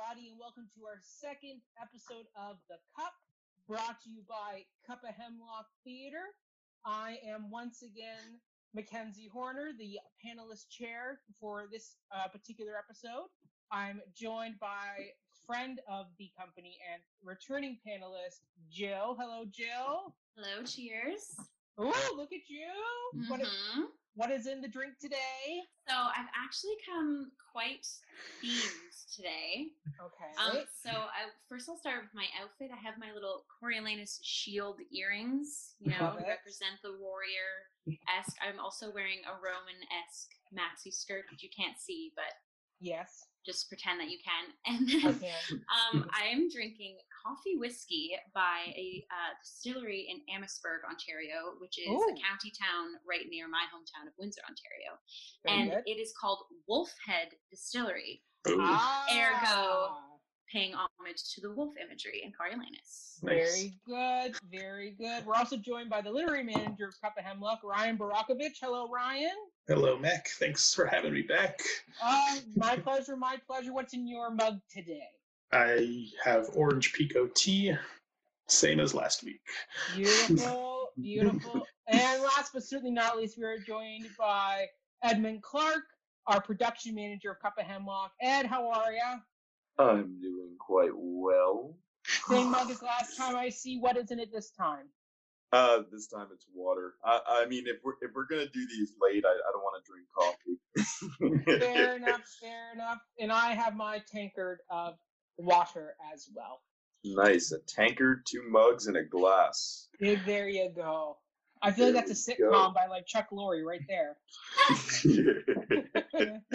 everybody, and welcome to our second episode of The Cup, brought to you by Cup of Hemlock Theater. I am once again Mackenzie Horner, the panelist chair for this uh, particular episode. I'm joined by friend of the company and returning panelist, Jill. Hello, Jill. Hello, cheers. Oh, look at you. What, is, Mhm. What is in the drink today? So I've actually come quite themed today. Okay. Um, so I first I'll start with my outfit. I have my little Coriolanus shield earrings, you know, represent the warrior esque. I'm also wearing a Roman esque maxi skirt, which you can't see, but yes, just pretend that you can. And then um, I am drinking coffee whiskey by a uh, distillery in Amherstburg, Ontario, which is Ooh. a county town right near my hometown of Windsor, Ontario. Very and good. it is called Wolfhead Distillery, Ah, Ergo. paying homage to the wolf imagery in Coriolanus. Very good, very good. We're also joined by the literary manager of Cup of Hemlock, Ryan Barakovich. Hello, Ryan. Hello, Mac. Thanks for having me back. Uh, my pleasure, my pleasure. What's in your mug today? I have orange pekoe tea, same as last week. Beautiful, beautiful. And last but certainly not least, we are joined by Edmund Clark, our production manager of Cup of Hemlock. Ed, how are you? I'm doing quite well. Same mug as last time I see. What is in it this time? Uh, this time it's water. I, I mean, if we're if we're gonna do these late, I, I don't want to drink coffee. Fair enough, fair enough. And I have my tankard of water as well. nice, a tankard, two mugs, and a glass. There you go. I feel like that's a sitcom go. by like Chuck Lorre right there.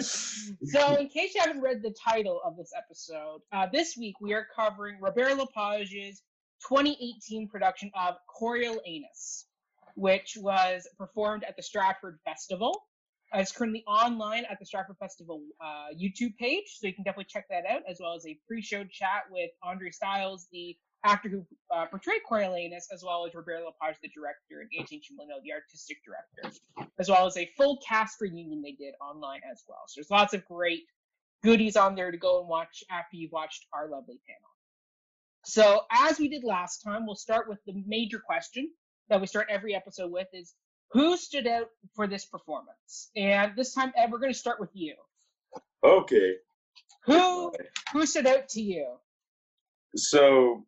so, in case you haven't read the title of this episode, uh, this week we are covering Robert Lepage's 2018 production of Coriolanus, which was performed at the Stratford Festival. Uh, it's currently online at the Stratford Festival uh, YouTube page, so you can definitely check that out, as well as a pre-show chat with Andre Sills, the actor who uh, portrayed Coriolanus, as well as Robert Lepage, the director, and Antoni Cimolino, the artistic director, as well as a full cast reunion they did online as well. So there's lots of great goodies on there to go and watch after you've watched our lovely panel. So as we did last time, we'll start with the major question that we start every episode with is who stood out for this performance? And this time, Ed, we're going to start with you. okay. Who who stood out to you? So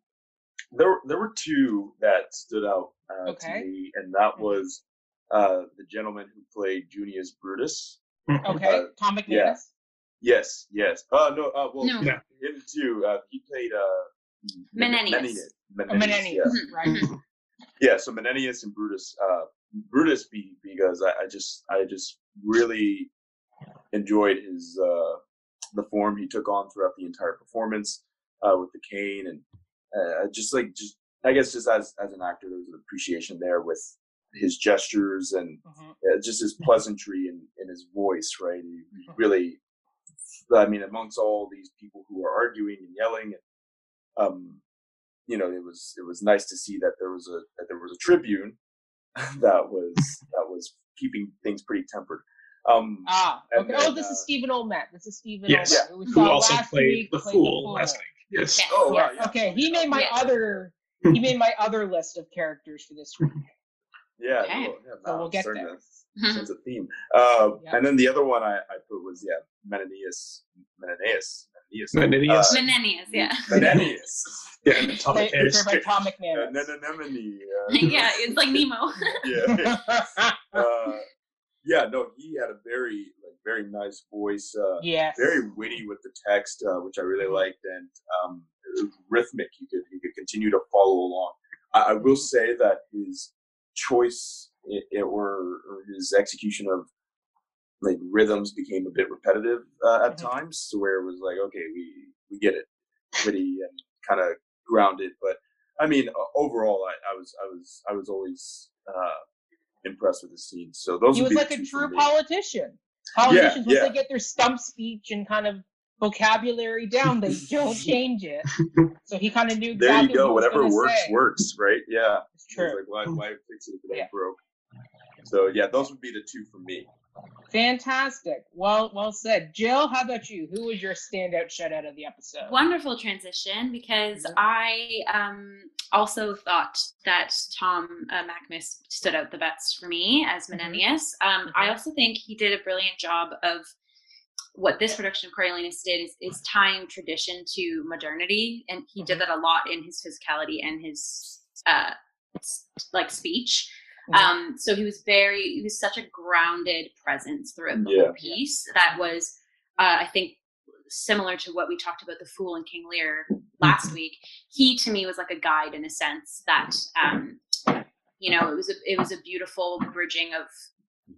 there there were two that stood out uh, Okay. to me, and that was uh, the gentleman who played Junius Brutus. Okay, Uh, Tom McCamus. yeah. Yes, yes. Uh, no, uh, well, No. No. him too. Uh, he played uh, Menenius. Menenius. Oh, Menenius, Menenius, yeah. right? Mhm. yeah so menenius and brutus uh brutus be, because I, I just i just really enjoyed his uh the form he took on throughout the entire performance uh with the cane and uh just like just i guess just as as an actor there was an appreciation there with his gestures and Mhm. uh, just his pleasantry and, and his voice right he, he really i mean amongst all these people who are arguing and yelling and um you know it was it was nice to see that there was a that there was a tribune that was that was keeping things pretty tempered um Ah, And okay. oh, this uh, is Stephen Ouimette. This is Stephen Yes. Ouimette. who Who also last played week, the played fool last week. Yes. Yes. oh Yeah. wow, yeah. Okay, he made my Yeah. other he made my other list of characters for this week. yeah, Okay. no, yeah So no, we'll get there. sense a theme uh Yeah. and then the other one i, I put was yeah menenius menenius menenius Menenius. Uh, Menenius, yeah. menenius yeah, and Atomic Played played by Air. Tom uh, McCamus. Uh, yeah, it's like Nemo. yeah uh, yeah, no, he had a very like very nice voice, uh, yes. very witty with the text, uh, which I really liked, and um, rhythmic. You could you could continue to follow along. I, I will say that his choice it, it were or his execution of like rhythms became a bit repetitive uh, at Mhm. times, to where it was like, okay, we we get it, pretty and kind of grounded, but. I mean, overall, I, I was, I was, I was always uh, impressed with the scene. So those he was like a true politician. Politicians, once yeah. they get their stump speech and kind of vocabulary down, they don't change it. So he kind of knew There you go. what Whatever works, say. works, right? Yeah. It's It true. Like, why, why fix it if it Yeah. broke? So yeah, those would be the two for me. Fantastic. Well, well said. Jill, how about you? Who was your standout shutout of the episode? Wonderful transition because. I um, also thought that Tom uh, McCamus stood out the best for me as Mhm. Menenius. Um, I Mhm. also think he did a brilliant job of what this production of Coriolanus did is, is tying tradition to modernity, and he did that a lot in his physicality and his uh, like speech. Um, so he was very, he was such a grounded presence throughout the Yeah. whole piece that was, uh, I think, similar to what we talked about the Fool and King Lear last week. He to me was like a guide in a sense that, um, you know, it was a it was a beautiful bridging of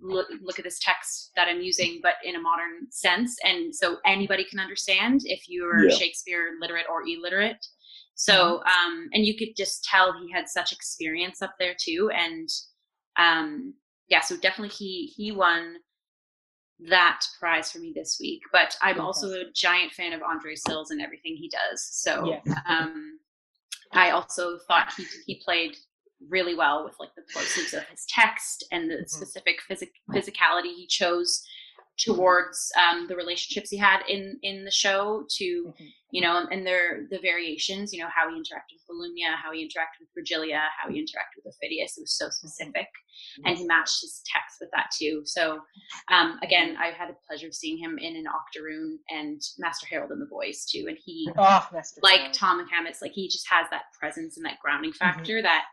look look at this text that I'm using, but in a modern sense, and so anybody can understand if you're Yeah. Shakespeare literate or illiterate. So, um, and you could just tell he had such experience up there too, and um, yeah, so definitely he he won that prize for me this week. But I'm also a giant fan of Andre Sills and everything he does. So Yes. um, I also thought he he played really well with like the plosives of his text and the Mhm. specific physic- physicality he chose towards um, the relationships he had in in the show to Mhm. you know and their the variations you know how he interacted with Volumnia how he interacted with Virgilia how he interacted with Aufidius it was so specific and he matched his text with that too so um, again I had the pleasure of seeing him in an Octoroon and Master Harold and the Boys too and he Oh, like Harold. Tom McCamus, like he just has that presence and that grounding Mm-hmm. factor that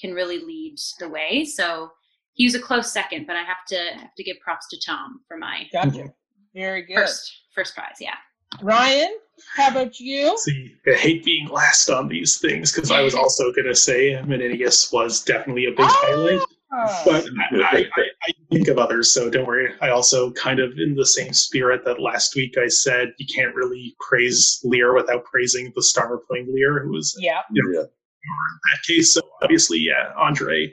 can really lead the way. So he was a close second, but I have to have to give props to Tom for my Gotcha. Very good. first first prize. Yeah. Ryan, how about you? See, I hate being last on these things because I was also going to say Menenius was definitely a big highlight, Ah, but I, I, I, I think of others, so don't worry. I also kind of in the same spirit that last week I said you can't really praise Lear without praising the star playing Lear, who was yeah. Yeah. that case. So obviously, yeah, Andre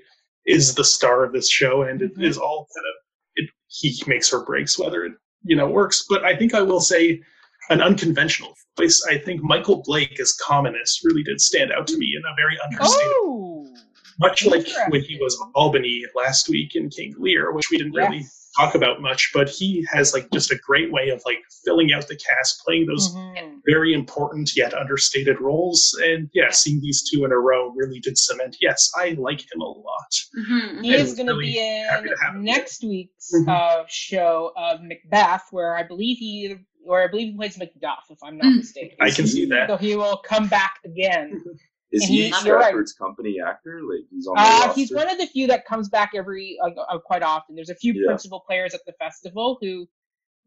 is the star of this show, and it Mhm. is all kind of it, he makes or breaks whether it you know works. But I think I will say an unconventional voice. I think Michael Blake as Cominius really did stand out to me in a very understated, Oh. much like when he was Albany last week in King Lear, which we didn't really Yes. Talk about much. But he has like just a great way of like filling out the cast, playing those Mhm. very important yet understated roles. And yeah, seeing these two in a row really did cement. Yes, I like him a lot. Mm-hmm. He I is was going to really be in to him. next week's Mhm. uh, show of Macbeth, where I believe he, or I believe he plays Macduff, if I'm not Mm. mistaken. I can see that. So he will come back again. Is And he he- you're right. Company actor? Like he's on the Uh, he's one of the few that comes back every like uh, quite often. There's a few Yeah. principal players at the festival who,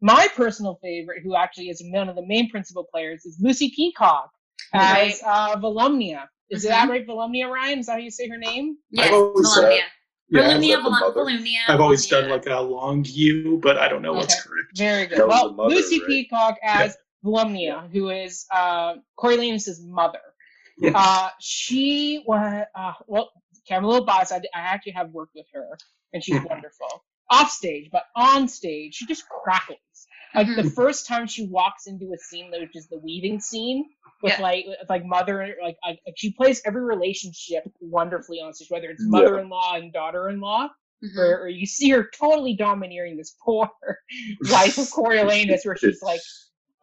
my personal favorite, who actually is one of the main principal players, is Lucy Peacock as uh, Volumnia. Is that right, Volumnia Ryan? Is that how you say her name? Yes, Volumnia. Yeah, Volumnia, is that the Vol- mother? Volumnia. I've always done like a long U, but I don't know what's correct. Very good. Well, mother, Lucy right? Peacock as Volumnia, who is uh, Coriolanus' mother. Uh, she was, uh, well, okay, I'm a little biased. I, I actually have worked with her, and she's Mhm. wonderful. Off stage, but on stage, she just crackles. Like the Mhm. first time she walks into a scene, which is the weaving scene, with Yeah. like with, like mother, like, like she plays every relationship wonderfully on stage, whether it's mother-in-law and daughter-in-law, Mhm. or, or you see her totally domineering this poor wife of Coriolanus, where she's like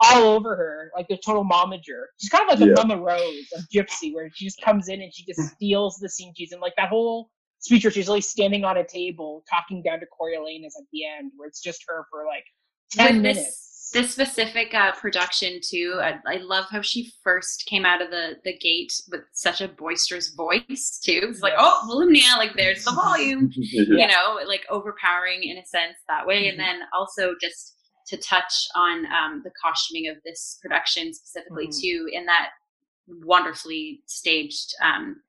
all over her, like a total momager. She's kind of like Yeah. a Mama Rose of Gypsy, where she just comes in and she just steals the scene she's in. Like that whole speech where she's really standing on a table talking down to Coriolanus at the end, where it's just her for like ten With minutes. this this specific uh, production too, I, I love how she first came out of the the gate with such a boisterous voice too. It's like, Yes. oh, Volumnia, like there's the volume. Yeah. you know, like overpowering in a sense that way. Mhm. And then also just to touch on um, the costuming of this production specifically Mhm. too, in that wonderfully staged um,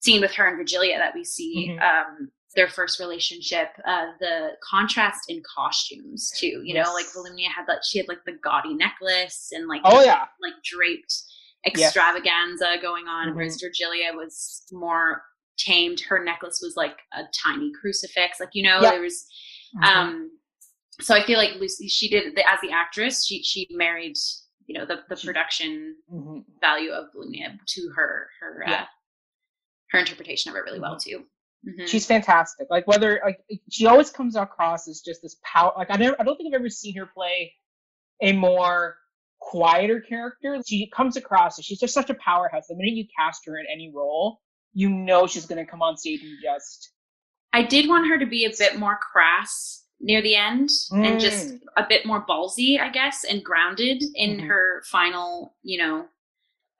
scene with her and Virgilia that we see. Mhm. Um, their first relationship, uh, the contrast in costumes too. You know, like Volumnia had that she had like the gaudy necklace and like Oh yeah, like draped extravaganza going on, whereas Virgilia was more tamed. Her necklace was like a tiny crucifix. Like you know, Yeah. there was Mm-hmm. um so I feel like Lucy she did the, as the actress, she she married, you know, the, the production Mhm. value of Volumnia to her her uh, her interpretation of it really well too. Mhm. She's fantastic. Like whether like she always comes across as just this power. Like I never, I don't think I've ever seen her play a more quieter character. She comes across as she's just such a powerhouse. The minute you cast her in any role, you know she's going to come on stage and just I did want her to be a bit more crass near the end and just Mm. a bit more ballsy, I guess, and grounded in Mhm. her final, you know,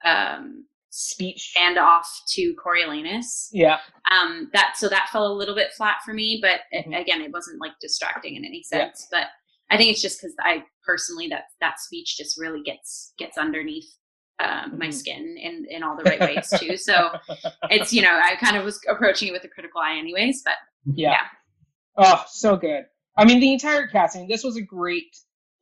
um, speech. standoff to Coriolanus. Yeah, Um, that so that fell a little bit flat for me, but it, Mhm. again, it wasn't like distracting in any Yeah. sense. But I think it's just because I personally that that speech just really gets gets underneath um, my Mhm. skin in in all the right ways too. So it's you know I kind of was approaching it with a critical eye, anyways. But yeah. Yeah. Oh, so good. I mean, the entire cast. I mean, this was a great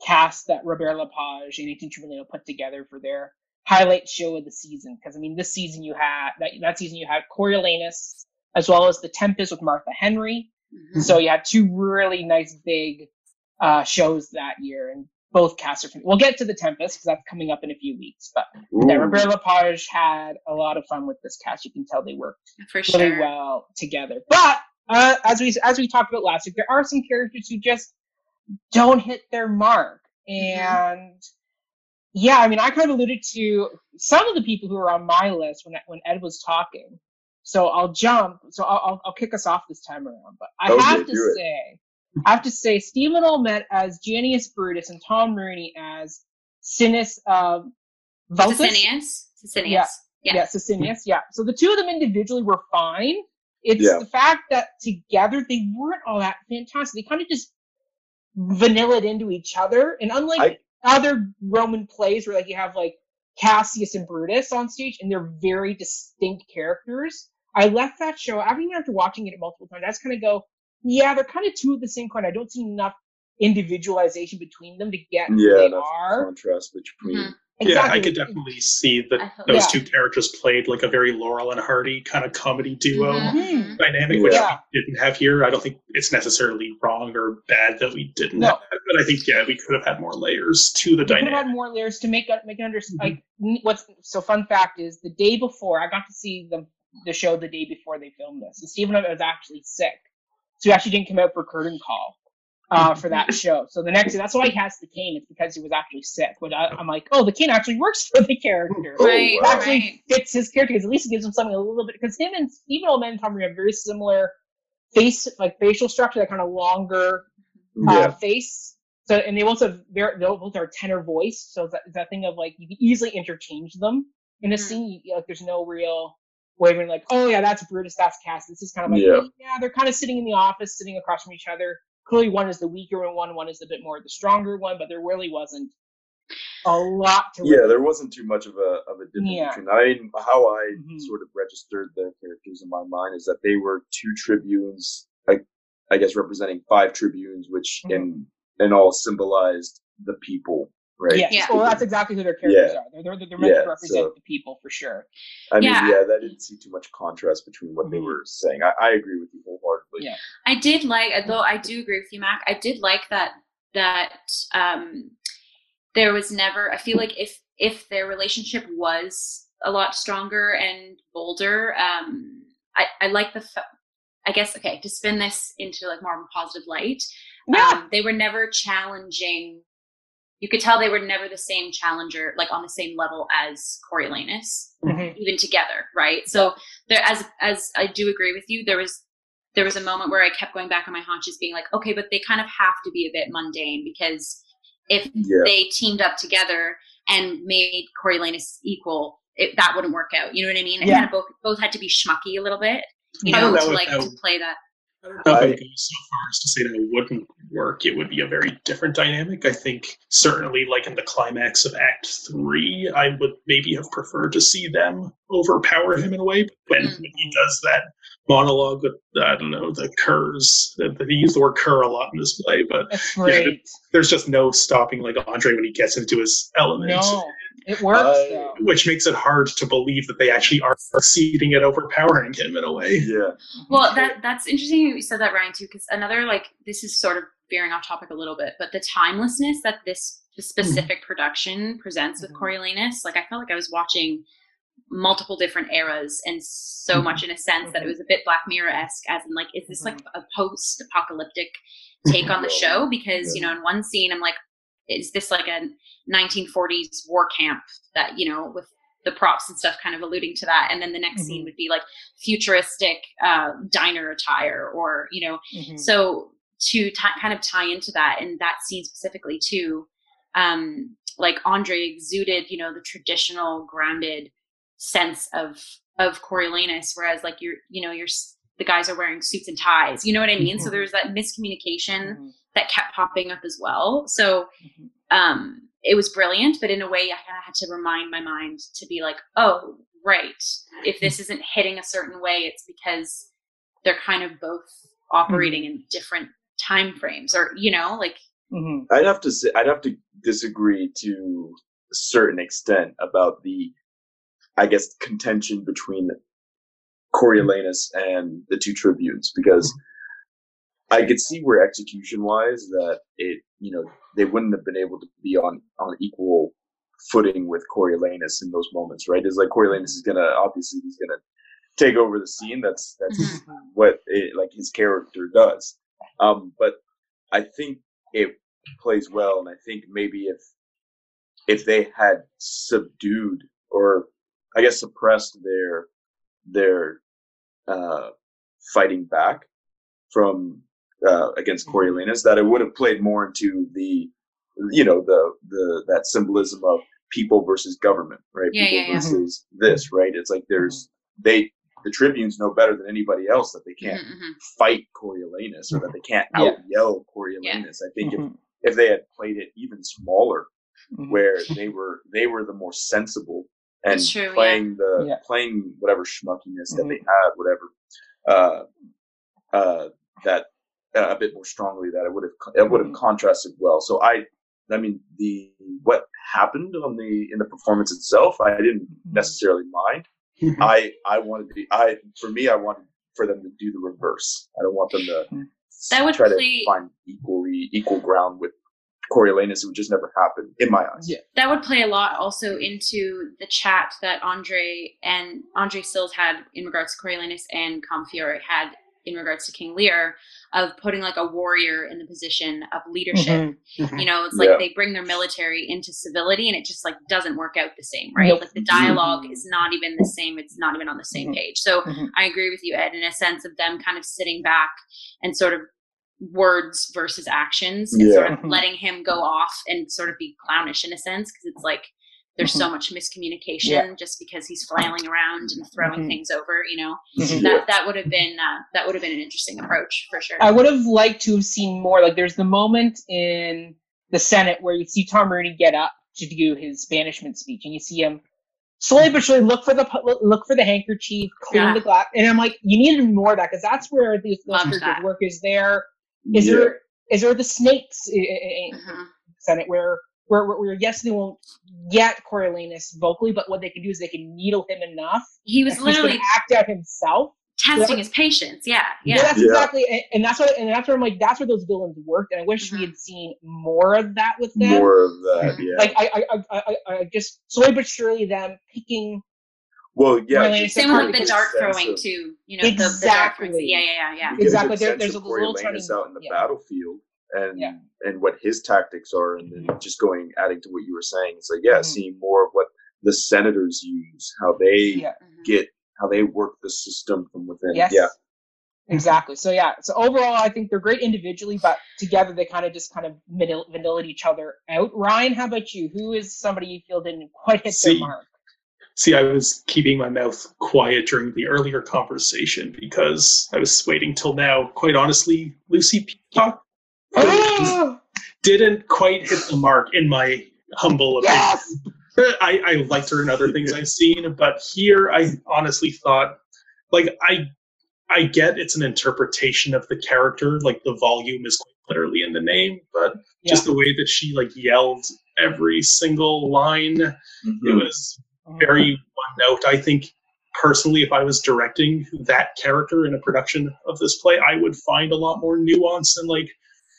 cast that Robert Lepage and Nathan Trevino put together for their highlight show of the season. Because I mean, this season you had that that season you had Coriolanus as well as The Tempest with Martha Henry. mhm. So you had two really nice big uh, shows that year, and both casts are. We'll get to The Tempest because that's coming up in a few weeks. But yeah, Robert Lepage had a lot of fun with this cast. You can tell they worked for sure. really well together. But uh, as we as we talked about last week, there are some characters who just don't hit their mark, and yeah, I mean, I kind of alluded to some of the people who are on my list when when Ed was talking. So I'll jump. So I'll I'll, I'll kick us off this time around. But I Okay, have to do it. say, I have to say, Stephen Ouimette as Junius Brutus and Tom Rooney as Sinus uh, Veltus. Sicinius. Sicinius. Yeah. Yeah. Yeah, Sicinius. Yeah. So the two of them individually were fine. It's Yeah. the fact that together they weren't all that fantastic. They kind of just vanillaed into each other. And unlike I- other Roman plays where like you have like Cassius and Brutus on stage and they're very distinct characters, I left that show, I even after watching it multiple times, I just kind of go, yeah, they're kind of two of the same kind. I don't see enough individualization between them to get who Yeah, they that's are. contrast between. Mm-hmm. Mhm. Yeah, I could definitely see that those Yeah. two characters played like a very Laurel and Hardy kind of comedy duo Mhm, mhm. dynamic, which Yeah. we didn't have here. I don't think it's necessarily wrong or bad that we didn't No. have that, but I think yeah, we could have had more layers to the dynamic. Could have had more layers to make it make it understand. Mhm. Like what's so fun fact is the day before I got to see the the show the day before they filmed this, and Stephen was actually sick, so he actually didn't come out for curtain call uh, for that show. So the next that's why he has the cane. It's because he was actually sick. But I, I'm like, oh, the cane actually works for the character. Right, It actually right. fits his character because at least it gives him something a little bit. Because him and even Oldman and Tom Reed have very similar face, like facial structure, that kind of longer uh, Yeah. face. So and they both have very they both are tenor voice. So it's that, that thing of like you can easily interchange them in a Mhm. scene. Like there's no real way of like, oh yeah, that's Brutus, that's Cass. This is kind of like Yeah. yeah. they're kind of sitting in the office, sitting across from each other. Clearly, one is the weaker one, one is a bit more the stronger one, but there really wasn't a lot to yeah, there wasn't too much of a of a difference Yeah. between. I mean, how I Mhm. sort of registered the characters in my mind is that they were two tribunes, like I guess representing five tribunes, which Mhm. in in all symbolized the people, right? Yes, Yeah. well, that's exactly who their characters Yeah. are. They're, they're, they're meant Yeah, to represent so- the people for sure. I mean, Yeah. yeah, that didn't see too much contrast between what they Mhm. were saying. I, I agree with you wholeheartedly. Yeah. I did like, though I do agree with you, Mac. I did like that that um, there was never. I feel like if if their relationship was a lot stronger and bolder, um, I I like the. Fa- I guess okay to spin this into like more of a positive light. Yeah. Um, they were never challenging. You could tell they were never the same challenger, like on the same level as Coriolanus Mhm. even together, right? So there, as as I do agree with you, there was there was a moment where I kept going back on my haunches, being like, okay, but they kind of have to be a bit mundane because if Yeah. they teamed up together and made Coriolanus equal, it, that wouldn't work out. You know what I mean? It Yeah. kind of both both had to be schmucky a little bit, you know, know to like that to play that. I don't know if I I- would go so far as to say that it wouldn't work. It would be a very different dynamic. I think certainly, like in the climax of Act Three, I would maybe have preferred to see them overpower him in a way. But when, when he does that monologue with I don't know the curs, that that he used the word cur a lot in this play, but That's great. there's just no stopping like Andre when he gets into his element. No, it works I- though. Which makes it hard to believe that they actually are succeeding at overpowering him in a way. Yeah. Well, that that's interesting you said that, Ryan, too, because another like this is sort of veering off topic a little bit, but the timelessness that this specific production presents with Mhm. Coriolanus, like I felt like I was watching multiple different eras and so much in a sense that it was a bit Black Mirror esque, as in like, is this like a post apocalyptic take on the show? Because you know, in one scene, I'm like, is this like a 1940s war camp that you know with the props and stuff kind of alluding to that and then the next mm-hmm. scene would be like futuristic uh, diner attire or you know mm-hmm. so to t- kind of tie into that and that scene specifically too um like andre exuded you know the traditional grounded sense of of coriolanus whereas like you're you know you're the guys are wearing suits and ties you know what i mean mm-hmm. so there's that miscommunication mm-hmm. that kept popping up as well so mm-hmm. um it was brilliant, but in a way, I had to remind my mind to be like, oh, right. If this isn't hitting a certain way, it's because they're kind of both operating mm-hmm. in different time frames, or you know, like. Mm-hmm. I'd have to say, I'd have to disagree to a certain extent about the, I guess, contention between Coriolanus and the two tribunes because I could see where execution wise that it, you know, they wouldn't have been able to be on on equal footing with Coriolanus in those moments, right? It's like Coriolanus is gonna obviously he's gonna take over the scene. That's that's mm-hmm. what it, like his character does. Um, but I think it plays well, and I think maybe if if they had subdued or I guess suppressed their their uh, fighting back from uh, against mm-hmm. Coriolanus, that it would have played more into the, you know, the the that symbolism of people versus government, right? Yeah, people yeah, yeah. versus this, right? It's like there's mm-hmm. they the tribunes know better than anybody else that they can't mm-hmm. mm-hmm. fight Coriolanus or that they can't out yell Coriolanus. I think mm-hmm. if if they had played it even smaller, mm-hmm. where they were they were the more sensible and true, playing yeah. the playing whatever schmuckiness that they had, whatever uh, uh, that uh, a bit more strongly that it would have it would have mm-hmm. contrasted well. So I I mean the what happened on the in the performance itself I didn't mm-hmm. necessarily mind. Mm-hmm. I I wanted to be I for me I wanted for them to do the reverse. I don't want them to that would try play, to find equally equal ground with Coriolanus. It would just never happen in my eyes. Yeah, that would play a lot also into the chat that Andre and Andre Sills had in regards to Coriolanus and Colm Feore had in regards to King Lear of putting like a warrior in the position of leadership. Mm-hmm. Mm-hmm. You know, it's like yeah. they bring their military into civility and it just like doesn't work out the same, right? Nope. Like the dialog mm-hmm. is not even the same, it's not even on the same mm-hmm. page. So mm-hmm. I agree with you, Ed, in a sense of them kind of sitting back and sort of words versus actions and yeah. sort of letting him go off and sort of be clownish in a sense because it's like there's mm-hmm. so much miscommunication yeah. just because he's flailing around and throwing mm-hmm. things over you know mm-hmm. that that would have been uh, that would have been an interesting approach for sure i would have liked to have seen more like there's the moment in the senate where you see tom rooney get up to do his banishment speech and you see him slowly but surely look for the look for the handkerchief clean yeah. the glass and i'm like you needed more of that because that's where the those work is there is yeah. there is there the snakes in, in mm-hmm. senate where where, where, where yes, they won't get Coriolanus vocally, but what they can do is they can needle him enough. He was literally act out himself. Testing his patience, yeah, yeah. yeah that's yeah. exactly, and, and, that's what, and that's where I'm like, that's where those villains worked, and I wish mm-hmm. we had seen more of that with them. More of that, yeah. Like I, I, I, I, I just slowly but surely them picking well, yeah. Same with like the dart throwing of, too. You know, exactly. The, the yeah, yeah, yeah, yeah. Exactly. There, there's a little turning out in the yeah. battlefield, and yeah. and what his tactics are, and then just going adding to what you were saying. It's like yeah, mm-hmm. seeing more of what the senators use, how they yeah. Mm-hmm. get how they work the system from within. Yes. Yeah. Exactly. So yeah. So overall, I think they're great individually, but together they kind of just kind of vanilla each other out. Ryan, how about you? Who is somebody you feel didn't quite hit See, their mark? See, I was keeping my mouth quiet during the earlier conversation because I was waiting till now. Quite honestly, Lucy Peacock didn't quite hit the mark in my humble opinion. Yes! I, I liked her in other things I've seen, but here I honestly thought, like, I I get it's an interpretation of the character, like the volume is quite literally in the name, but yeah. just the way that she like yelled every single line, mm-hmm. it was very one note. I think personally, if I was directing that character in a production of this play, I would find a lot more nuance and like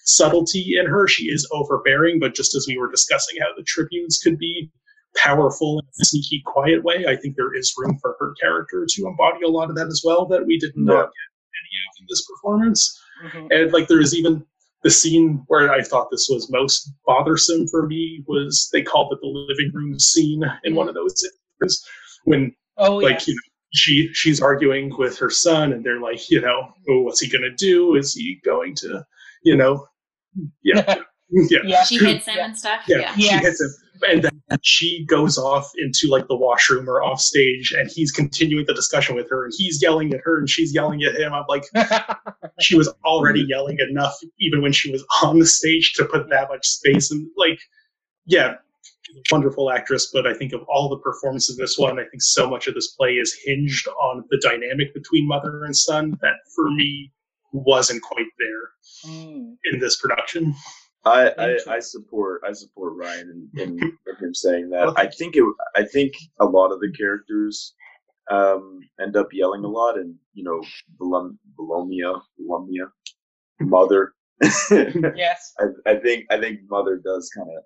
subtlety in her. She is overbearing, but just as we were discussing how the tribunes could be powerful in a sneaky, quiet way. I think there is room for her character to embody a lot of that as well that we did not Yeah. get any of in this performance. Mhm. And like there is even the scene where I thought this was most bothersome for me was they called it the living room scene in one of those instances when Oh, like yes. you know she she's arguing with her son and they're like you know oh, what's he gonna do is he going to you know yeah yeah yeah. She hits him Yeah. and stuff. yeah, Yeah. she hits him and then she goes off into like the washroom or off stage and he's continuing the discussion with her and he's yelling at her and she's yelling at him i'm like she was already yelling enough even when she was on the stage to put that much space and like yeah she's a wonderful actress but i think of all the performances in this one i think so much of this play is hinged on the dynamic between mother and son that for me wasn't quite there Mm. in this production I, I, I support I support Ryan in, in, in him saying that. I think it I think a lot of the characters um, end up yelling a lot, and you know, Bolom- Bologna, Bologna, Mother. I, Yes. I think I think Mother does kind of.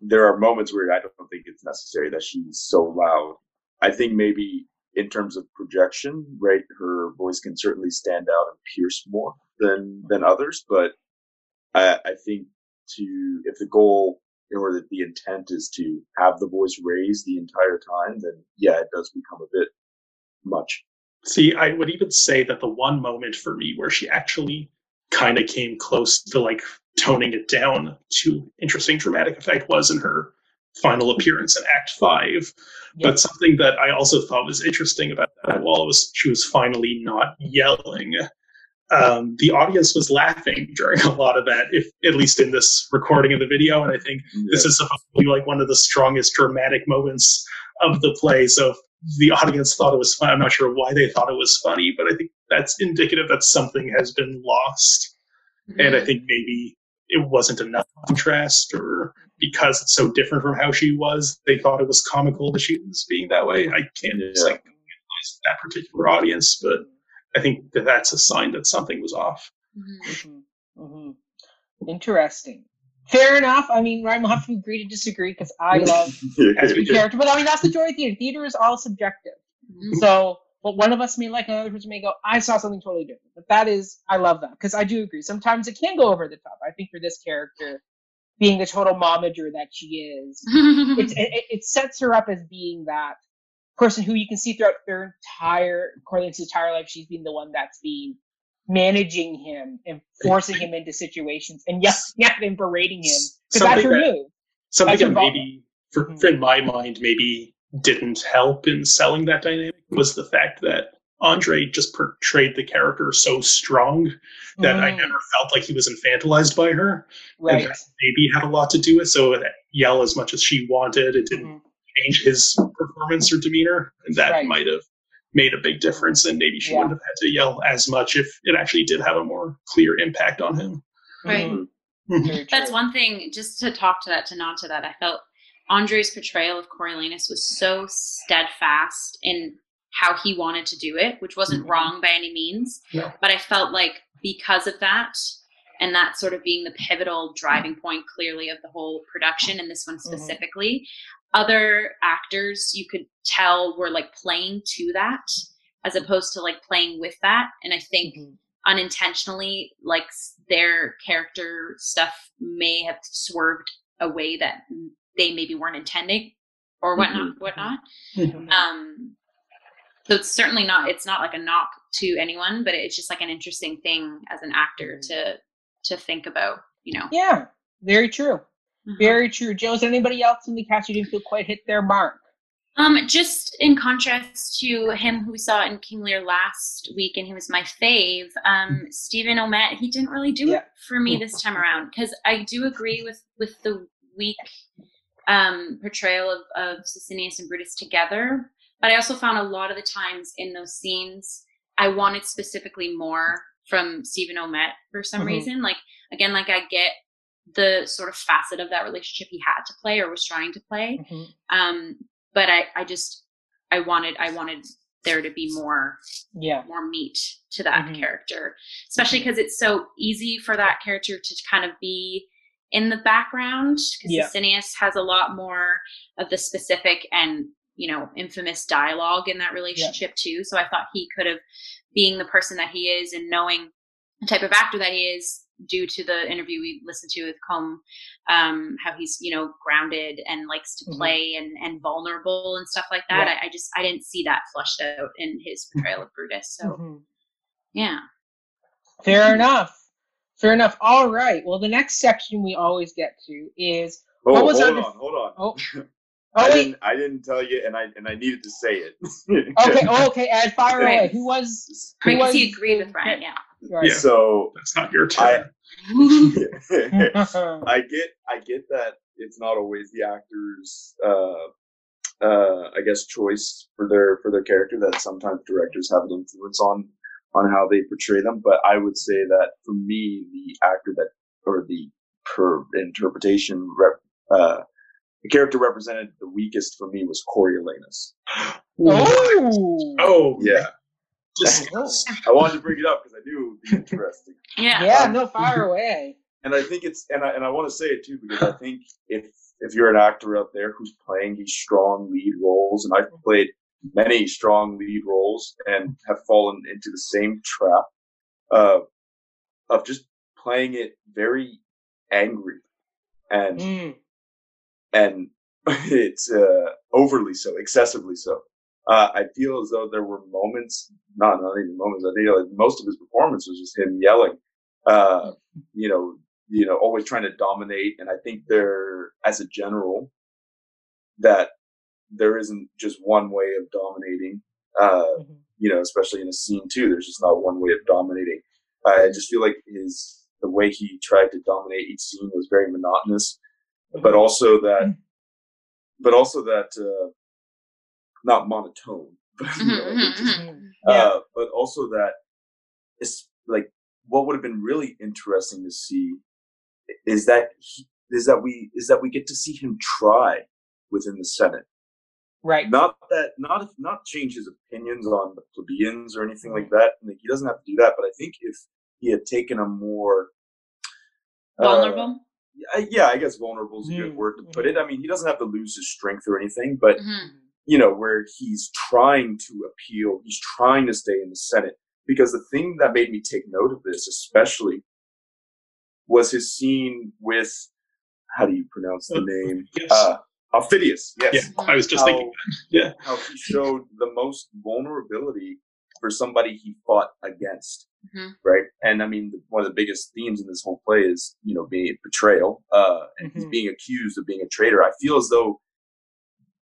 There are moments where I don't think it's necessary that she's so loud. I think maybe in terms of projection, right, her voice can certainly stand out and pierce more than than others, but I, I think to if the goal or that the intent is to have the voice raised the entire time, then yeah, it does become a bit much. See, I would even say that the one moment for me where she actually kind of came close to like toning it down to interesting dramatic effect was in her final appearance in Act Five. Yeah. But something that I also thought was interesting about that while was she was finally not yelling. Um, the audience was laughing during a lot of that, if at least in this recording of the video. And I think this is supposed to be like one of the strongest dramatic moments of the play. So if the audience thought it was fun. I'm not sure why they thought it was funny, but I think that's indicative that something has been lost. And I think maybe it wasn't enough contrast, or because it's so different from how she was, they thought it was comical that she was being that way. I can't Yeah. like that particular audience, but I think that that's a sign that something was off. Mhm. hmm hmm Interesting. Fair enough. I mean, Ryan will have to agree to disagree because I love As we the character, but I mean that's the joy of theater. Theater is all subjective. Mhm. So what one of us may like, another person may go, I saw something totally different. But that is, I love that because I do agree. Sometimes it can go over the top. I think for this character, being the total momager that she is, it, it, it sets her up as being that person who you can see throughout their entire Corley's entire life. She's been the one that's been managing him and forcing him into situations and yelling at him, berating him because that's her that- move. Something That's that maybe, for, Mhm. for in my mind, maybe didn't help in selling that dynamic was the fact that Andre just portrayed the character so strong that I Mm, never felt like he was infantilized by her. right. And that maybe had a lot to do with so that yell as much as she wanted, it didn't Mhm. change his performance or demeanor. And that Right. might have made a big difference. And maybe she Yeah. wouldn't have had to yell as much if it actually did have a more clear impact on him. Right. Mhm. That's one thing, just to talk to that, to nod to that, I felt Andre's portrayal of Coriolanus was so steadfast in how he wanted to do it, which wasn't Mhm. wrong by any means. No. But I felt like because of that, and that sort of being the pivotal driving point clearly of the whole production, and this one specifically, other actors you could tell were like playing to that as opposed to like playing with that. And I think Mhm. unintentionally like their character stuff may have swerved a way that they maybe weren't intending or whatnot whatnot Mhm. um so it's certainly not it's not like a knock to anyone but it's just like an interesting thing as an actor to to think about you know Yeah, very true. Mhm. Very true. Joe, is there anybody else in the cast you didn't feel quite hit their mark? Um, just in contrast to him who we saw in King Lear last week, and he was my fave, um, Stephen Ouimette, he didn't really do Yeah. it for me this time around because I do agree with with the weak um, portrayal of, of Sicinius and Brutus together, but I also found a lot of the times in those scenes I wanted specifically more from Stephen Ouimette for some Mhm. reason. Like again, like I get the sort of facet of that relationship he had to play or was trying to play um but i i just i wanted i wanted there to be more Yeah. more meat to that Mhm. character especially because it's so easy for that character to kind of be in the background because Yeah. Has a lot more of the specific and you know infamous dialogue in that relationship too. So I thought he could have, being the person that he is and knowing the type of actor that he is, due to the interview we listened to with Combe, um, how he's you know grounded and likes to Mhm. play and and vulnerable and stuff like that. Yeah. I, I just I didn't see that flushed out in his portrayal of Brutus. So Mhm. yeah. Fair enough. Fair enough. All right. Well, the next section we always get to is Oh, What was hold our on, hold on. oh I oh wait didn't, I didn't tell you, and I and I needed to say it. okay oh, okay Ed fire away. Who was I mean, Who 'cause he was agreed the- with Ryan. Yeah. right. So That's not your turn. I get I get that it's not always the actor's uh uh I guess choice for their for their character that sometimes directors have an influence on on how they portray them but I would say that for me the actor that or the per interpretation rep, uh the character represented the weakest for me was Coriolanus. oh. Oh, Yeah, Just, I wanted to bring it up because I knew it would be interesting. Yeah. Yeah, no fire away. and I think it's and I and I want to say it too because I think if if you're an actor out there who's playing these strong lead roles, and I've played many strong lead roles and have fallen into the same trap uh, of just playing it very angry and Mm. and it's uh, overly so, excessively so. Uh, I feel as though there were moments, not not even moments. I feel like most of his performance was just him yelling, uh, you know, you know, always trying to dominate. And I think there, as a general, that there isn't just one way of dominating. Uh, Mhm. you know, especially in a scene too. There's just not one way of dominating. I just feel like his the way he tried to dominate each scene was very monotonous, but also that, but also that uh, not monotone, but you know, just, mhm, Mhm. Yeah. uh, but also that it's like what would have been really interesting to see is that he, is that we is that we get to see him try within the Senate Right. not that not if, not change his opinions on the plebeians or anything like that. Like he doesn't have to do that. But I think if he had taken a more uh, Vulnerable. I- yeah, I guess vulnerable is a good Mm, word to put it. I mean, he doesn't have to lose his strength or anything, but Mhm. you know, where he's trying to appeal, he's trying to stay in the Senate. Because the thing that made me take note of this, especially, was his scene with how do you pronounce the Uh, name? yes. Uh, Aufidius. Yes yeah, I was just thinking. how, Yeah. how he showed the most vulnerability for somebody he fought against, Mhm. right? And I mean, one of the biggest themes in this whole play is, you know, being betrayal, uh, and he's Mhm. being accused of being a traitor. I feel as though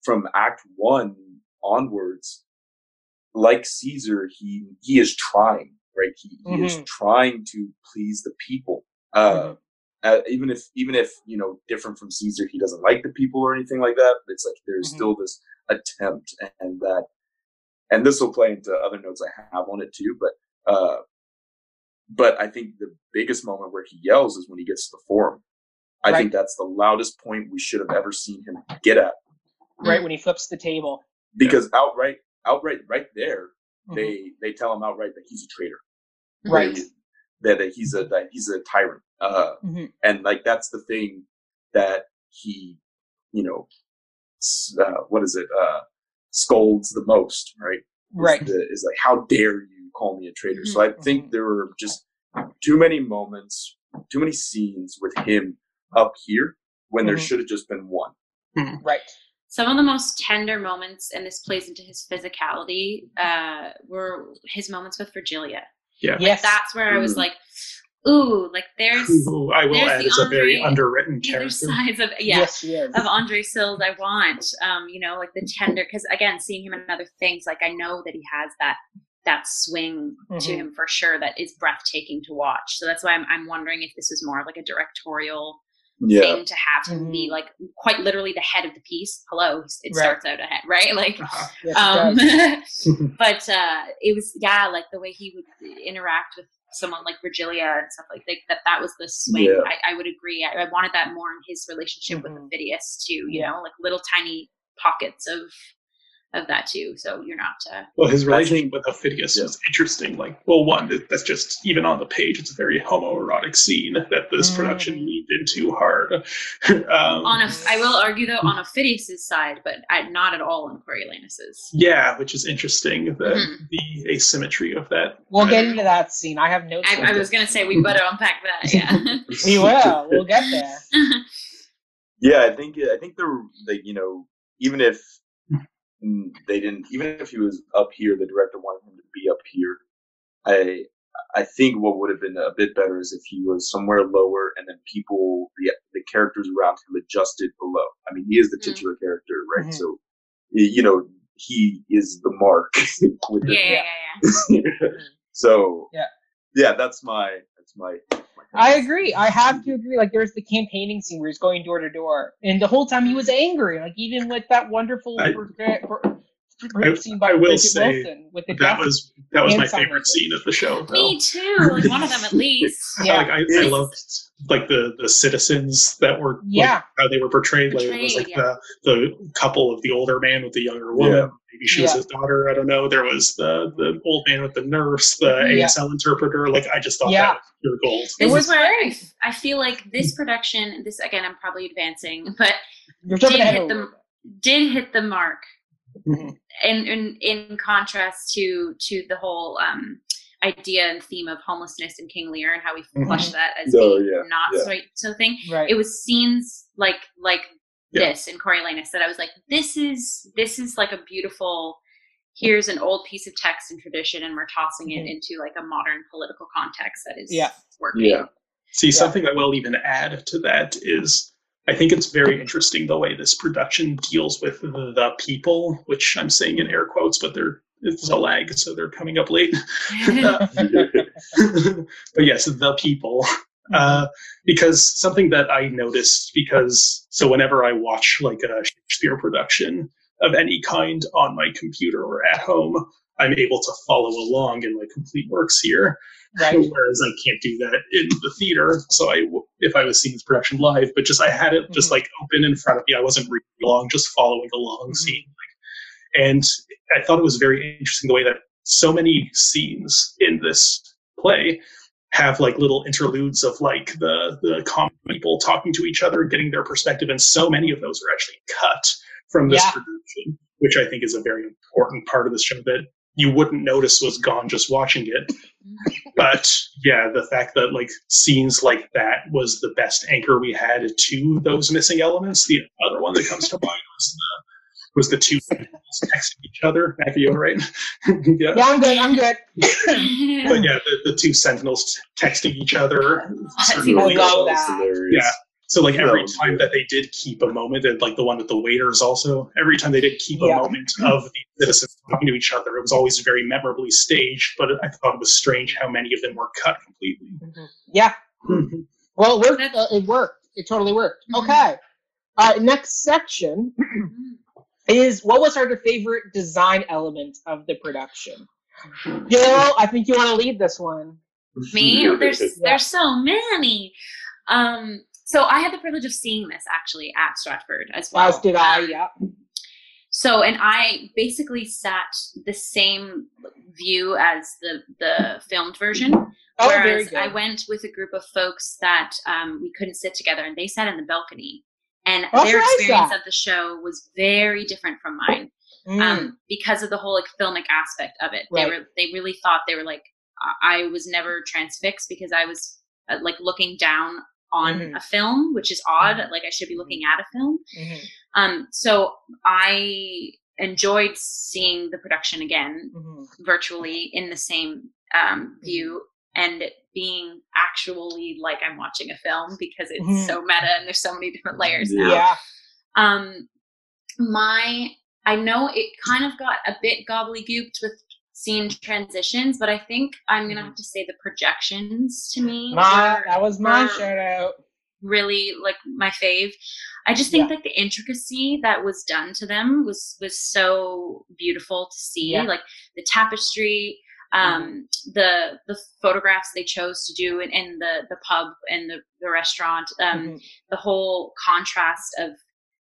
from Act One onwards, like Caesar, he he is trying, right? He, he is Mhm. trying to please the people. Uh, Mhm. Uh, even if even if you know different from Caesar, he doesn't like the people or anything like that. It's like there's Mhm. still this attempt, and that, and this will play into other notes I have on it too. But uh, but I think the biggest moment where he yells is when he gets to the forum. I think that's the loudest point we should have ever seen him get at Right when he flips the table. because outright, outright, right there, Mhm. they they tell him outright that he's a traitor, Right. They- that, that he's a that he's a tyrant. Uh, Mhm. and like that's the thing that he you know uh, what is it uh scolds the most right is, Right. the, is like how dare you call me a traitor so i Mhm. think there were just too many moments too many scenes with him up here when there Mhm. should have just been one Right. Some of the most tender moments, and this plays into his physicality, uh, were his moments with Virgilia. Yeah. Yes. That's where I was like, ooh, like there's Who I will there's add the is a very underwritten the other character. sides of yeah Yes, she is. of Andre Sills I want. Um, you know, like the tender because again, seeing him in other things, like I know that he has that that swing to Mhm. him for sure that is breathtaking to watch. So that's why I'm I'm wondering if this is more of like a directorial yeah thing to have him be Mhm. like quite literally the head of the piece. Hello, it Right. starts out ahead, right? Like Uh-huh. Yes, um does. but uh it was yeah like the way he would interact with someone like virgilia and stuff like that that, that was the swing Yeah. I, I would agree I, I wanted that more in his relationship Mhm. with Aufidius too you know like little tiny pockets of of that too. So you're not. Uh, Well, his I relationship with Aufidius yeah. is interesting. Like, well, one that's just even on the page, it's a very homoerotic scene that this Mm. production leaned into hard. um, on a, I will argue though on Aufidius's side, but I, not at all on Coriolanus's. yeah, which is interesting. The Mhm. the asymmetry of that. We'll get Uh, into that scene. I have notes. I, I was gonna say we better unpack that. Yeah. We will. We'll get there. Yeah, I think I think they're like you know even if they didn't even if he was up here, the director wanted him to be up here. I I think what would have been a bit better is if he was somewhere lower and then people the the characters around him adjusted below. I mean, he is the Mm. titular character, right? Mhm. So you know he is the mark. with the- yeah, yeah, yeah, yeah. so Yeah. yeah, that's my that's my. My I agree. I have to agree. Like, there's the campaigning scene where he's going door to door, and the whole time he was angry. Like, even with that wonderful I- portrait, por- I- scene by I will Brigit say Wilson with the That was that was my favorite scene of the show. Though. Me too. Like one of them at least. Yeah. Like I, I Yes. loved like the the citizens that were like, Yeah. how they were portrayed. Like it was like Portrayed, the the couple of the older man with the younger woman. Yeah. Maybe she was his daughter. I don't know. There was the the old man with the nurse, the Yeah. ASL interpreter. Like I just thought Yeah. that was pure gold. It This was is where I. I feel like this production, this again, I'm probably advancing, but You're did hit the did hit the mark. Mhm. In in in contrast to to the whole um, idea and theme of homelessness in King Lear and how we Mhm. flush that as Oh, being yeah, not yeah. so so thing. Right. It was scenes like like Yeah. this in Coriolanus that I was like, this is this is like a beautiful. Here's an old piece of text and tradition, and we're tossing it Mhm. into like a modern political context that is Yeah. working. Yeah. See, something I will even add to that is I think it's very interesting the way this production deals with the, the people, which I'm saying in air quotes, but they're it's a lag, so they're coming up late. but yes, the people. Uh, because something that I noticed, because so whenever I watch like a Shakespeare production of any kind on my computer or at home, I'm able to follow along in my complete works here. right. Whereas I can't do that in the theater. So I, if I was seeing this production live, but just I had it just Mhm. like open in front of me. I wasn't reading along, just following along, Mhm. seeing. Like, and I thought it was very interesting the way that so many scenes in this play have like little interludes of like the the common people talking to each other, getting their perspective, and so many of those are actually cut from this Yeah. production, which I think is a very important part of this show that you wouldn't notice was gone just watching it. But yeah, the fact that like scenes like that was the best anchor we had to those missing elements. The other one that comes to mind was the was the two sentinels texting each other. Matthew, you all right? yeah. Yeah, I'm good. I'm good. But yeah, the, the two sentinels texting each other. scene I was love that. Yeah. So like every That time that they did keep a moment, and like the one with the waiters also, every time they did keep Yeah. a moment of the citizens talking to each other, it was always very memorably staged. But I thought it was strange how many of them were cut completely. Yeah. Mhm. Well, it worked. Uh, it worked. It totally worked. Mhm. Okay. All right. Next section is what was our favorite design element of the production? Gil, I think you want to lead this one. Me? There's Yeah. there's so many. Um, so I had the privilege of seeing this actually at Stratford as well. As did I. Um, Yeah. So, and I basically sat the same view as the the filmed version. Oh, very Whereas good. I went with a group of folks that um, we couldn't sit together, and they sat in the balcony. And their experience of the show was very different from mine Mm. um, because of the whole like filmic aspect of it. Right. They were they really thought they were like I was never transfixed because I was uh, like looking down on Mhm. a film, which is odd. Mhm. Like I should be looking at a film. Mhm. Um, so I enjoyed seeing the production again Mhm. virtually in the same um, view and being actually like I'm watching a film because it's Mhm. so meta and there's so many different layers now. Yeah. Um, my, I know it kind of got a bit gobbledygooked with scene transitions, but I think I'm gonna Mhm. have to say the projections to me My, were that was my were shout out. really like my fave. I just think like the intricacy that was done to them was was so beautiful to see. Yeah. Like the tapestry, um, the the photographs they chose to do in, in the the pub and the, the restaurant, um, Mhm. the whole contrast of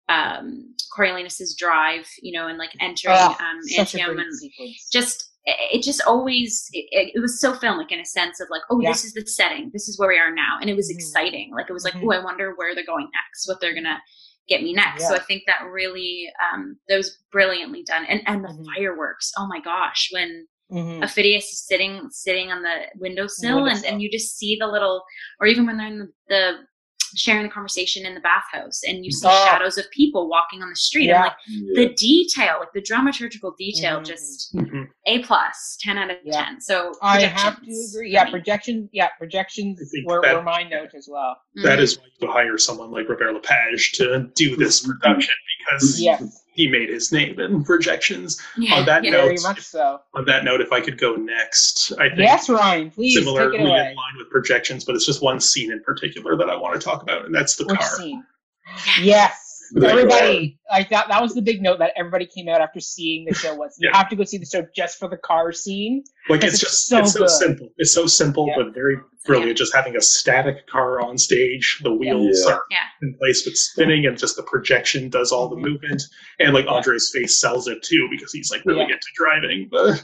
um, Coriolanus's drive, you know, and like entering Oh, um, Antium and sequence. just it just always it, it was so filmic in a sense of like oh Yeah. this is the setting this is where we are now and it was Mhm. exciting like it was like Mhm. oh i wonder where they're going next what they're gonna get me next so i think that really um that was brilliantly done and and the Mhm. fireworks oh my gosh when Mhm. Aufidius is sitting sitting on the windowsill, and, Windowsill. and you just see the little or even when they're in the, the sharing the conversation in the bathhouse and you see Oh. shadows of people walking on the street Yeah. and like Yeah. the detail like the dramaturgical detail Mhm. just Mhm. a plus, ten out of Yeah. ten. So I have to agree. Yeah, me. projection. Yeah, projections were, that- were my note as well. That Mhm. is why you hire someone like Robert Lepage to do this production because Yes, he made his name in projections. yeah, on that yeah. note, very much so. On that note, if I could go next, I think Yes, Ryan, please similarly take it in line with projections, but it's just one scene in particular that I want to talk about, and that's the Which car. scene? Yes. Right. Everybody, like that. That was the big note that everybody came out after seeing the show. Was you have to go see the show just for the car scene. Like It's it's just so it's so good. simple. It's so simple, Yeah. but very brilliant. Just having a static car on stage, the wheels Yeah. are Yeah. in place but spinning, and just the projection does all the Mhm. movement. And like Yeah. Andre's face sells it too because he's like really Yeah. into driving. But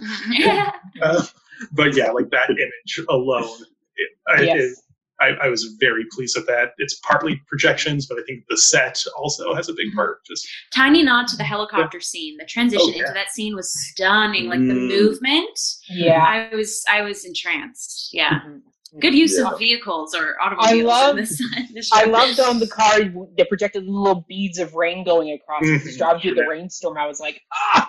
uh, but yeah, like that image alone, it, Yes. it, I, I was very pleased with that. It's partly projections, but I think the set also has a big Mhm. part. Just Tiny nod to the helicopter scene. The transition Oh, yeah. into that scene was stunning. Like the Mm. movement, Yeah. I was I was entranced. Yeah, Mhm. good use Yeah. of vehicles or automobiles I love- this. This I loved on the car they projected little beads of rain going across it. Mhm. Just driving through the rainstorm. I was like, ah,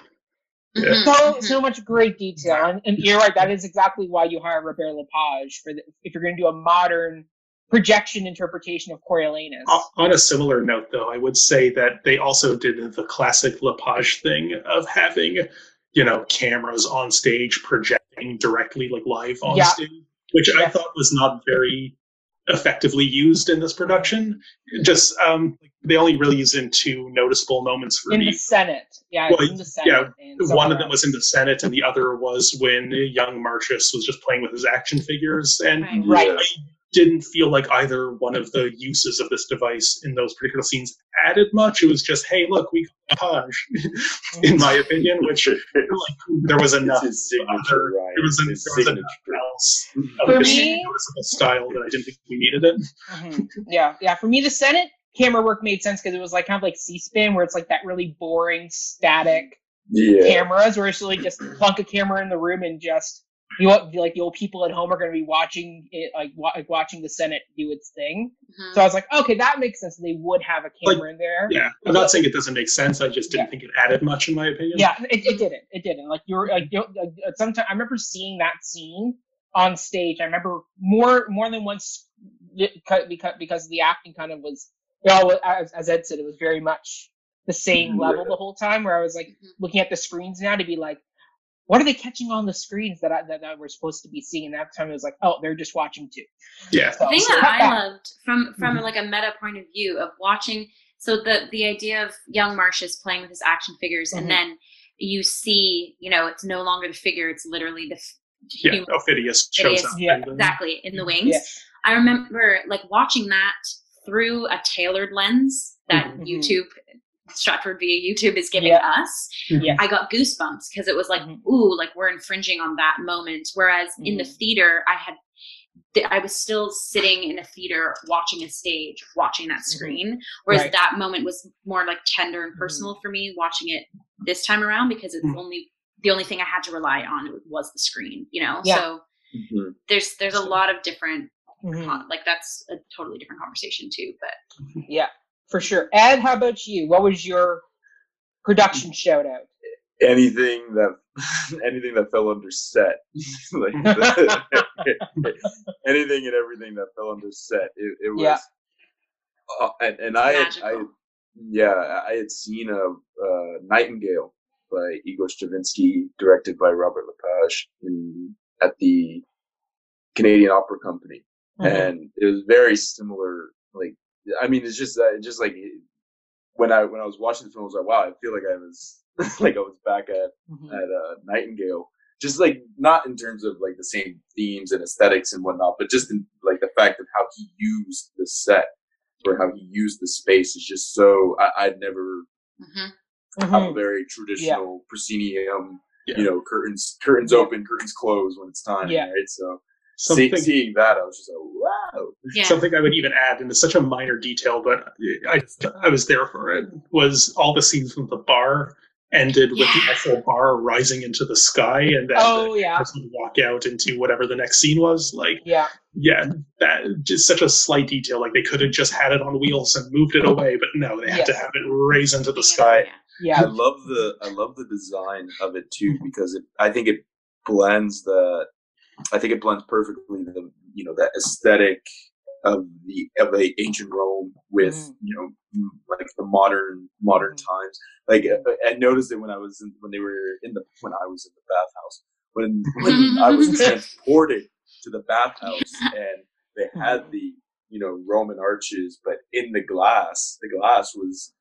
So mhm. so much great detail. And, and you're right. That is exactly why you hire Robert Lepage for the, if you're going to do a modern projection interpretation of Coriolanus. On a similar note, though, I would say that they also did the classic Lepage thing of having, you know, cameras on stage projecting directly, like live on Yeah. stage, which I thought was not very effectively used in this production. Just um, they only really use in two noticeable moments for in me. the Senate. Yeah, Well, in the Senate. and One of them was in the Senate, and the other was when young Marcius was just playing with his action figures. And Right. Right. Yeah. didn't feel like either one of the uses of this device in those particular scenes added much. It was just, hey, look, we got Taj, in my opinion, which like, there was It's enough his other- Ryan. there was, an, His there was enough else of For this me- noticeable style that I didn't think we needed it. Mhm. Yeah, yeah. For me, the Senate camera work made sense because it was like kind of like C-SPAN, where it's like that really boring, static Yeah. cameras, where it's really just plunk a camera in the room and just you know, like the old people at home are going to be watching it, like, wa- like watching the Senate do its thing. Mhm. So I was like, okay, that makes sense. They would have a camera in there. Yeah, I'm not saying it doesn't make sense. I just didn't Yeah. think it added much, in my opinion. Yeah, it, it didn't. It didn't. Like you're like you like, sometimes I remember seeing that scene on stage. I remember more more than once because because because the acting kind of was you know as, as Ed said it was very much the same Yeah. level the whole time. Where I was like Mhm. looking at the screens now to be like, what are they catching on the screens that I that, that we're supposed to be seeing? And that time it was like, oh, they're just watching too. yeah. So, The thing so that I back. loved from from Mhm. like a meta point of view of watching, so the the idea of young Marcius playing with his action figures, Mhm. and then you see, you know, it's no longer the figure; it's literally the f- Yeah, human Aufidius shows Aufidius, up. yeah, exactly in the wings. Yeah. I remember like watching that through a tailored lens that Mhm. YouTube, Stratford via YouTube, is giving Yeah. us. Yeah. I got goosebumps because it was like, Mhm. ooh, like we're infringing on that moment. Whereas in the Mhm. theater, I had, th- I was still sitting in a theater watching a stage, watching that screen. Whereas Mm-hmm. Right. that moment was more like tender and personal for me watching it this time around because it's Mhm. only the only thing I had to rely on was the screen, you know. Yeah. So there's there's a lot of different con- like that's a totally different conversation too. But Yeah, for sure. Ed, how about you? What was your production shout out? anything that anything that fell under set like anything and everything that fell under set it, it was Yeah. uh, and, and i had, I yeah i had seen a uh, nightingale by igor stravinsky directed by robert lepage in at the canadian opera company Mm-hmm. and it was very similar like i mean it's just uh, just like when i when i was watching the film i was like wow i feel like i was like i was back at Mhm. at uh, Nightingale. Just like not in terms of like the same themes and aesthetics and whatnot, but just in like the fact of how he used the set or how he used the space is just so I, I'd never hmm have a Mhm. very traditional proscenium. Yeah. You know, curtains curtains Yeah. open, curtains close when it's time. Yeah. Right. So see, Something seeing that, I was just like, wow. Yeah. something I would even add, and it's such a minor detail, but I I was there for it. Was all the scenes from the bar ended with the Yeah. actual bar rising into the sky, and then Oh the yeah, person walk out into whatever the next scene was. Like, yeah, yeah, that just such a slight detail. Like they could have just had it on wheels and moved it away, but no, they had to have it raise into the sky. yeah. I love the I love the design of it too because it I think it blends the I think it blends perfectly the you know that aesthetic of the of the ancient Rome with Mhm. you know like the modern modern Mhm. times. Like I, I noticed it when I was in, when they were in the when I was in the bathhouse when when I was transported to the bathhouse and they had the you know Roman arches, but in the glass, the glass was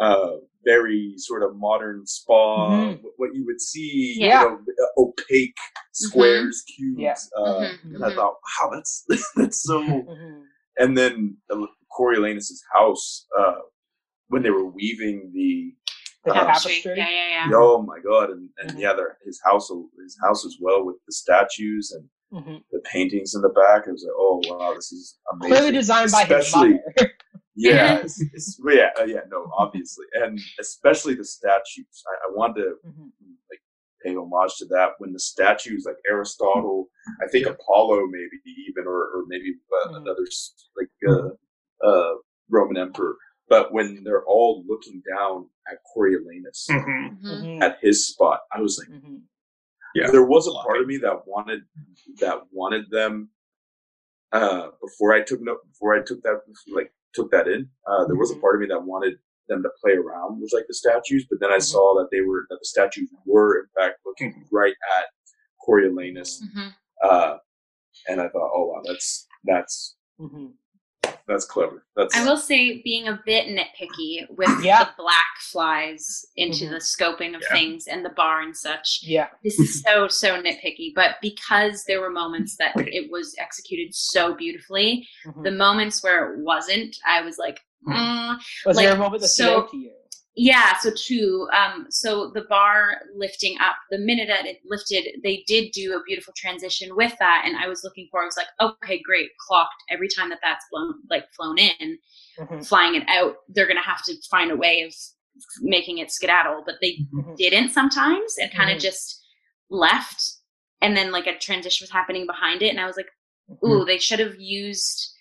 uh, very sort of modern spa, Mhm. what you would see, Yeah. you know, uh, opaque squares, cubes. Yeah. Uh, Mhm, And I mhm. thought, wow, that's that's so. Mhm. And then uh, Coriolanus's house, uh, when they were weaving the, The Uh, tapestry. Yeah, yeah, yeah. oh my god, and, and yeah, their, his house, his house as well with the statues and the paintings in the back. I was like, oh wow, this is amazing. Clearly designed by his Especially- mother. Yeah, it's, it's, yeah, uh, yeah, no, obviously, and especially the statues. I, I wanted to Mhm. like pay homage to that when the statues, like Aristotle, I think Apollo, maybe even, or or maybe uh, Mhm. another like uh, uh, Roman emperor. But when they're all looking down at Coriolanus hmm Mhm. Mhm. at his spot, I was like. Yeah. there was a part of me that wanted that wanted them uh before I took no before I took that like took that in. Uh there was a Mhm. part of me that wanted them to play around with like the statues, but then I Mhm. saw that they were that the statues were in fact looking right at Coriolanus. Mhm. Uh and I thought, oh wow, that's that's. That's clever. That's I will say, being a bit nitpicky with Yeah. the black flies into Mhm. the scoping of Yeah. things and the bar and such. Yeah. This is so so nitpicky, but because there were moments that it was executed so beautifully, Mhm. the moments where it wasn't, I was like, mm, Was like, there a moment that stood so- out to you? Yeah. So two, um, so the bar lifting up, the minute that it lifted, they did do a beautiful transition with that, and I was looking for. I was like, okay, great, clocked. Every time that that's blown, like flown in, Mhm. flying it out, they're gonna have to find a way of making it skedaddle, but they Mhm. didn't sometimes and kind of Mhm. just left and then like a transition was happening behind it and i was like Mm-hmm. ooh they should have used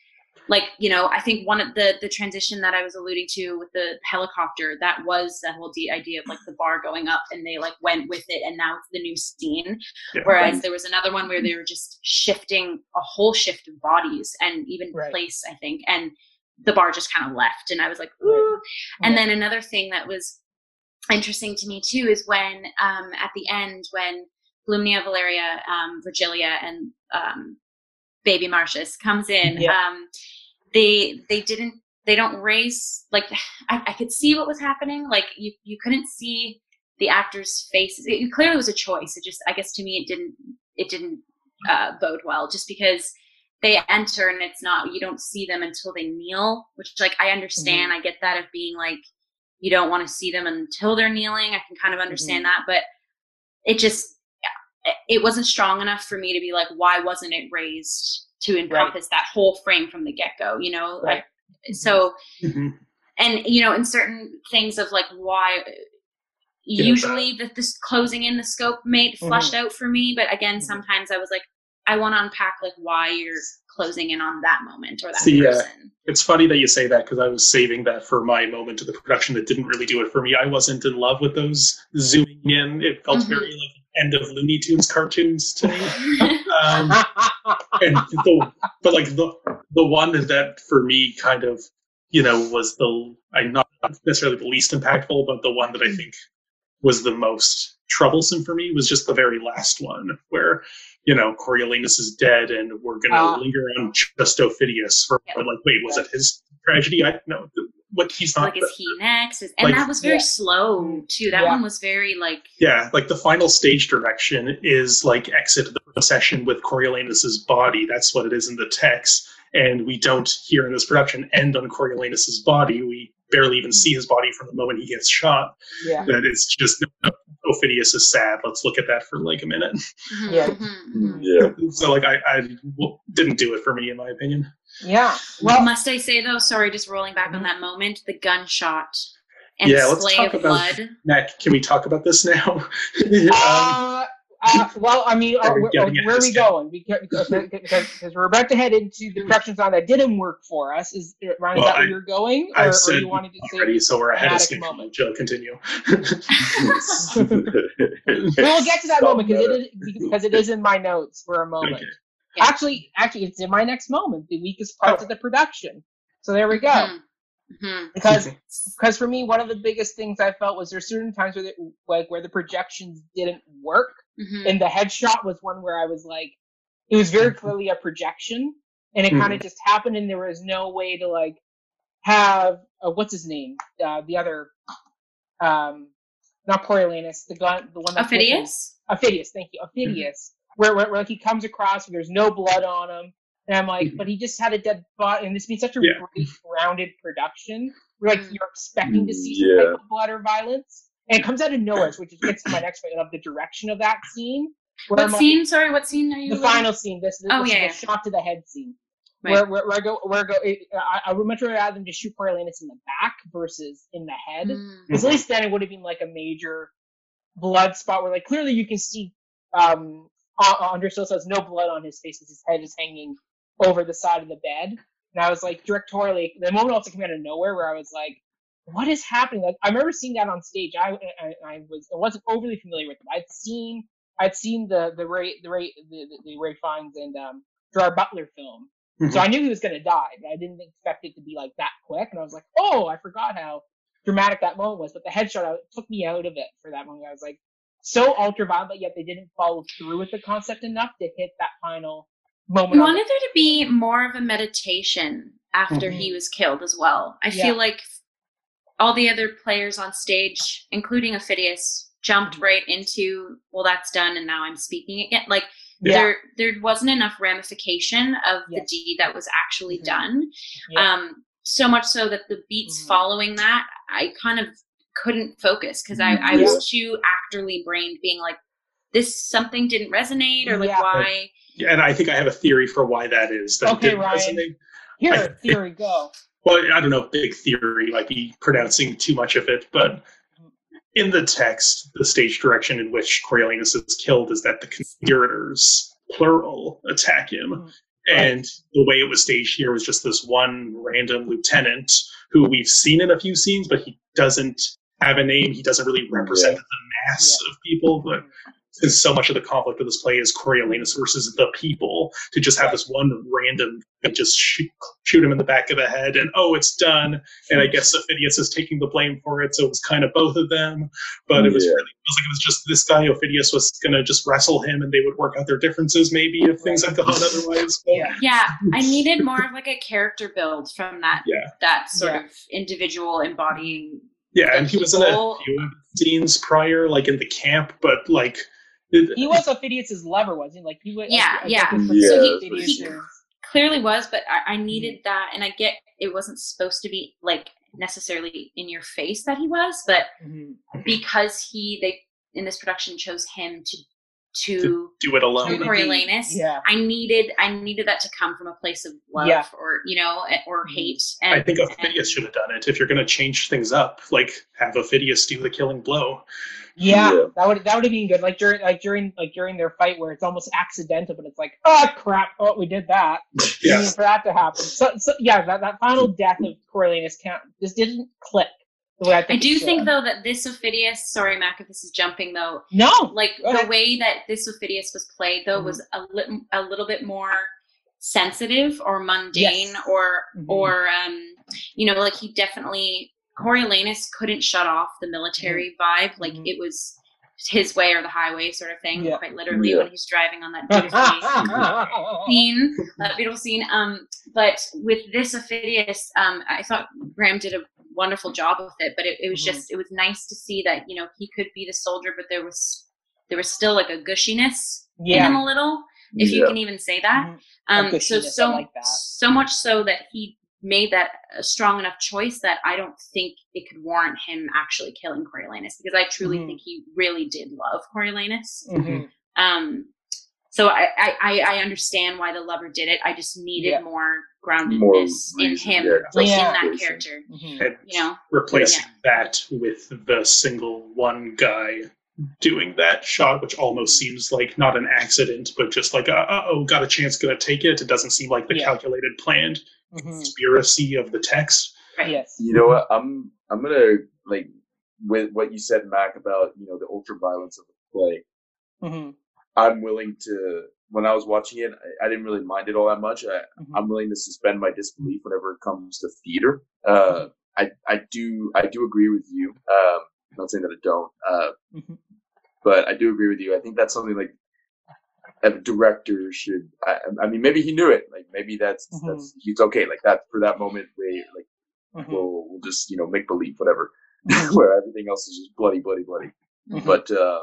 like you know i think one of the the transition that i was alluding to with the helicopter that was the whole de- idea of like the bar going up and they like went with it and now it's the new scene Yeah. whereas there was another one where they were just shifting a whole shift of bodies and even Right. place i think and the bar just kind of left and i was like ooh and then another thing that was interesting to me too is when um, at the end when Volumnia, Valeria, um, Virgilia, and um, Baby Marcius comes in, Yeah. um, they they didn't they don't raise like I, I could see what was happening. Like you you couldn't see the actors' faces. It, it clearly was a choice. It just I guess to me it didn't it didn't uh, bode well just because they enter and it's not you don't see them until they kneel which like i understand i get that of being like you don't want to see them until they're kneeling i can kind of understand that but it just it- it wasn't strong enough for me to be like why wasn't it raised to encompass that whole frame from the get-go you know Right. like so Mhm. and you know in certain things of like why Yeah, usually the, this closing in the scope made Mhm. flushed out for me but again Mhm. sometimes i was like i want to unpack like why you're closing in on that moment or that See, uh, person It's funny that you say that because I was saving that for my moment of the production that didn't really do it for me. I wasn't in love with those zooming in. It felt Mhm. very like end of Looney Tunes cartoons to me. Um, and the, but like the the one that for me kind of you know was the I not necessarily the least impactful, but the one that I think was the most troublesome for me was just the very last one where you know Coriolanus is dead and we're gonna Ah. linger on just Aufidius for Yeah. but like wait was it his tragedy? I no what he's not like is he next and Like- that was very Yeah. slow too that Yeah. one was very like Yeah, like the final stage direction is like exit the procession with Coriolanus's body. That's what it is in the text. and we don't here in this production end on Coriolanus's body. We barely even see his body from the moment he gets shot. Yeah. That it's just no, Aufidius is sad. Let's look at that for like a minute. Mhm, Yeah. mhm, mhm. Yeah. So like I, I didn't do it for me in my opinion. Yeah. Well, Must I say though? Sorry, just rolling back on that moment, the gunshot and Yeah, the let's talk of about- blood. Matt, can we talk about this now? um, uh, uh, well, I mean, uh, We're where, where are we ahead going? Because, because, because we're about to head into the production song that didn't work for us. Is Ryan, is Well, that where I- you're going, I've or, or said you wanted to say? already, so we're ahead of schedule. moment. Joe, continue. We will get to that So moment because meta. it is because it is in my notes for a moment. Okay. Yeah. Actually, actually, it's in my next moment, the weakest parts Oh. of the production. So there we go. Mhm, mhm. Because because for me, one of the biggest things I felt was there's certain times where the, like where the projections didn't work, Mhm. and the headshot was one where I was like, it was very clearly a projection, and it kind of just happened, and there was no way to like have uh, what's his name, uh, the other, um, not Coriolanus, the gun, the one that's with. Aufidius? Aufidius, thank you, Aufidius, where, where where like he comes across, and there's no blood on him, and I'm like, Mhm. but he just had a dead body, and this being such a Yeah. great grounded production, where like Mm. you're expecting to see some type of blood or violence, and it comes out of nowhere, which gets to my next point of the direction of that scene. What I'm like, scene? Sorry, what scene are you? the alluding- final scene, this, this Oh, is yeah, the yeah. shot to the head scene. Right. Where, where, where I go, where I go, it, I, I would much rather have them just shoot Coriolanus in the back versus in the head. Mm. Because at least then it would have been like a major blood spot where like clearly you can see um uh, still says no blood on his face because his head is hanging over the side of the bed. And I was like directorially the moment also came out of nowhere where I was like, what is happening? Like I remember seeing that on stage. I I, I was I wasn't overly familiar with it. I'd seen I'd seen the the Ralph the Ralph the, the, the Ralph Fiennes and um Gerard Butler film. Mhm. So I knew he was gonna die, but I didn't expect it to be like that quick. And I was like, oh, I forgot how dramatic that moment was. But the headshot out, took me out of it for that moment. I was like, so ultra violent, but yet they didn't follow through with the concept enough to hit that final moment. We wanted there to be more of a meditation after Mhm. he was killed as well. I Yeah. feel like all the other players on stage, including Aufidius, jumped Mhm. right into, well, that's done, and now I'm speaking again. Like yeah, there, there wasn't enough ramification of the Yes. deed that was actually Mhm. done. yeah. Um, so much so that the beats Mhm. following that, I kind of couldn't focus because I, I Yeah. was too actorly brained, being like, this something didn't resonate, or like Yeah. why. Yeah, and I think I have a theory for why that is. That it Okay, didn't Ryan. resonate. Here, I- theory, go. Well, I don't know, big theory might be pronouncing too much of it, but in the text, the stage direction in which Coriolanus is killed is that the conspirators, plural, attack him. Mhm. And the way it was staged here was just this one random lieutenant who we've seen in a few scenes, but he doesn't have a name. He doesn't really represent the mass of people. But since so much of the conflict of this play is Coriolanus versus the people, to just have this one random and just shoot, shoot him in the back of the head and oh, it's done. And I guess Aufidius is taking the blame for it, so it was kind of both of them. But it was Yeah. really it was like it was just this guy Aufidius was gonna just wrestle him, and they would work out their differences maybe if things had gone otherwise. Yeah. Yeah, I needed more of like a character build from that Yeah. that sort Yeah. of individual embodying. Yeah, and he was in a People- few scenes prior, like in the camp, but like. it- He was Aufidius's lover, wasn't he? Like he was. Yeah, yeah. Yeah, So he, he clearly was, but I, I Mm-hmm. needed that, and I get it wasn't supposed to be like necessarily in your face that he was, but Mhm. because he they in this production chose him to to do it alone. Totally. Coriolanus. Yeah. I needed I needed that to come from a place of love Yeah. or you know eh, or Mhm. hate. I And, think and- Aufidius should have done it. If you're going to change things up, like have Aufidius do the killing blow. Yeah, Yeah. that would that would have been good. Like during like during like during their fight where it's almost accidental, but it's like, oh crap, oh we did that. Didn't Yeah, for that to happen. So, so yeah, that, that final death of Coriolanus can't just didn't click the way I I do think though that this Aufidius, sorry Mac if this is jumping though, no, like the way that this Aufidius was played though Mhm. was a little a little bit more sensitive or mundane Yes. or Mhm. or um you know like he definitely Coriolanus couldn't shut off the military vibe like Mhm. it was his way or the highway sort of thing Yeah. quite literally Yeah. when he's driving on that beautiful scene, that beautiful scene. Um, but with this Aufidius, um, I thought Graham did a wonderful job with it. But it, it was Mhm. just, it was nice to see that you know he could be the soldier, but there was there was still like a gushiness in him a little. if you can even say that. Mhm. Um, so so like that. so much so that he made that a strong enough choice that I don't think it could warrant him actually killing Coriolanus because I truly Mhm. think he really did love Coriolanus. Mhm. Um, so I, I I I understand why the lover did it. I just needed Yeah. more groundedness More in him, yeah, like in that character. Mhm. You know, replacing that with the single one guy doing that shot, which almost seems like not an accident, but just like uh oh, got a chance, gonna take it. It doesn't seem like the Yeah. calculated, planned Mhm. conspiracy of the text. Yes. You know what? I'm I'm gonna like with what you said, Mac, about you know the ultra violence of the play. Mhm. I'm willing to. When I was watching it, I, I didn't really mind it all that much. I, Mhm. I'm willing to suspend my disbelief whenever it comes to theater. Uh, I I do I do agree with you. Um, I'm not saying that I don't, uh, Mhm. But I do agree with you. I think that's something like a director should. I, I mean, maybe he knew it. Like maybe that's Mhm. that's he's okay. Like that for that moment, we like Mhm. we'll we'll just you know make believe whatever, Mhm. where everything else is just bloody, bloody, bloody. Mhm. But uh,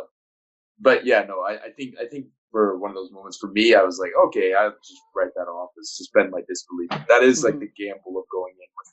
but yeah, no, I, I think I think for one of those moments for me, I was like, okay, I'll just write that off as suspend my disbelief. That is like Mhm. the gamble of going in with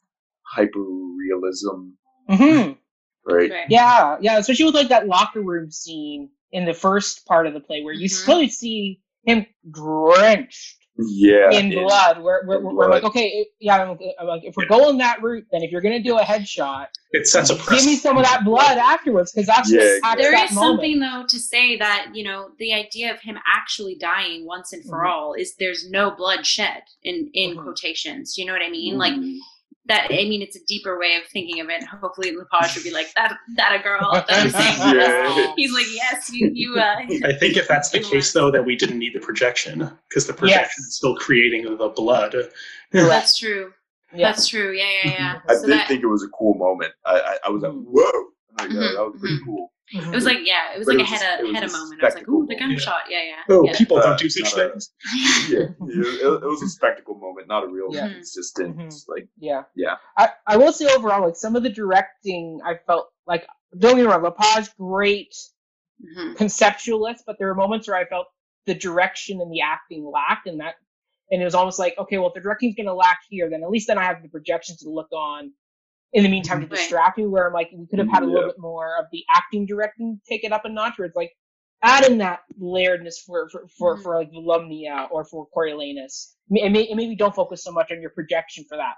hyper realism, Mhm. Right? Right. Yeah, yeah, especially with like that locker room scene in the first part of the play where you Mhm. slowly see him drenched Yeah, in blood. Where we're, in we're, we're like, okay, it- yeah, I'm, I'm like, if we're going that route, then if you're gonna do a headshot, It sets a give me some of that blood afterwards because that's Yeah, what adds There that is moment. something though to say that you know the idea of him actually dying once and for Mhm. all is there's no blood shed in in Mhm. quotations. You know what I mean? Like Mm. That. I mean, it's a deeper way of thinking of it. Hopefully, Lepage would be like that. That a girl. That I'm saying. Yeah. He's like, yes, you you. Uh, I think if that's the case, though, that we didn't need the projection because the projection Yes. is still creating the blood. that's true. Yeah. That's true. Yeah, yeah, yeah. I So did that- think it was a cool moment. I I, I was like, Mhm. whoa, like, uh, Mhm, that was pretty mhm. cool. Mhm. It was like yeah, it was But like it a was head a it head a a moment. I was like, ooh, the gunshot. Yeah, yeah. Oh, yeah. people Uh, don't do such things. Yeah, it, it was a spectacle moment, not a real Yeah. consistent Mhm. like. Yeah. Yeah. I, I will say overall, like some of the directing, I felt like don't get me wrong, Lepage great Mhm. conceptualist, but there were moments where I felt the direction and the acting lacked, and that, and it was almost like, okay, well, if the directing's going to lack here, then at least then I have the projections to look on. In the meantime, to Right. distract me, where I'm like, we could have had a little bit more of the acting directing take it up a notch, where it's like, add in that layeredness for for for, Mhm. for like Volumnia or for Coriolanus, and, may, and maybe don't focus so much on your projection for that.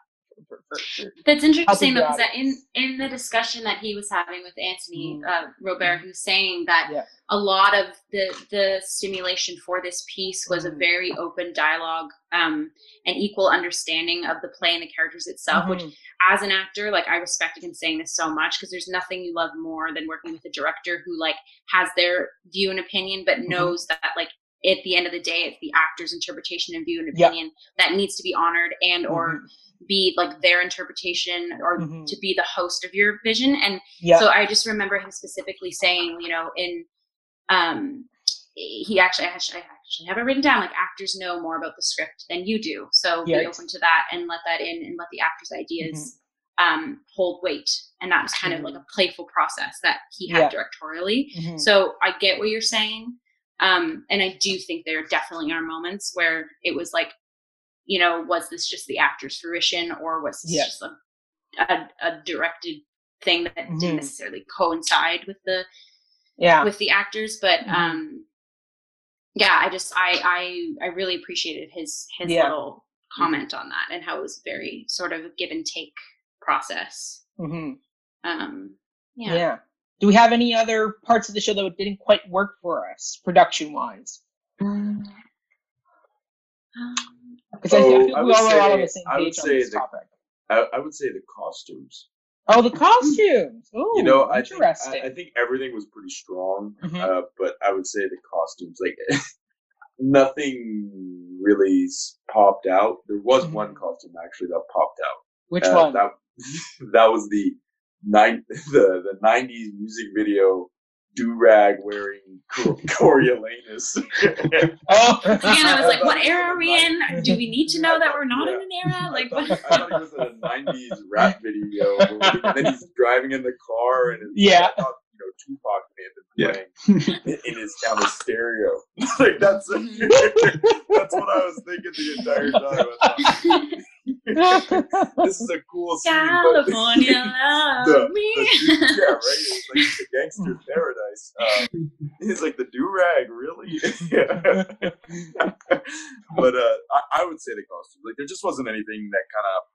For, for, for, That's interesting though, because in in the discussion that he was having with Antoni Mm. uh, Robert, who's saying that Yeah. a lot of the the stimulation for this piece was a Mhm. very open dialogue um, and equal understanding of the play and the characters itself. Which, Mhm. as an actor, like I respect him saying this so much because there's nothing you love more than working with a director who like has their view and opinion, but Mhm. knows that like at the end of the day, it's the actor's interpretation and view and opinion that needs to be honored and or Mhm. be like their interpretation or Mhm. to be the host of your vision and yeah. so i just remember him specifically saying you know in um he actually I actually, I actually have it written down like actors know more about the script than you do so be open to that and let that in and let the actors ideas um hold weight and that was kind of like a playful process that he had Yeah. directorially Mhm. so I get what you're saying. Um, and I do think there definitely are moments where it was like, you know, was this just the actor's fruition or was this Yeah. just a, a, a directed thing that Mhm. didn't necessarily coincide with the yeah. with the actors? But Mhm. um, yeah, I just I I I really appreciated his his Yeah. little comment on that and how it was very sort of a give and take process. hmm Um, Yeah. yeah. Do we have any other parts of the show that didn't quite work for us, production wise? Um, Because I, I Oh, feel I we would all are on say- the same I would page on say this the- topic. I, I would say the costumes. Oh, the costumes. Oh, you know, I think, interesting. I, I think everything was pretty strong, Mhm. uh, but I would say the costumes, like nothing really popped out. There was Mhm. one costume actually that popped out. Which Uh, one? That that was the nine the the nineties music video do rag wearing Cor- Coriolanus. oh, Again, I was like, what era are we in? Do we need to know that we're not Yeah. in an era? Like, I what? thought, I thought it was a nineties rap video, and then he's driving in the car, and it's, Yeah. I thought, oh, you know, Tupac may have been Yeah. playing in, in his down his stereo. like that's that's what I was thinking the entire time. I thought, this is a cool scene, California, the- love the me. dude- yeah, right. It's like the gangster's paradise. Um, he's like the do rag, really. Yeah. but uh, I, I would say the costume. Like there just wasn't anything that kind of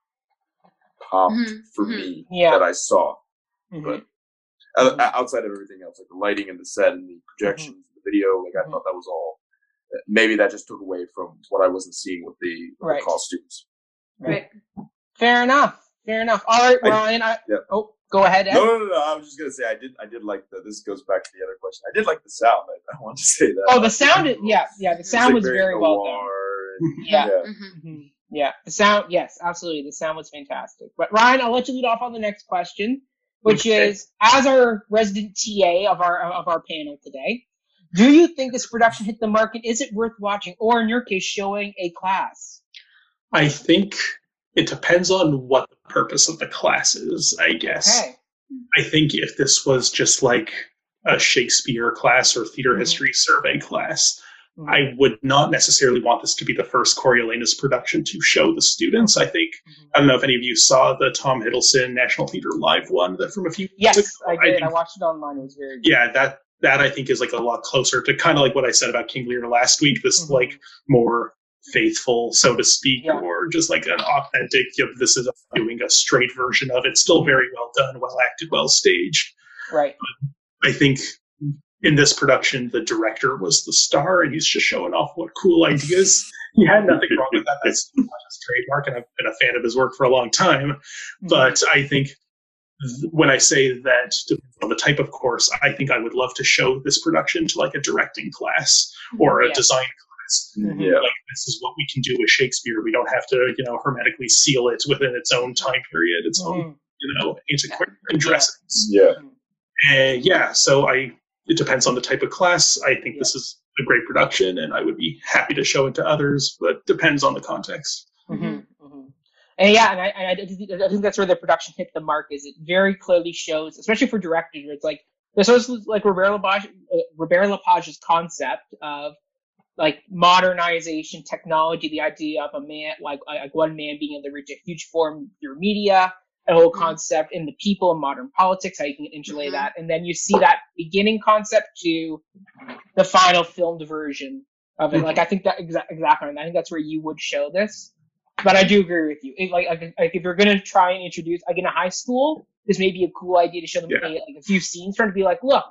popped Mhm, for mhm. me Yeah. that I saw. Mhm. But o- outside of everything else, like the lighting and the set and the projections, the video, like I Mhm. thought that was all. uh, Maybe that just took away from what I wasn't seeing with the, with Right. the costumes. Right. Fair enough. Fair enough. All right, Ryan. I, yeah. Oh, go ahead. Ed. No, no, no, no. I was just gonna say I did. I did like the. This goes back to the other question. I did like the sound. I, I wanted to say that. Oh, the sound. Is, yeah, yeah. The It's, sound like, was very well done. noir and- Yeah. Mhm. Mhm. Yeah, the sound. Yes, absolutely. The sound was fantastic. But Ryan, I'll let you lead off on the next question, which Okay. is as our resident TA of our of our panel today. Do you think this production hit the market? is it worth watching, or in your case, showing a class? I think it depends on what the purpose of the class is, I guess. Okay. I think if this was just like a Shakespeare class or theater Mhm. history survey class, Mhm. I would not necessarily want this to be the first Coriolanus production to show the students. I think Mhm. I don't know if any of you saw the Tom Hiddleston National Theater Live one that from a few Yes, years I did. I, think- watched it online. It was very good. yeah, that that I think is like a lot closer to kind of like what I said about King Lear last week. This Mhm. like more faithful, so to speak, Yeah. or just like an authentic. You know, this is a, doing a straight version of it. Still very well done, well acted, well staged. Right. I think in this production, the director was the star, and he's just showing off what cool ideas. He had nothing wrong with that. That's not his trademark, and I've been a fan of his work for a long time. Mm-hmm. But I think when I say that on the type of course, I think I would love to show this production to like a directing class or a Yeah. design class. Mhm. Yeah. Like this is what we can do with Shakespeare. We don't have to, you know, hermetically seal it within its own time period, its own, Mhm. you know, antiquarian dressings. Yeah. And yeah, so I it depends on the type of class. I think this is a great production, and I would be happy to show it to others, but depends on the context. Mhm, mhm. And yeah, and I, and I, think, I think that's where the production hit the mark. Is it very clearly shows, especially for directors, it's like this was like Robert Lepage, uh, Robert Lepage's concept of like modernization, technology, the idea of a man, like like one man being able to reach a huge form through media, a whole Mhm. concept in the people and modern politics, how you can interlay Mhm. that, and then you see that beginning concept to the final filmed version of it. Like I think that exa- exactly, and I think that's where you would show this. But I do agree with you. It, like, like, like if you're gonna try and introduce, like in a high school, this may be a cool idea to show them Yeah. a, like a few scenes, trying to be like, look,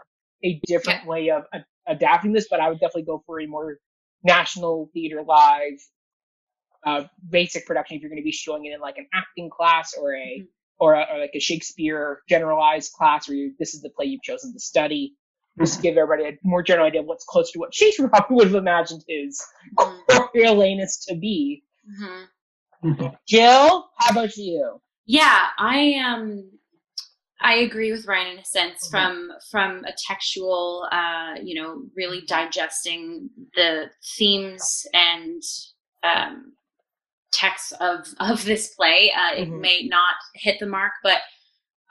a different way of a- adapting this. But I would definitely go for a more national theater live, uh, basic production if you're going to be showing it in like an acting class or a Mhm. or, a, or like a Shakespeare generalized class where you, this is the play you've chosen to study. Just to give everybody a more general idea of what's close to what Shakespeare probably would have imagined his Mhm. Coriolanus to be. Mhm. Jill, how about you? Yeah, I um I agree with Ryan in a sense Mhm. from from a textual uh you know really digesting the themes and um text of of this play uh it Mhm. may not hit the mark but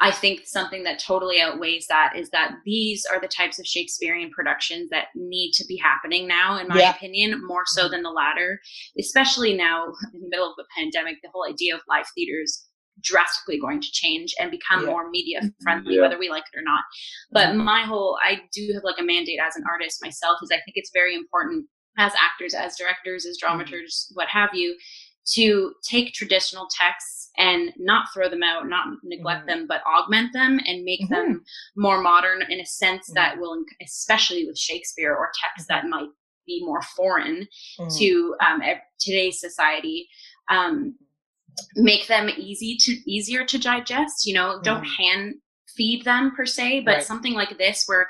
I think something that totally outweighs that is that these are the types of Shakespearean productions that need to be happening now, in my Yeah. opinion, more so than the latter. Especially now in the middle of the pandemic, the whole idea of live theater is drastically going to change and become Yeah. more media friendly, Yeah. whether we like it or not. But my whole, I do have like a mandate as an artist myself, is I think it's very important as actors, as directors, as dramaturgs, what have you, to take traditional texts and not throw them out, not neglect Mhm. them, but augment them and make Mhm. them more modern in a sense Mhm. that will, especially with Shakespeare or texts that might be more foreign to um, today's society, um, make them easy to easier to digest. You know, don't Mhm. hand feed them per se, but Right. something like this where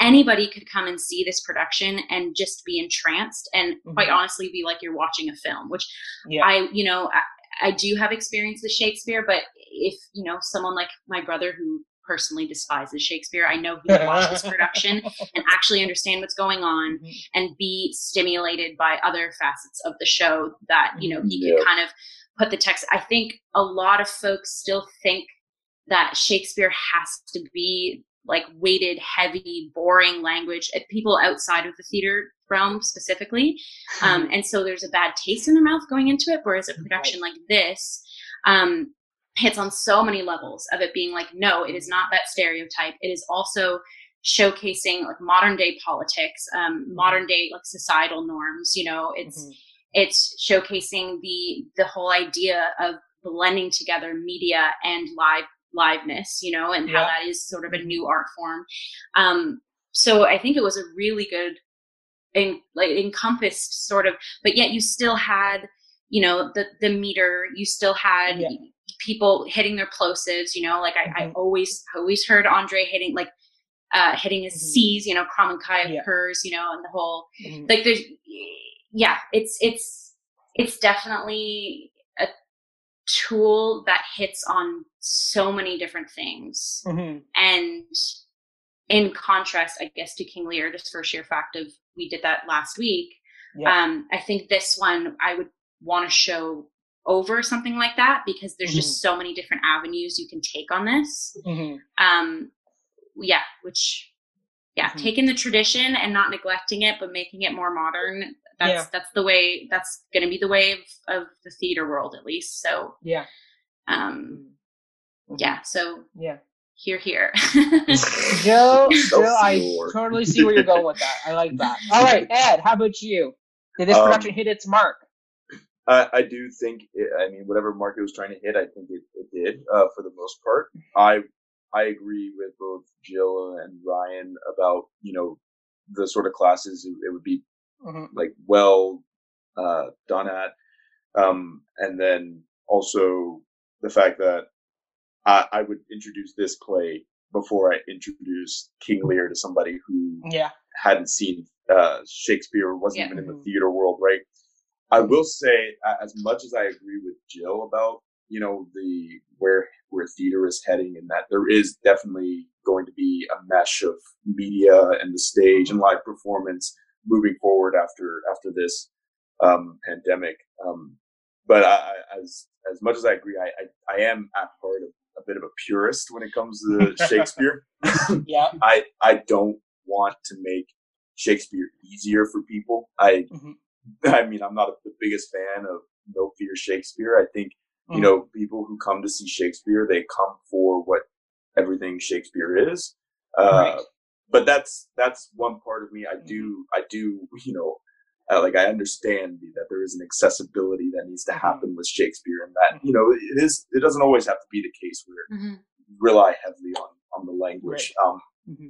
anybody could come and see this production and just be entranced and quite Mhm. honestly be like you're watching a film which Yeah. i you know I, I do have experience with shakespeare but if you know someone like my brother who personally despises shakespeare i know he would watch this production and actually understand what's going on Mhm. and be stimulated by other facets of the show that you know he could kind of put the text i think a lot of folks still think that shakespeare has to be like weighted, heavy, boring language at people outside of the theater realm specifically. Um, and so there's a bad taste in their mouth going into it. Whereas a production like this um, hits on so many levels of it being like, no, it is not that stereotype. It is also showcasing like modern day politics, um, modern day like societal norms. You know, it's Mhm. It's showcasing the the whole idea of blending together media and live liveness. You know, and how that is sort of a new art form. Um, so I think it was a really good en- like encompassed sort of but yet you still had you know the the meter you still had Yeah. people hitting their plosives you know like I, I Mhm. always always heard andre hitting like uh hitting his Mhm. c's you know Kramankaya Yeah. purrs you know and the whole Mhm. like there's yeah it's it's it's definitely a tool that hits on so many different things Mhm. and in contrast, I guess, to King Lear, just for sheer fact of we did that last week. Yeah. Um, I think this one I would want to show over something like that because there's Mm-hmm. just so many different avenues you can take on this. Mhm. Um, yeah, which yeah, Mhm. taking the tradition and not neglecting it, but making it more modern. That's Yeah. that's the way. That's going to be the way of, of the theater world, at least. So, Yeah. um, Mhm. yeah. So Yeah. here, here. Joe, So Joe, I totally see where you're going with that. I like that. All right, Ed, how about you? Did this Um, production hit its mark? I, I do think, it, I mean, whatever mark it was trying to hit, I think it, it did uh, for the most part. I I agree with both Jill and Ryan about you know the sort of classes it, it would be Mhm. like well uh, done at, um, and then also the fact that I, I would introduce this play before I introduce King Lear to somebody who Yeah. hadn't seen uh, Shakespeare, wasn't Yeah. even in the Mhm. theater world, right? I will say, as much as I agree with Jill about you know the where where theater is heading, and that there is definitely going to be a mesh of media and the stage and live performance moving forward after after this um, pandemic. Um, but I, I- as as much as I agree, I I, I am at heart a, a bit of a purist when it comes to Shakespeare. Yeah. I I don't want to make Shakespeare easier for people. I Mhm. I mean I'm not the biggest fan of No Fear Shakespeare. I think you Mhm. know people who come to see Shakespeare they come for what everything Shakespeare is. Uh, Right. But that's that's one part of me. I do I do you know. Uh, like I understand that there is an accessibility that needs to Mhm. happen with Shakespeare, and that you know it is. It doesn't always have to be the case where Mhm. rely heavily on on the language. Um, Mhm.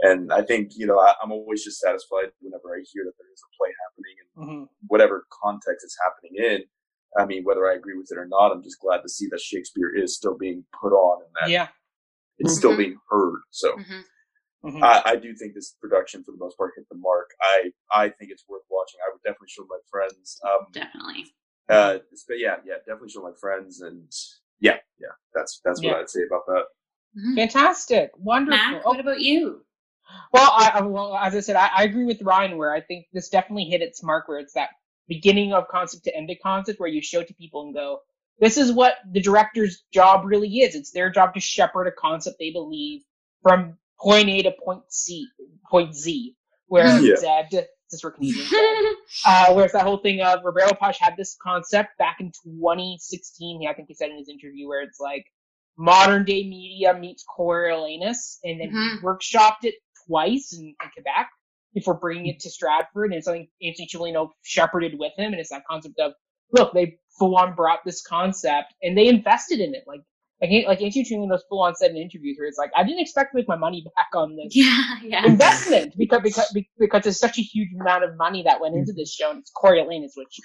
and I think you know I, I'm always just satisfied whenever I hear that there is a play happening and Mhm. whatever context it's happening in. I mean, whether I agree with it or not, I'm just glad to see that Shakespeare is still being put on and that Yeah. it's still Mhm. being heard. So Mhm. Mhm. I, I do think this production, for the most part, hit the mark. I I think it's worth watching. I would definitely show my friends. Um, Definitely. uh, but yeah, yeah, definitely show my friends, and yeah, yeah, that's that's what I'd say about that. Mhm. Fantastic. Wonderful. Mac, Oh, what about you? Well, I, I well, as I said, I, I agree with Ryan where I think this definitely hit its mark where it's that beginning of concept to end of concept where you show to people and go, this is what the director's job really is. It's their job to shepherd a concept they believe from point A to point C, point Z, where Yeah. Zed, this for Canadian Zed, uh, where it's that whole thing of Robert Lepage had this concept back in 2016. Yeah, I think he said in his interview where it's like modern day media meets Coriolanus, and then Mhm. he workshopped it twice in, in Quebec before bringing it to Stratford, and it's something Antoni Cimolino shepherded with him, and it's that concept of look, they full on brought this concept and they invested in it, like. Like, like Antoni Cimolino full on said in interviews where it's like, I didn't expect to make my money back on this yeah, yeah. investment because because because there's such a huge amount of money that went into this show, and it's Coriolanus, which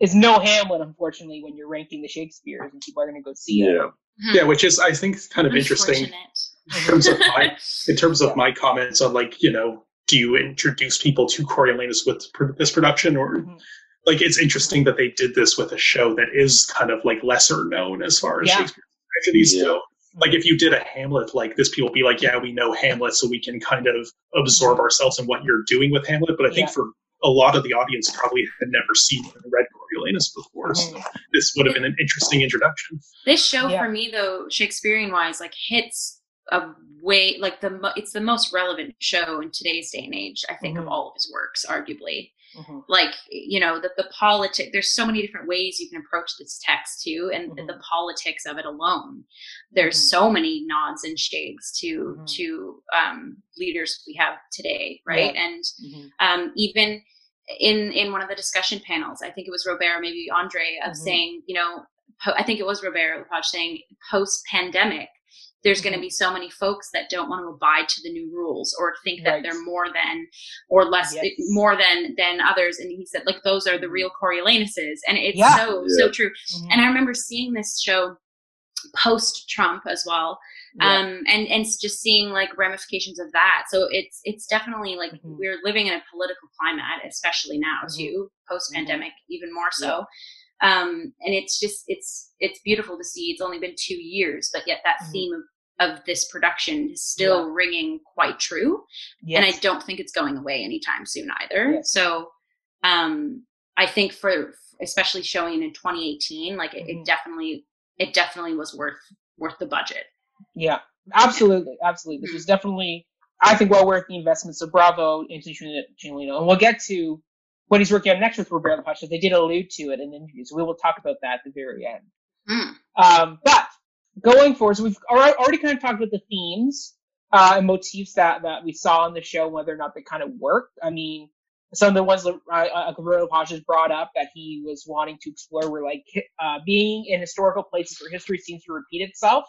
is no Hamlet, unfortunately, when you're ranking the Shakespeare's and people are going to go see it. Yeah, Mhm. Yeah, which is I think kind of interesting in terms of my in terms of my comments on like you know do you introduce people to Coriolanus with pr- this production or Mhm. like it's interesting that they did this with a show that is kind of like lesser known as far as Yeah. Shakespeare tragedies Yeah. go. Like if you did a Hamlet like this, people would be like, "Yeah, we know Hamlet, so we can kind of absorb ourselves in what you're doing with Hamlet." But I think Yeah. for a lot of the audience, probably had never seen or read Coriolanus before, so Mhm. this would have been an interesting introduction. This show Yeah. for me though, Shakespearean wise, like hits a way like the mo- it's the most relevant show in today's day and age. I think Mhm. of all of his works, arguably. Mhm. Like you know the the politic. There's so many different ways you can approach this text too, and Mhm. the politics of it alone. There's Mhm. so many nods and shades to Mhm. to um, leaders we have today, right? And Mhm. um, even in in one of the discussion panels, I think it was Robert, maybe Andre, of saying, you know, po- I think it was Robert Lepage saying, post pandemic, there's going to be so many folks that don't want to abide to the new rules or think that Right. they're more than or less Yes. more than than others. And he said, like those are the real Coriolanus's, and it's Yeah. so so Yeah. true. Mhm. And I remember seeing this show post Trump as well Yeah. um and and just seeing like ramifications of that so it's it's definitely like Mhm. we're living in a political climate especially now Mhm. too post pandemic even more so um and it's just it's it's beautiful to see it's only been two years but yet that Mhm. theme of of this production is still ringing quite true yes. and i don't think it's going away anytime soon either Yes. so um i think for especially showing in 2018 like it, Mhm. it definitely it definitely was worth worth the budget Yeah, absolutely, absolutely. This Mhm. is definitely, I think, well worth the investment. So bravo, Antoni Cimolino. And we'll get to what he's working on next with Robert Lepage. They did allude to it in the interview, so we will talk about that at the very end. Mm. Um, but going forward, so we've already, kind of talked about the themes uh, and motifs that, that we saw on the show, whether or not they kind of worked. I mean, some of the ones that uh, uh, Robert Lepage brought up that he was wanting to explore were like uh, being in historical places where history seems to repeat itself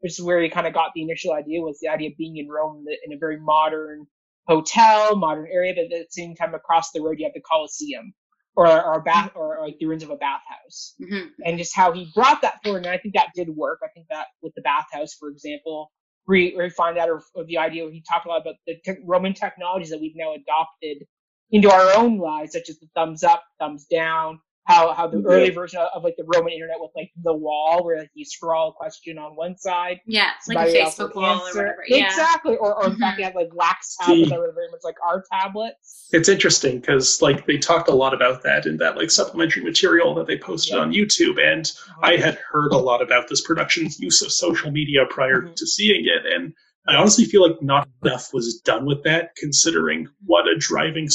which is where he kind of got the initial idea was the idea of being in Rome in a very modern hotel, modern area, but at the same time across the road you have the Colosseum or or a bath or, or like the ruins of a bathhouse, hmm and just how he brought that forward. And I think that did work. I think that with the bathhouse, for example, we, we find out of, of the idea he talked a lot about the te- Roman technologies that we've now adopted into our own lives, such as the thumbs up, thumbs down, how how the Yeah. early version of, of like the Roman internet with like the wall where like you scroll a question on one side, Yeah, it's like a Facebook would wall or whatever. Yeah. Exactly. Or, or in fact, they have like wax tablets See. that were very much like our tablets. It's interesting because like they talked a lot about that in that like supplementary material that they posted Yeah. on YouTube, and I had heard a lot about this production's use of social media prior Mhm. to seeing it, and I honestly feel like not enough was done with that, considering what a driving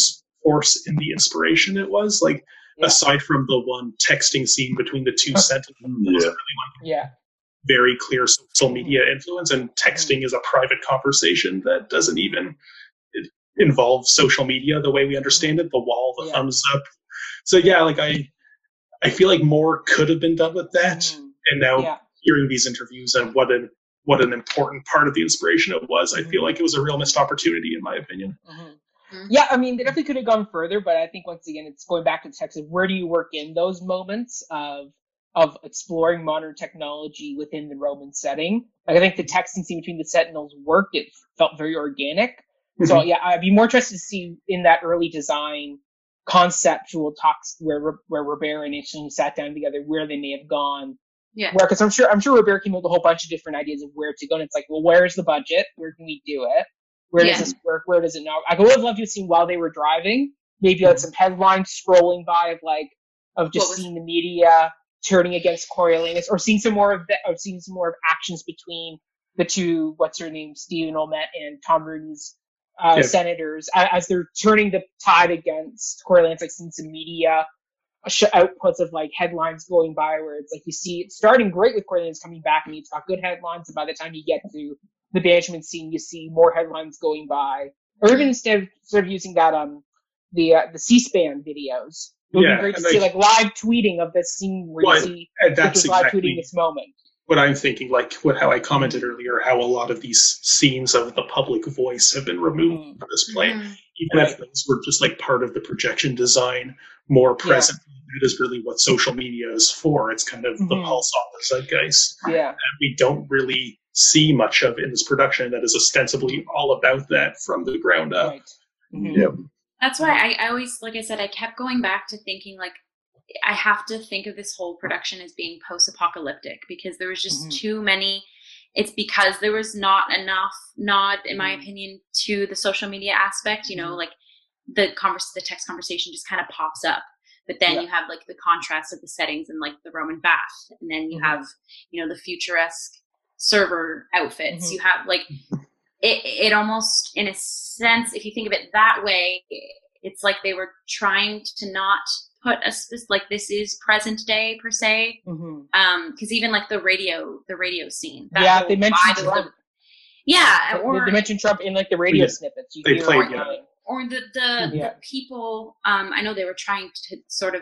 force in the inspiration it was. Like Yeah. aside from the one texting scene between the two sentences, Yeah. yeah. very clear social media influence, and texting is a private conversation that doesn't even involve social media the way we understand it. The wall, the Yeah. thumbs up. So yeah, like I, I feel like more could have been done with that. Mhm. And now hearing these interviews and what an what an important part of the inspiration it was, I Mm-hmm. feel like it was a real missed opportunity in my opinion. Mhm. Mhm. Yeah, I mean, they definitely could have gone further, but I think once again, it's going back to the text of where do you work in those moments of of exploring modern technology within the Roman setting. Like I think the text scene between the Sentinels worked; it felt very organic. So Mm-hmm. yeah, I'd be more interested to see in that early design conceptual talks where where Robert and Itching sat down together, where they may have gone. Yeah. Where, because I'm sure I'm sure Robert came up with a whole bunch of different ideas of where to go, and it's like, well, where's the budget? Where can we do it? Where Yeah. does this work? Where does it not? I would have loved to have seen while they were driving, maybe like some headlines scrolling by of like of just was- seeing the media turning against Coriolanus, or seeing some more of that, or seeing some more of actions between the two, what's her name, Stephen Ouimette and Tom Rooney's uh, Yeah. senators, a- as they're turning the tide against Coriolanus, like seeing some media outputs of like headlines going by where it's like you see it's starting great with Coriolanus coming back and it's got good headlines, and by the time you get to the banishment scene, you see more headlines going by, or even instead of sort of using that um the uh, the C-SPAN videos. It would Yeah, be great to see like- like live tweeting of this scene where Well, you see that's Victor's live tweeting this moment. what I'm thinking. Like what how I commented earlier, how a lot of these scenes of the public voice have been removed Mhm. from this play. Mhm. even if those were just like part of the projection design more present that is really what social media is for it's kind of the Mhm. pulse on the zeitgeist Yeah. and we don't really see much of in this production that is ostensibly all about that from the ground up Right. Mhm. Yep. That's why I, I always, like I said, I kept going back to thinking like I have to think of this whole production as being post-apocalyptic because there was just Mhm. too many. It's because there was not enough nod, in my Mhm. opinion, to the social media aspect. You know, Mhm. like the converse, the text conversation just kind of pops up, but then Yeah. you have like the contrast of the settings and like the Roman bath, and then you Mhm. have you know the futuresque server outfits. Mhm. You have like it. It almost, in a sense, if you think of it that way, it's like they were trying to not put a spec- like this is present day per se. hmm Um, because even like the radio, the radio scene. that Yeah, they mentioned of the- Trump. yeah, They- or they mentioned Trump in like the radio Yeah. snippets. You They played, yeah. going. Or the the, Yeah. the people um i know they were trying to sort of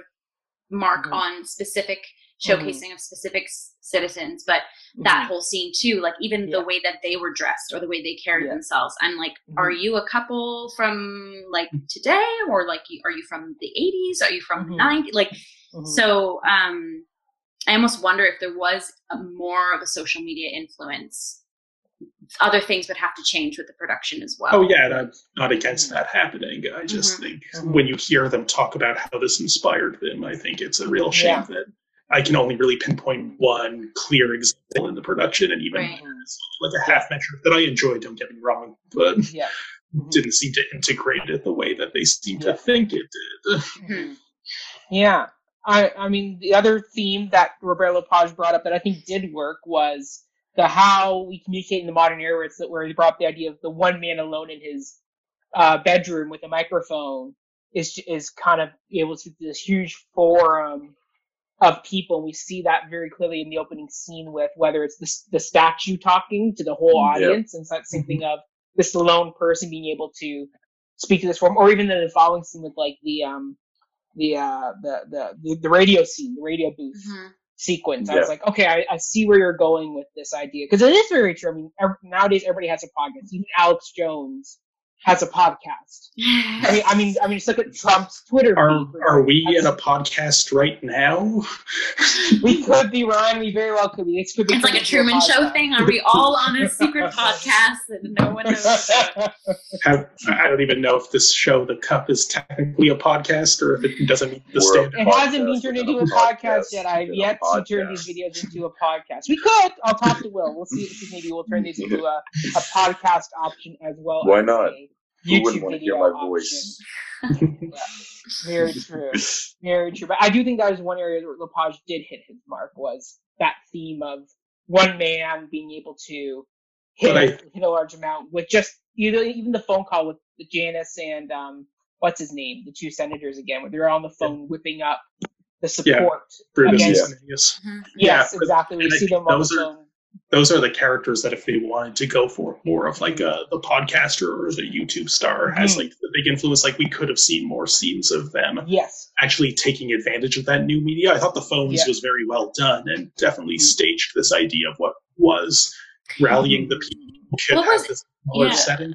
mark Mhm. on specific Mhm. showcasing of specific s- citizens but that Mhm. whole scene too like even Yeah. the way that they were dressed or the way they carried Yeah. themselves i'm like are you a couple from like today or like are you from the 80s are you from the Mhm. 90s like so um i almost wonder if there was a, more of a social media influence other things would have to change with the production as well Oh yeah, and I'm not against that happening. I just Mhm. think Mhm. when you hear them talk about how this inspired them, I think it's a real shame Yeah. that I can only really pinpoint one clear example in the production, and even Right. like a half measure that I enjoyed. Don't get me wrong, but yeah. Mhm. didn't seem to integrate it the way that they seem Yeah. to think it did. Mhm. Yeah. I I mean the other theme that Robert Lepage brought up that I think did work was the how we communicate in the modern era where, it's, where he brought up the idea of the one man alone in his uh, bedroom with a microphone is is kind of able to this huge forum of people. And we see that very clearly in the opening scene with whether it's the, the statue talking to the whole Yeah. audience and it's that same thing of this lone person being able to speak to this forum, or even in the following scene with like the um the uh the the the, the radio scene, the radio booth Mhm. Sequence. I was like, okay, I, I see where you're going with this idea because it is very true. I mean, ev- nowadays everybody has a podcast. Even Alex Jones has a podcast. I mean, I mean, I mean, just look at Trump's Twitter. Are feed, are we in a podcast right now? We could be Ryan. We very well could be. This could be. It's like a turned into Truman Show thing. Are we all on a secret podcast that no one knows? Have, I don't even know if this show, The Cup, is technically a podcast or if it doesn't meet the We're- standard. It hasn't been turned into a a podcast podcast yet. I've yet to turn these videos into a podcast. We could. I'll talk to Will. We'll see if maybe we'll turn these into a, a podcast option as well. Why not? a Who wouldn't want to hear video my voice? Very true. Very true. But I do think that was one area where Lepage did hit his mark was that theme of one man being able to hit, But I- hit a large amount with just you know, even the phone call with Junius and um what's his name, the two senators again, where they're on the phone whipping up the support. Brutus Against- and Sicinius. Yes, Yeah, exactly. We see them on the those are- phone. Those are the characters that if they wanted to go for more of like a, the podcaster or the YouTube star has Mhm. like the big influence, like we could have seen more scenes of them Yes. actually taking advantage of that new media. I thought the phones Yeah. was very well done and definitely Mhm. staged this idea of what was rallying the people What was- this smaller yeah. setting.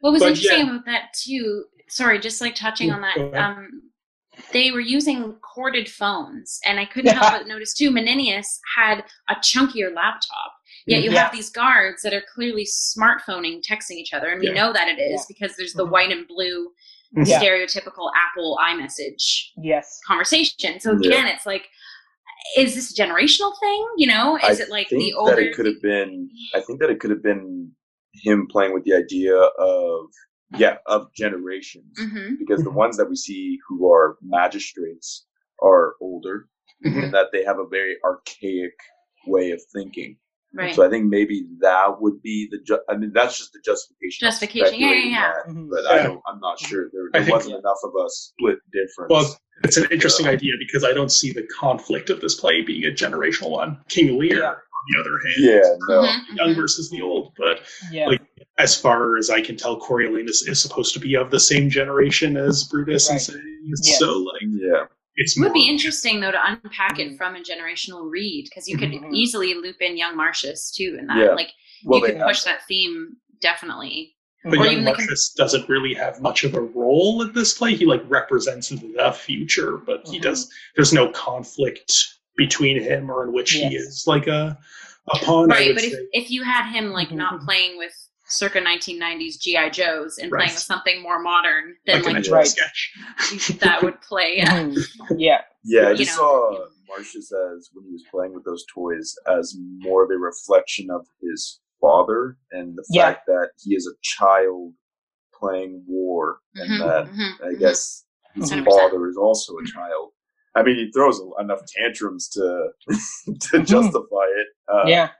What was But interesting yeah. about that too? Sorry, just like touching on that. Um, they were using corded phones, and I couldn't help but notice too. Menenius had a chunkier laptop. Yet you Yeah. have these guards that are clearly smartphoning, texting each other, and we Yeah. know that it is Yeah. because there's the Mhm. white and blue Yeah. stereotypical Apple iMessage Yes. conversation. So Yeah. again, it's like, is this a generational thing? You know, is I it like think the older? that it could have been. I think that it could have been him playing with the idea of yeah of generations hmm because the ones that we see who are magistrates are older Mhm. and that they have a very archaic way of thinking. Right. So I think maybe that would be the. Ju- I mean, that's just the justification. Justification, yeah, yeah, yeah. that, Mhm. But I don't. I'm not sure. There, there think- wasn't enough of a split difference. Well, it's an interesting idea because I don't see the conflict of this play being a generational one. King Lear, Yeah. on the other hand, yeah, no. Mhm, young mhm. versus the old, but Yeah. Like, as far as I can tell, Coriolanus is supposed to be of the same generation as Brutus Right. and Sicinius, Yes. so like Yeah, it's It would more be interesting though to unpack it from a generational read because you could Mhm. easily loop in young Marcius too in that. Yeah. Like well, you could push that theme definitely. But Or young even the con- doesn't really have much of a role in this play. He like represents the future, but he Mhm. does. There's no conflict between him or in which he is like a a pawn. I right, would but if, say. if you had him like not playing with circa 1990s GI Joes and playing with something more modern, than like an like, intro Right. sketch. that would play. Yeah. Mhm. Yeah. Yeah, I you just know, saw yeah. Marcius as when he was playing with those toys as more of a reflection of his father and the Yeah. fact that he is a child playing war and Mhm, that mhm, I mhm. guess his 100%. father is also a child. I mean, he throws enough tantrums to to Mhm. justify it. Uh, yeah.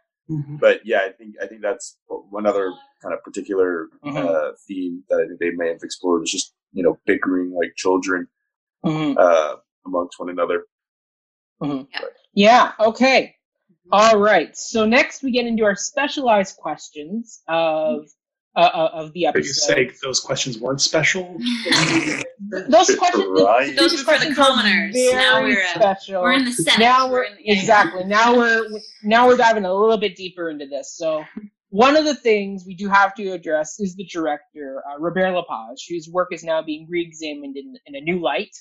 But yeah, I think I think that's one other kind of particular Mhm. uh, theme that I think they may have explored is just you know bickering like children Mhm. uh, amongst one another. Yeah. Okay. Mm-hmm. All right. So next we get into our specialized questions of uh, uh, of the Are you episode. saying those questions weren't special? Those questions. Right. Those are for the questions commoners. Very Now we're, uh, special. We're in the Senate. now we're in the, yeah. exactly now we're now we're diving a little bit deeper into this. So one of the things we do have to address is the director uh, Robert Lepage, whose work is now being re-examined in, in a new light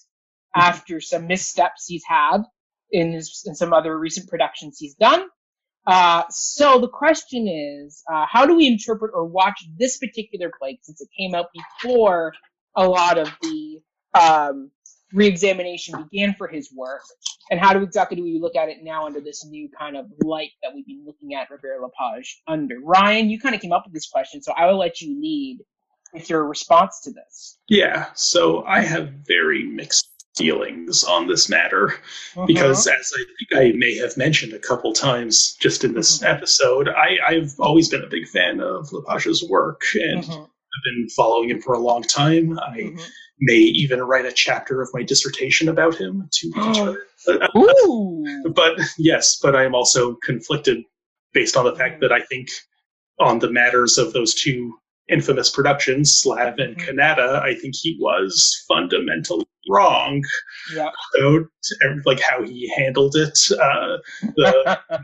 after some missteps he's had in his in some other recent productions he's done. Uh, so the question is, uh, how do we interpret or watch this particular play since it came out before a lot of the um, re-examination began for his work, and how do exactly do we look at it now under this new kind of light that we've been looking at Robert Lepage under? Ryan, you kind of came up with this question, so I will let you lead with your response to this. Yeah, so I have very mixed feelings on this matter because, as I think I may have mentioned a couple times just in this Mhm. episode, I, I've always been a big fan of Lepage's work and Mhm, I've been following him for a long time. I mhm. May even write a chapter of my dissertation about him to be determined. Ooh. but yes, but I am also conflicted based on the fact that I think on the matters of those two infamous productions, Slav and Mhm. Kanata, I think he was fundamentally wrong. Yeah. So, like how he handled it, uh, the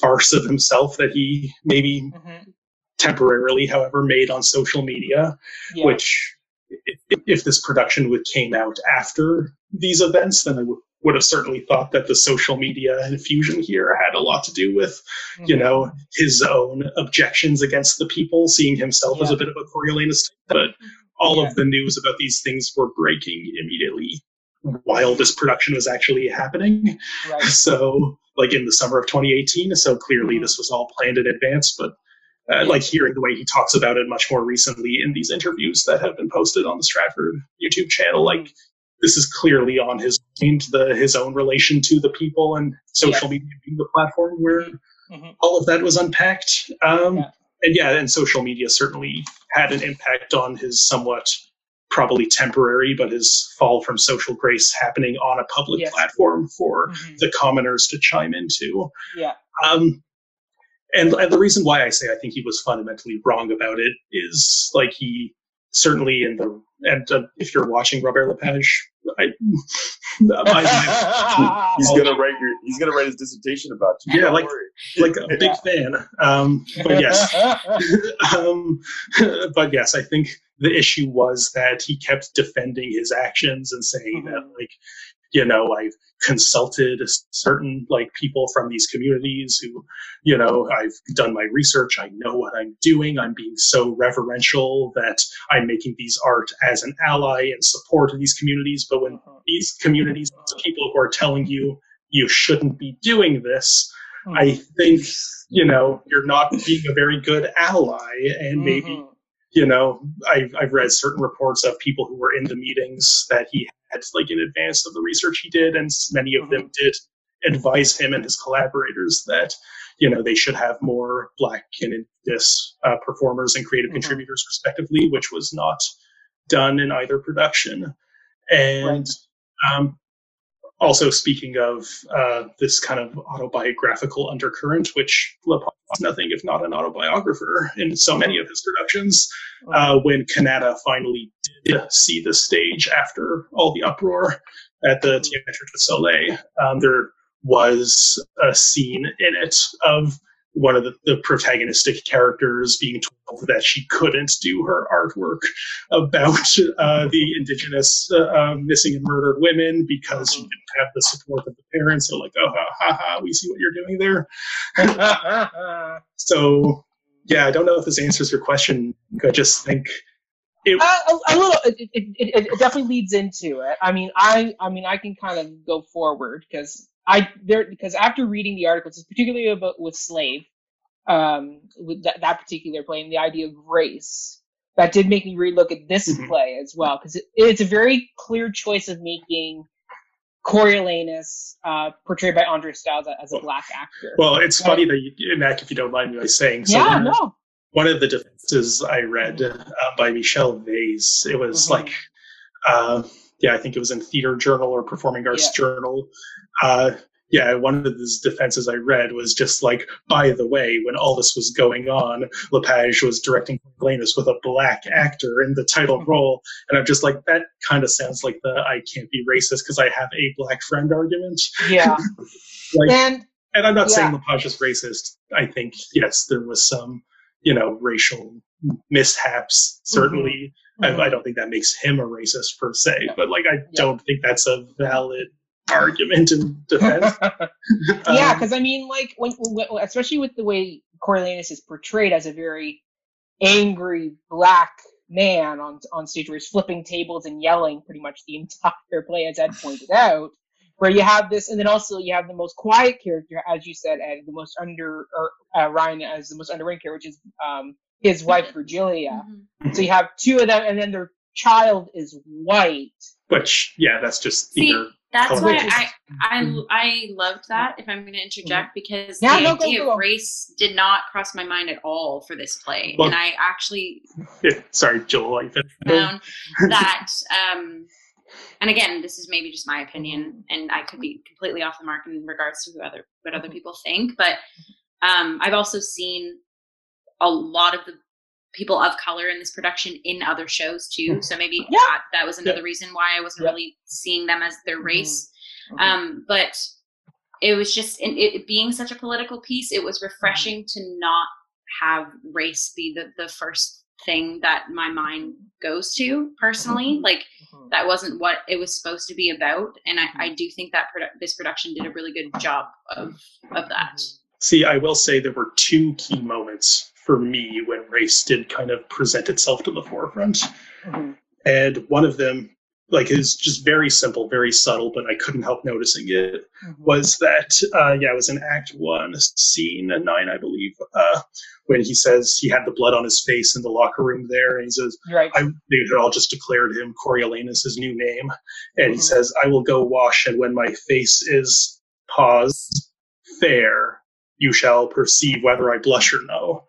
farce of himself that he maybe Mhm. temporarily, however, made on social media Yeah. which if, if this production would came out after these events, then I would have certainly thought that the social media infusion here had a lot to do with, you Mhm. know, his own objections against the people, seeing himself as a bit of a Coriolanus. But all Yeah. of the news about these things were breaking immediately while this production was actually happening. Right. So, like in the summer of 2018. So clearly, Mhm. this was all planned in advance. But uh, like hearing the way he talks about it much more recently in these interviews that have been posted on the Stratford YouTube channel, like this is clearly on his mind, the his own relation to the people and social media being the platform where Mhm. all of that was unpacked. Um, Yeah. And yeah, and social media certainly had an impact on his somewhat probably temporary, but his fall from social grace happening on a public Yes. platform for Mhm. the commoners to chime into. Yeah. Um, and, and the reason why I say I think he was fundamentally wrong about it is like he certainly in the and uh, if you're watching Robert Lepage, I, my, my, He's Oh, gonna write your. He's gonna write his dissertation about you. Yeah, like- worry. like a big fan. Um, but yes, um, but yes, I think the issue was that he kept defending his actions and saying that, Mhm. like, you know, I've consulted certain like people from these communities who, you know, I've done my research. I know what I'm doing. I'm being so reverential that I'm making these art as an ally and support of these communities. But when uh-huh. these communities, uh-huh. people who are telling you you shouldn't be doing this, hmm. I think you know you're not being a very good ally, and maybe Mhm. you know I've I've read certain reports of people who were in the meetings that he like in advance of the research he did, and many of them did advise him and his collaborators that you know they should have more black and indigenous uh, performers and creative Mhm. contributors respectively, which was not done in either production, and. Um, also, speaking of uh, this kind of autobiographical undercurrent, which Lepage is nothing if not an autobiographer in so many of his productions, uh, when Kanata finally did see the stage after all the uproar at the Théâtre du Soleil, um, there was a scene in it of one of the, the protagonistic characters being told that she couldn't do her artwork about uh, the indigenous uh, uh, missing and murdered women because she didn't have the support of the parents. So like, oh, ha, ha, ha, we see what you're doing there. So yeah, I don't know if this answers your question. I just think it. Uh, a, a little. It, it, it, it definitely leads into it. I mean, I I mean, I can kind of go forward because I there because after reading the articles, particularly about with Slave, um, with that, that particular play and the idea of race, that did make me relook at this Mhm. play as well because it, it's a very clear choice of making Coriolanus, uh, portrayed by Andre Sills as a black actor. Well, it's funny that you, Mac, if you don't mind me saying. So yeah, one, no. One of the defenses I read uh, by Michelle Vase, it was Mhm. like, uh, yeah, I think it was in Theater Journal or Performing Arts Yeah. Journal. Uh, yeah, one of his defenses I read was just like, by the way, when all this was going on, Lepage was directing Coriolanus with a black actor in the title Mhm. role, and I'm just like, that kind of sounds like the I can't be racist because I have a black friend argument. Yeah. Like- and And I'm not saying Yeah. Lepage is racist. I think yes, there was some, you know, racial mishaps. Certainly, Mhm. I, I don't think that makes him a racist per se. Yeah. But like, I Yeah. don't think that's a valid argument in defense. yeah, Um, because I mean, like when, when, especially with the way Coriolanus is portrayed as a very angry black man on on stage, where he's flipping tables and yelling pretty much the entire play, as Ed pointed out. Where you have this, and then also you have the most quiet character, as you said, Ed, the most under or uh, Ryan as the most underrated character, which is um, his wife Virgilia. Mhm. So you have two of them, and then their child is white. which yeah, that's just See, either. That's color. why I I I loved that. If I'm going to interject, because Yeah, the no, go, idea go. of race did not cross my mind at all for this play, Well- and I actually Yeah, sorry, Joel. I found that. Um, and again, this is maybe just my opinion, and I could be completely off the mark in regards to who other what other people think. But um, I've also seen a lot of the people of color in this production in other shows too. So maybe Yeah. that, that was another reason why I wasn't Yeah. really seeing them as their race. Mhm. Um, but it was just in it being such a political piece, it was refreshing to not have race be the, the first thing that my mind goes to personally. Mhm. Like that wasn't what it was supposed to be about, and I, I do think that produ- this production did a really good job of of that. See, I will say there were two key moments for me when race did kind of present itself to the forefront. Mhm. And one of them, like, is just very simple, very subtle, but I couldn't help noticing it. Mhm. Was that, uh, yeah, it was in Act One, scene nine, I believe, uh, when he says he had the blood on his face in the locker room there, and he says, right. I, they had all just declared him Coriolanus his new name, and he Mhm. says, "I will go wash, and when my face is pause fair, you shall perceive whether I blush or no."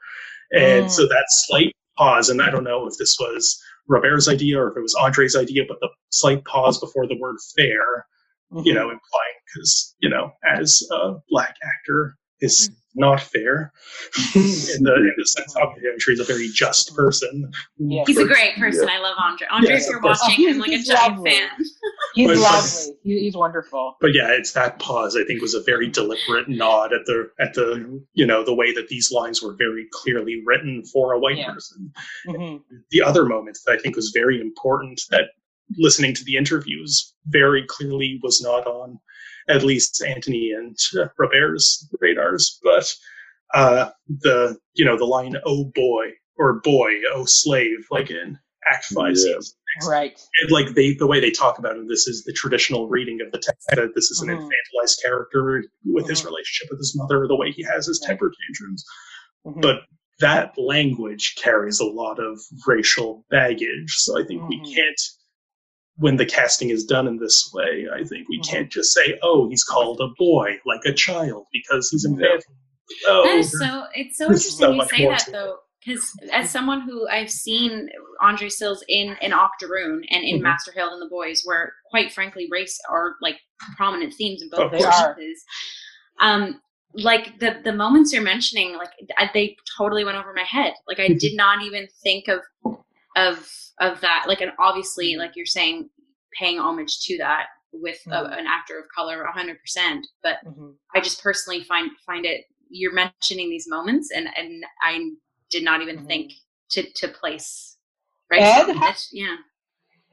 And Mm. so that slight pause, and I don't know if this was Robert's idea or if it was Andre's idea, but the slight pause before the word fair, you know, implying because you know, as a black actor is not fair in the in the sense obviously I'm sure he's a very just person. Yeah. He's a great person. I love Andre. Andre, Yes, if you're watching, Oh, I'm like a he's giant lovely. fan. He's But- lovely. He, he's wonderful. But yeah, it's that pause I think was a very deliberate nod at the at the you know the way that these lines were very clearly written for a white Yeah. person. Mhm. The other moment that I think was very important that listening to the interviews very clearly was not on at least Antony and uh, Robert's radars, but uh, the you know the line "Oh boy" or "Boy, oh slave," like in Act Five, Yeah. Right. it- like they the way they talk about it this is the traditional reading of the text that this is an Mhm. infantilized character with his Mhm. relationship with his mother the way he has his temper tantrums Mhm. But- that language carries a lot of racial baggage so i think we Mhm. can't when the casting is done in this way i think we Mhm. can't just say oh he's called a boy like a child because he's Yeah. infantil oh That is so. It's so interesting so you say that though, because as someone who I've seen Andre Sills in in Octoroon and in Mhm. Master Harold and the Boys, where quite frankly race are like prominent themes in both Of course. They are. places. Um, like the the moments you're mentioning, like they totally went over my head. Like I did not even think of of of that. Like and obviously, like you're saying, paying homage to that with a, Mhm. an actor of color, hundred percent. But Mhm. I just personally find find it. You're mentioning these moments, and and I did not even Mhm. think to to place. Right? Ed, So how- it's- yeah.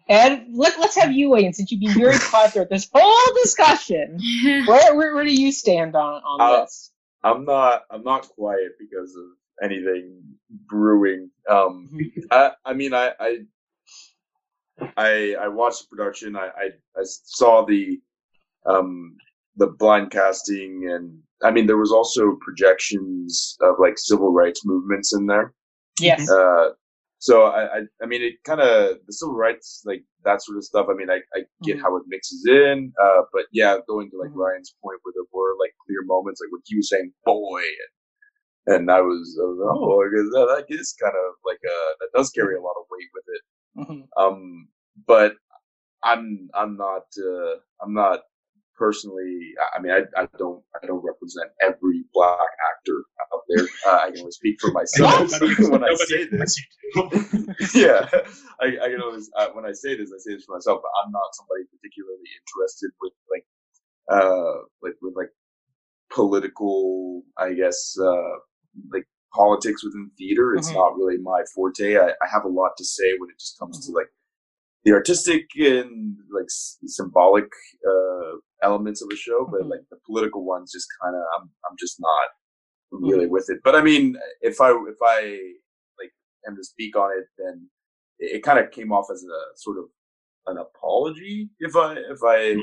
Ed, let, let's have you weigh in since you've been very quiet throughout this whole discussion. Where, where, where do you stand on, on Uh, this? I'm not. I'm not quiet because of anything brewing. Um, I, I mean, I, I, I, I watched the production. I, I, I saw the, um, the blind casting, and I mean, there was also projections of like civil rights movements in there. Yes. Uh, so I, I, I mean, it kind of the civil rights, like that sort of stuff. I mean, I, I get Mhm. how it mixes in, uh, but yeah, going to like Mhm. Ryan's point where there were like clear moments, like when he was saying "boy," and, I was, I was oh, I guess that, that is kind of like uh that does carry a lot of weight with it. Mhm. Um, but I'm I'm not uh, I'm not personally. I- mean, I, I don't I don't represent every black actor out there. Uh, I can only speak for myself when I say this wants you to. yeah, I, I can always uh, when I say this, I say this for myself. But I'm not somebody particularly interested with like, uh, like with like political, I guess, uh, like politics within theater. It's Mhm. not really my forte. I, I have a lot to say when it just comes to like the artistic and like s- symbolic uh, elements of a show, but Mhm. like the political ones, just kind of, I'm I'm just not really with it. But I mean, if I if I like am to speak on it, then it, it kind of came off as a sort of an apology. If I if I,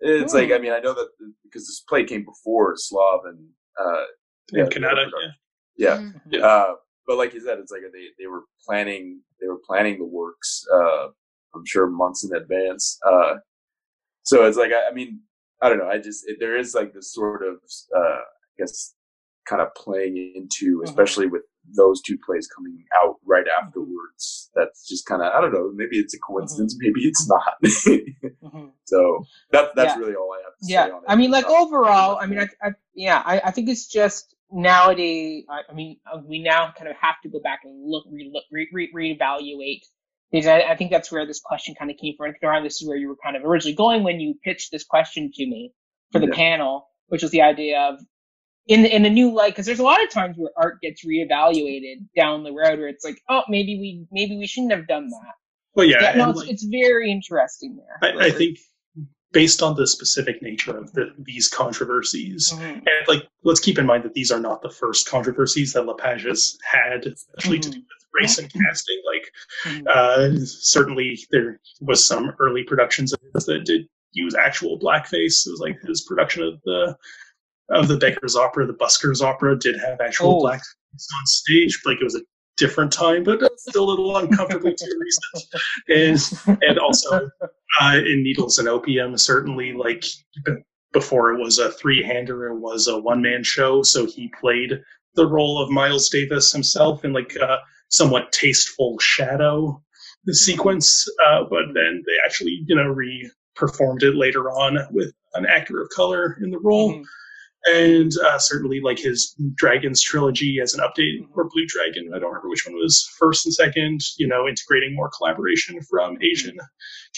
it's like I mean I know that because this play came before Slav and uh, In the Kanata, other yeah. production. Mhm. Yeah. Uh, but like you said, it's like they they were planning they were planning the works. Uh, I'm sure months in advance. Uh, so it's like I, I mean I don't know. I just it, there is like this sort of uh, I guess kind of playing into, especially with those two plays coming out right afterwards. That's just kind of I don't know. Maybe it's a coincidence. Maybe it's not. Mhm. so that that's Yeah. really all I have to say Yeah, on it. I mean, like overall, I mean, I, I yeah, I, I think it's just nowadays. I, I mean, uh, we now kind of have to go back and look, re, re, re, reevaluate because I, I think that's where this question kind of came from. Think this is where you were kind of originally going when you pitched this question to me for the Yeah. panel, which was the idea of in the, in the new light because there's a lot of times where art gets reevaluated down the road where it's like, oh, maybe we maybe we shouldn't have done that. Well, yeah, Yeah, no, it's, like, it's very interesting there. I, I think based on the specific nature of the, these controversies, Mhm. and like let's keep in mind that these are not the first controversies that Lepage has had, especially to do with race and casting. Like Mhm. uh, certainly there was some early productions of his that did use actual blackface. It was like his production of the of the Baker's Opera, the Buskers Opera, did have actual Oh. blackface on stage. Like it was a different time, but still a little uncomfortably too recent. And and also uh, in Needles and Opium, certainly like before it was a three hander, it was a one man show. So he played the role of Miles Davis himself in like a somewhat tasteful shadow sequence. Uh, but then they actually, you know, re performed it later on with an actor of color in the role. Mhm. And uh, certainly like his Dragons trilogy as an update, or Blue Dragon, I don't remember which one was first and second, you know, integrating more collaboration from Asian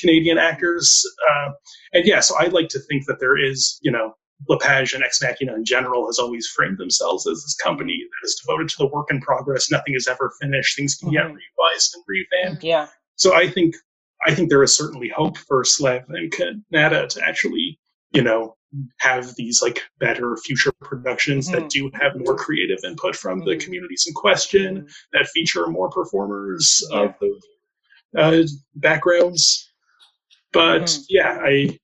Canadian actors. Uh, and yeah, so I like to think that there is, you know, Lepage and Ex Machina in general has always framed themselves as this company that is devoted to the work in progress. Nothing is ever finished. Things can get Mhm. revised and revamped. Yeah. So I think I think there is certainly hope for Slav and Kanata to actually, you know, have these like better future productions Mhm. that do have more creative input from the Mhm. communities in question Mhm. that feature more performers Yeah. of those uh, backgrounds. But Mhm. yeah, I,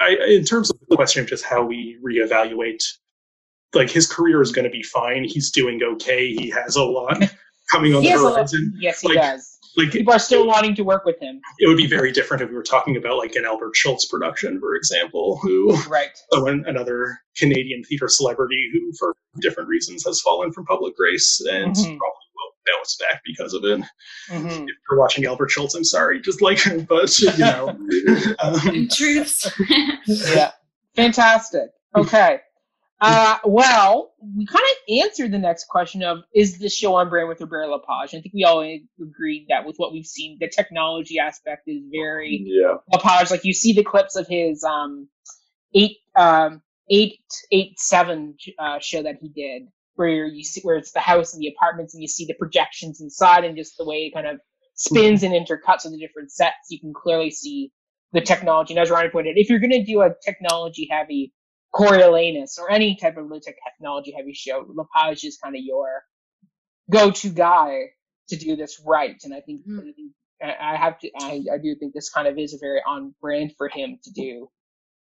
I, in terms of the question of just how we reevaluate, like his career is going to be fine. He's doing okay. He has a lot coming on He the horizon. yes, he Like- does. Like People are still wanting to work with him. it would be very different if we were talking about like an Albert Schultz production, for example, who Right. so an, another Canadian theater celebrity who, for different reasons, has fallen from public grace and Mhm. probably will bounce back because of it. hmm If you're watching Albert Schultz, I'm sorry, just like, but you know, um, Truths. Yeah. Fantastic. Okay. Uh, well, we kind of answered the next question of is this show on brand with Robert Lepage? I think we all agreed that with what we've seen, the technology aspect is very yeah, Lepage. Like you see the clips of his um eight um eight eight seven uh, show that he did, where you see where it's the house and the apartments, and you see the projections inside, and just the way it kind of spins and intercuts with the different sets. You can clearly see the technology. And as Ryan pointed, if you're going to do a technology heavy Coriolanus or any type of low tech technology heavy show, Lepage is kind of your go to guy to do this right. And I think, Mhm. I think I I have to, I, I do think this kind of is a very on brand for him to do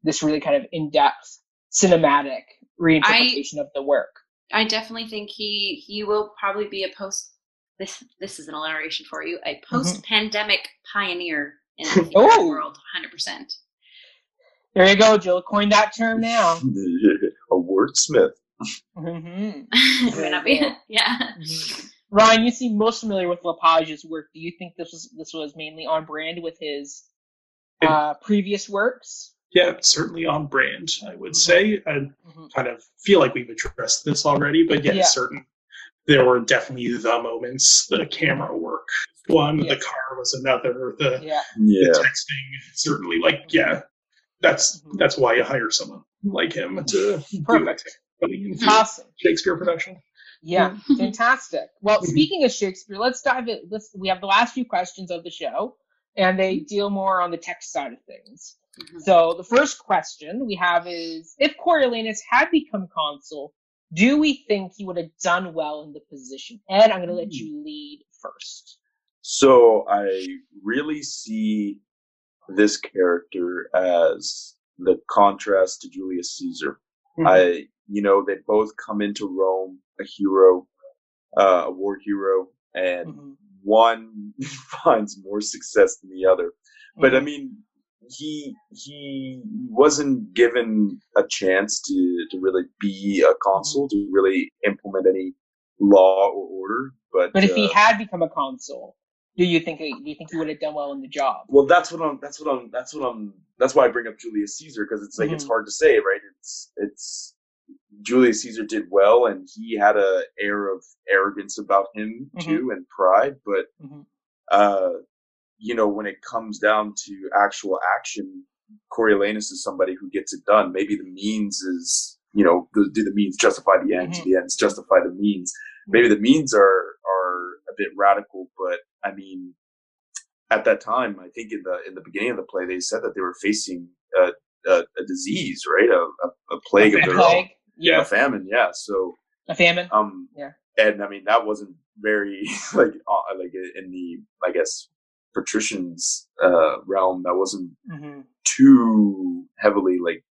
this really kind of in depth cinematic reinterpretation of the work. I definitely think he he will probably be a post this this is an alliteration for you a post-pandemic pioneer in the Oh. world 100% There you go, Jill. Coin that term now. a wordsmith. hmm It not be- yeah Ryan, you seem most familiar with Lepage's work. Do you think this was this was mainly on brand with his It- uh, previous works? Yeah, certainly on brand, I would Mhm. say. I Mhm. kind of feel like we've addressed this already, but yeah, Yeah. certain. There were definitely the moments, the camera work. One, Yes. the car was another, the, Yeah. Yeah. the texting, certainly. Like, yeah, that's Mhm. that's why you hire someone like him to do Perfect. that in Awesome. Shakespeare production. Yeah, fantastic. Well, Mhm. speaking of Shakespeare, let's dive in. Let's, we have the last few questions of the show, and they deal more on the text side of things. Mhm. So the first question we have is: If Coriolanus had become consul, do we think he would have done well in the position? Ed, I'm going to let you lead first. So I really see this character as the contrast to Julius Caesar. Mhm. I, you know, they both come into Rome a hero, uh, a war hero, and Mhm. one finds more success than the other. But I Mhm. mean, he he wasn't given a chance to to really be a consul to really implement any law or order. But but if he uh, had become a consul, do you think do you think he would have done well in the job? well, that's what I'm. That's what I'm. That's what I'm. That's why I bring up Julius Caesar because it's like it's Mhm. hard to say, right? It's it's Julius Caesar did well, and he had a air of arrogance about him Mhm. too, and pride. But Mhm. uh, you know, when it comes down to actual action, Coriolanus is somebody who gets it done. Maybe the means is, you know, the, do the means justify the ends? Mhm. The ends justify the means. Maybe the means are are a bit radical, but I mean, at that time, I think in the in the beginning of the play, they said that they were facing a, a, a disease, right? A, a, a plague A of their plague? own, Yeah. a famine. Yeah. So, A famine? um, Yeah. and I mean that wasn't very like uh, like in the I guess patricians uh, realm that wasn't hmm too heavily like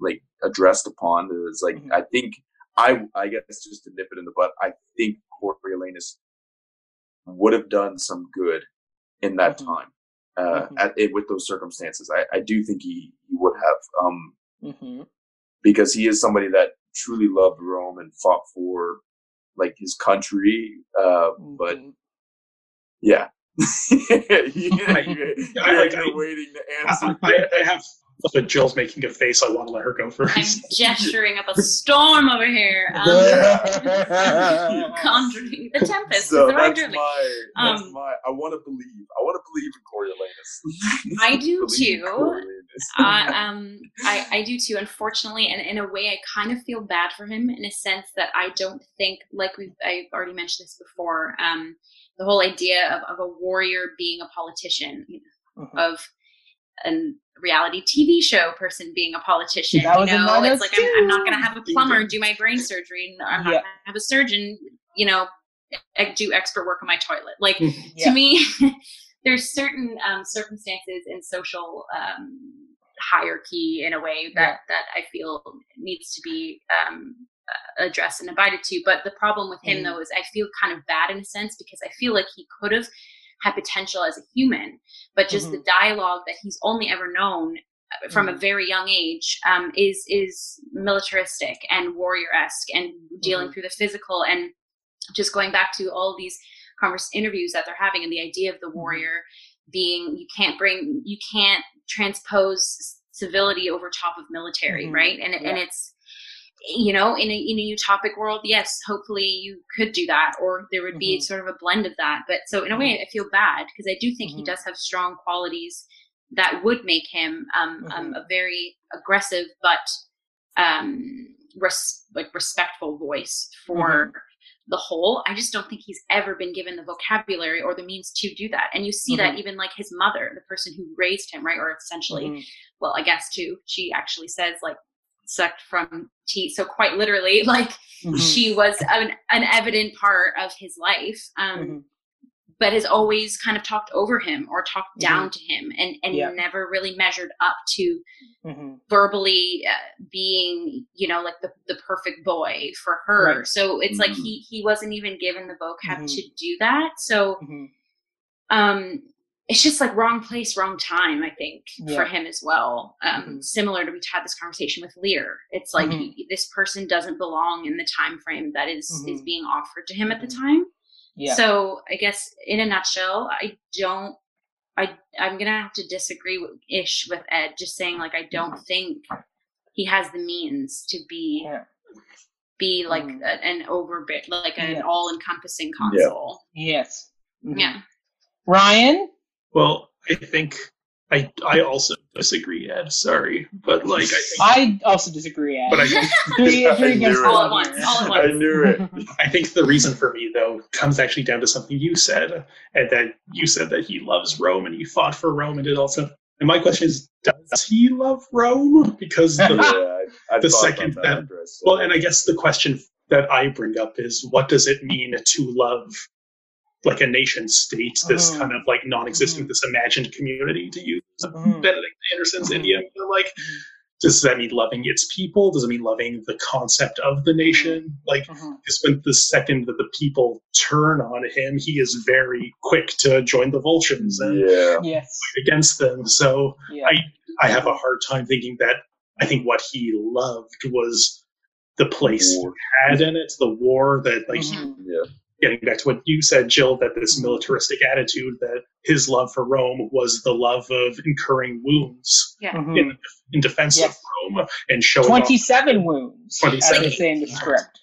like addressed upon. It was like Mhm. I think I I guess just to nip it in the butt, I think Coriolanus would have done some good in that Mhm. time. Uh, Mhm. at, it, with those circumstances, I, I do think he, he would have, um, hmm because he is somebody that truly loved Rome and fought for like his country. Uh, but Mhm. yeah, I- you're, I like- I- waiting to answer. I, I have, but Jill's making a face. I want to let her go for. i'm gesturing up a storm over here um, conjuring the tempest so is that's arrived early. my, that's Um, my. I want to believe. I want to believe in Coriolanus. I do too. Coriolanus. uh, um, I, I do too. Unfortunately, and in a way, I kind of feel bad for him in a sense that I don't think, like we've I've already mentioned this before, um, the whole idea of, of a warrior being a politician, Mhm. of a reality TV show person being a politician. That you know, it's like I'm, I'm not going to have a plumber do my brain surgery, and I'm not going to have a surgeon, you know, do expert work on my toilet. Like Yeah. to me there's certain um, circumstances in social um, hierarchy in a way that that i feel needs to be um, addressed and abided to but the problem with him Mhm. though is i feel kind of bad in a sense because i feel like he could have had potential as a human but just the dialogue that he's only ever known uh, from a Mhm. very young age um, is is militaristic and warrior-esque and dealing Mhm. through the physical and just going back to all these converse interviews that they're having and the idea of the warrior being you can't bring you can't transpose civility over top of military Mhm. right and it and it's you know in a in a utopic world yes hopefully you could do that or there would be Mhm. sort of a blend of that. But so in a way i feel bad because i do think he Mhm. does have strong qualities that would make him um, um, Mhm. a very aggressive but um res- like respectful voice for the whole. I just don't think he's ever been given the vocabulary or the means to do that. And you see that even like his mother the person who raised him right or essentially well i guess too she actually says like sucked from teeth so quite literally like Mhm. she was an, an evident part of his life um Mhm. but has always kind of talked over him or talked down to him and and Yeah. never really measured up to Mhm. verbally uh, being you know like the, the perfect boy for her Right. so it's like Mhm. he he wasn't even given the vocab Mhm. to do that so um it's just like wrong place wrong time i think Yeah. for him as well um Mhm. similar to we had this conversation with lear it's like Mhm. he, this person doesn't belong in the time frame that is is Mhm. being offered to him at the Mhm. time Yeah. so I guess in a nutshell, I don't. I I'm gonna have to disagree with ish with Ed, just saying like I don't think he has the means to be Yeah. be like Mm. a, an over bit like an Yeah. all encompassing consul. yes. Mhm. Yeah. Ryan. Well, I think I I also disagree, Ed. Sorry, but like I think, I also disagree. Ed. but I think three, I three against knew it. All at one once, all at I knew it. I think the reason for me though comes actually down to something you said, and that you said that he loves Rome and he fought for Rome, and it also. And my question is, does he love Rome? Because the, I, I The second that- that. after I well, and I guess the question that I bring up is, what does it mean to love like a nation state, this Mhm. kind of like non-existent, Mhm. this imagined community, to use Mhm. Benedict Anderson's Mhm. idiom? But, Like, Mhm. does that mean loving its people? Does it mean loving the concept of the nation? Like, because when the second that the people turn on him, he is very quick to join the Volscians and yeah, Yes. against them. So Yeah. I have a hard time thinking that. I think what he loved was the place War. he had in it, the war that like he Mhm. yeah, getting back to what you said, Jill, that this Mhm. militaristic attitude, that his love for Rome was the love of incurring wounds Mhm. in, in defense Yes. of Rome and showing off. 27 wounds, as 27. they say in the script.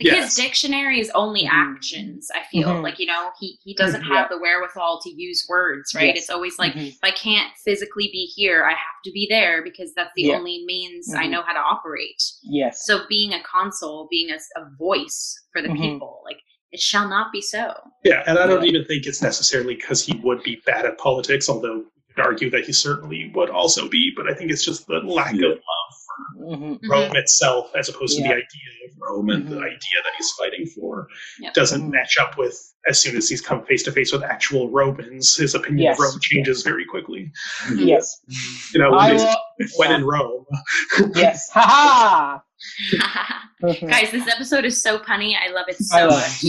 Yes. His dictionary is only Mhm. actions. I feel Mhm. like you know he he doesn't have the wherewithal to use words. Right? Yes. It's always like Mhm. if I can't physically be here, I have to be there because that's the Yeah. only means I Mhm. know how to operate. Yes. So being a consul, being a, a voice for the people, like it shall not be so. Yeah, and I don't even think it's necessarily because he would be bad at politics, although you could argue that he certainly would also be, but I think it's just the lack Yeah. of love for Rome itself as opposed to the idea of Rome and the Mhm. idea that he's fighting for Yep. doesn't Mhm. match up with as soon as he's come face to face with actual Romans, his opinion Yes. of Rome changes very quickly. Yes. You know, when, will. when in Rome. Yes. Ha ha. Mm-hmm. Guys, this episode is so punny. I love it I so love much.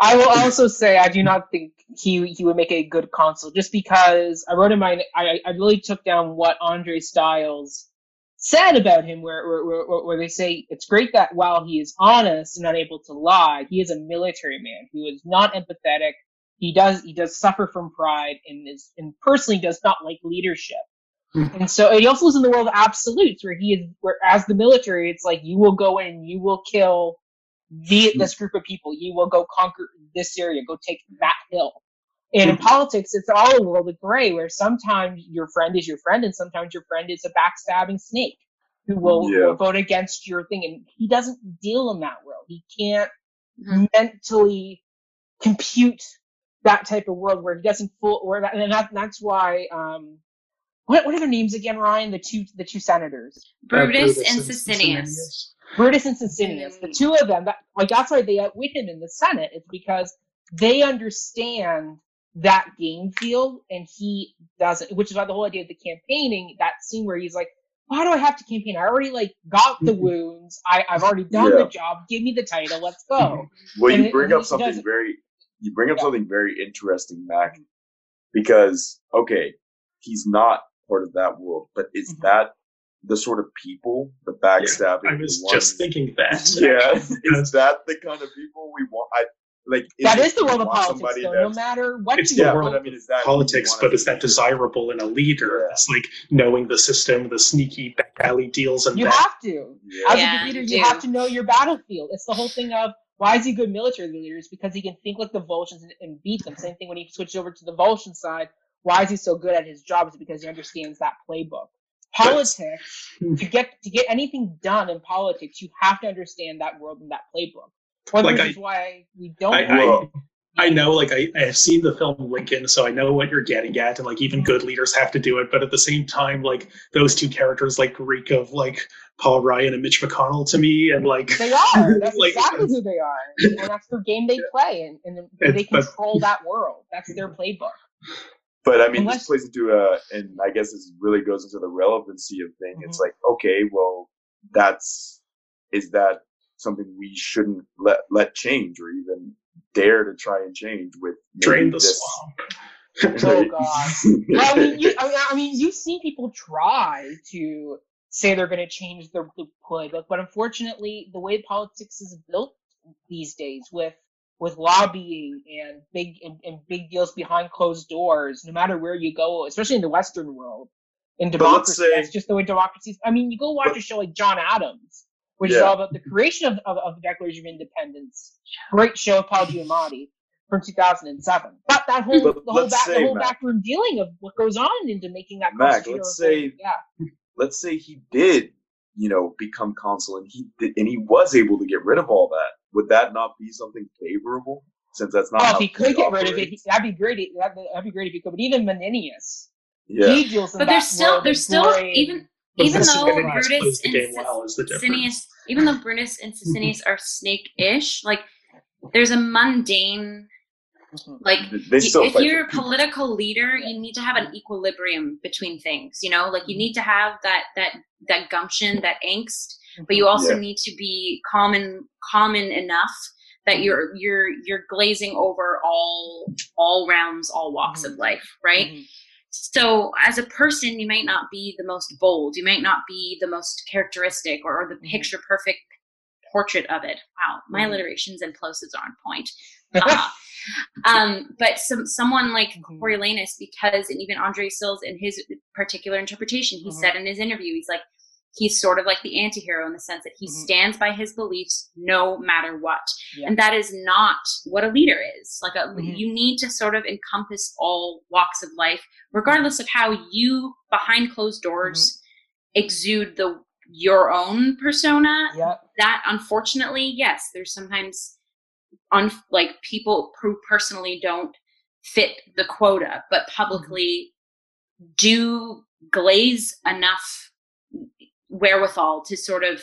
I will also say I do not think he he would make a good consul just because I wrote in my I I really took down what Andre Sills said about him where where, where, where they say it's great that while he is honest and unable to lie he is a military man who is not empathetic he does he does suffer from pride and is and personally does not like leadership. And so he also lives in the world of absolutes where he is where as the military it's like you will go in you will kill the this group of people. You will go conquer this area, go take that hill. And in Mhm. politics, it's all a world of gray, where sometimes your friend is your friend, and sometimes your friend is a backstabbing snake who will, Yeah. will vote against your thing. And he doesn't deal in that world. He can't Mhm. mentally compute that type of world where he doesn't full. Where that, and that, that's why. Um, what what are their names again, Ryan? The two the two senators. Brutus, Uh, and Sicinius. Brutus and Sicinius, the Mm. two of them, that, like that's why they outwit him in the Senate. It's because they understand that game field and he doesn't, which is why the whole idea of the campaigning, that scene where he's like, why do I have to campaign? I already like got the Mhm. wounds. I, I've already done Yeah. the job. Give me the title. Let's go. Well, And you bring and up something very, you bring up Yeah. something very interesting, Mac, because okay, he's not part of that world, but is Mhm. that the sort of people, the backstabbing? I was the just thinking that. yeah, is that the kind of people we want? I like. that it- is the world of politics, though. No matter what It's you the yeah, world but I mean, is that politics, but is that desirable in a leader? Yeah. It's like knowing the system, the sneaky back alley deals, and You that. have to. Yeah. As Yeah, a good leader, you you have to know your battlefield. It's the whole thing of why is he a good military leader? Is because he can think like the Volscians and, and beat them. Same thing when he switched over to the Volscian side. Why is he so good at his job? Is because he understands that playbook. Politics to get to get anything done in politics, you have to understand that world and that playbook. One Like the I- why we don't. I, I, I know, like, I, I have seen the film Lincoln, so I know what you're getting at, and like, even good leaders have to do it. But at the same time, like, those two characters, like, reek of like Paul Ryan and Mitch McConnell to me, and like, They are. That's Like, exactly who they are, and that's the game they play, and, and they It's- but- control that world. That's their playbook. But I mean, Unless- this plays into a, and I guess this really goes into the relevancy of thing. It's mm-hmm. like, okay, well, that's is that something we shouldn't let let change or even dare to try and change with maybe drain the this- swamp. Oh God. Well, I mean, you, I mean, you see seen people try to say they're going to change the, the playbook, but unfortunately, the way politics is built these days, with with lobbying and big and, and big deals behind closed doors, no matter where you go, especially in the Western world, in But democracy, say- that's just the way democracy. is. I mean, you go watch a show like John Adams, which is all about the creation of, of, of the Declaration of Independence. Great show, Paul Giamatti from 2007. But that whole But the whole back, say, the whole Mac- backroom dealing of what goes on into making that Mac, let's say- yeah. let's say he did, you know, become consul and he did, and he was able to get rid of all that. Would that not be something favorable? Since that's not Oh, how if he could get rid of it, he- that'd be great. That'd, that'd be great if he could. But even Menenius, Yeah, he deals in But that there's still there's still even But even though Brutus and game well is the difference. Sicinius, even though Brutus and Sicinius are snake-ish, like there's a mundane Mhm. like if you're a political leader you need to have an equilibrium between things you know like you need to have that that that gumption that angst but you also Yeah. need to be common common enough that you're you're you're glazing over all all realms all walks of Mhm. life right Mhm. so as a person you might not be the most bold you might not be the most characteristic or, or the Mhm. picture perfect portrait of it wow my Mhm. alliterations and plosives are on point uh, um, but some someone like Mhm. Coriolanus, because and even Andre Sills in his particular interpretation, he Mhm. said in his interview, he's like he's sort of like the anti-hero in the sense that he Mhm. stands by his beliefs no matter what. Yeah. And that is not what a leader is. Like a, Mhm. you need to sort of encompass all walks of life, regardless of how you behind closed doors Mm-hmm. exude the your own persona yeah. that unfortunately yes there's sometimes on like people who personally don't fit the quota but publicly do glaze enough wherewithal to sort of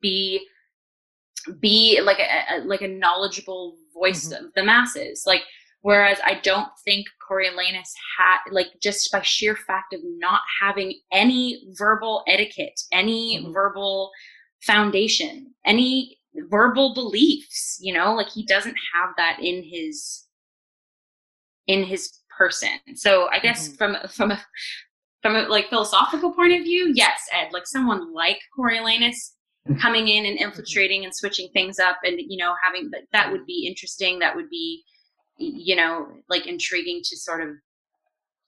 be be like a, a like a knowledgeable voice Mhm. of the masses like whereas i don't think coriolanus had like just by sheer fact of not having any verbal etiquette any Mhm. verbal foundation any verbal beliefs you know like he doesn't have that in his in his person so i guess Mhm. from from a from a like philosophical point of view yes ed like someone like coriolanus coming in and infiltrating and switching things up and you know having that that would be interesting that would be you know like intriguing to sort of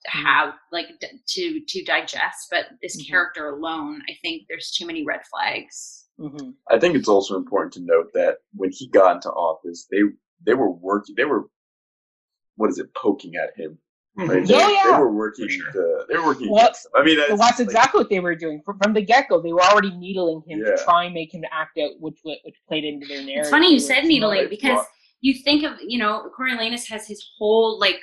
have like d- to to digest but this Mhm. character alone i think there's too many red flags hmm I think it's also important to note that when he got into office, they they were working. They were what is it? Poking at him. Right? Mhm. They, yeah. they were working. Sure. To, they were working Well, against. I mean, So it's that's like- exactly what they were doing from, from the get go. They were already needling him Yeah. to try and make him act out, which which which played into their narrative. it's funny you said needling like, because what? you think of you know coriolanus has his whole like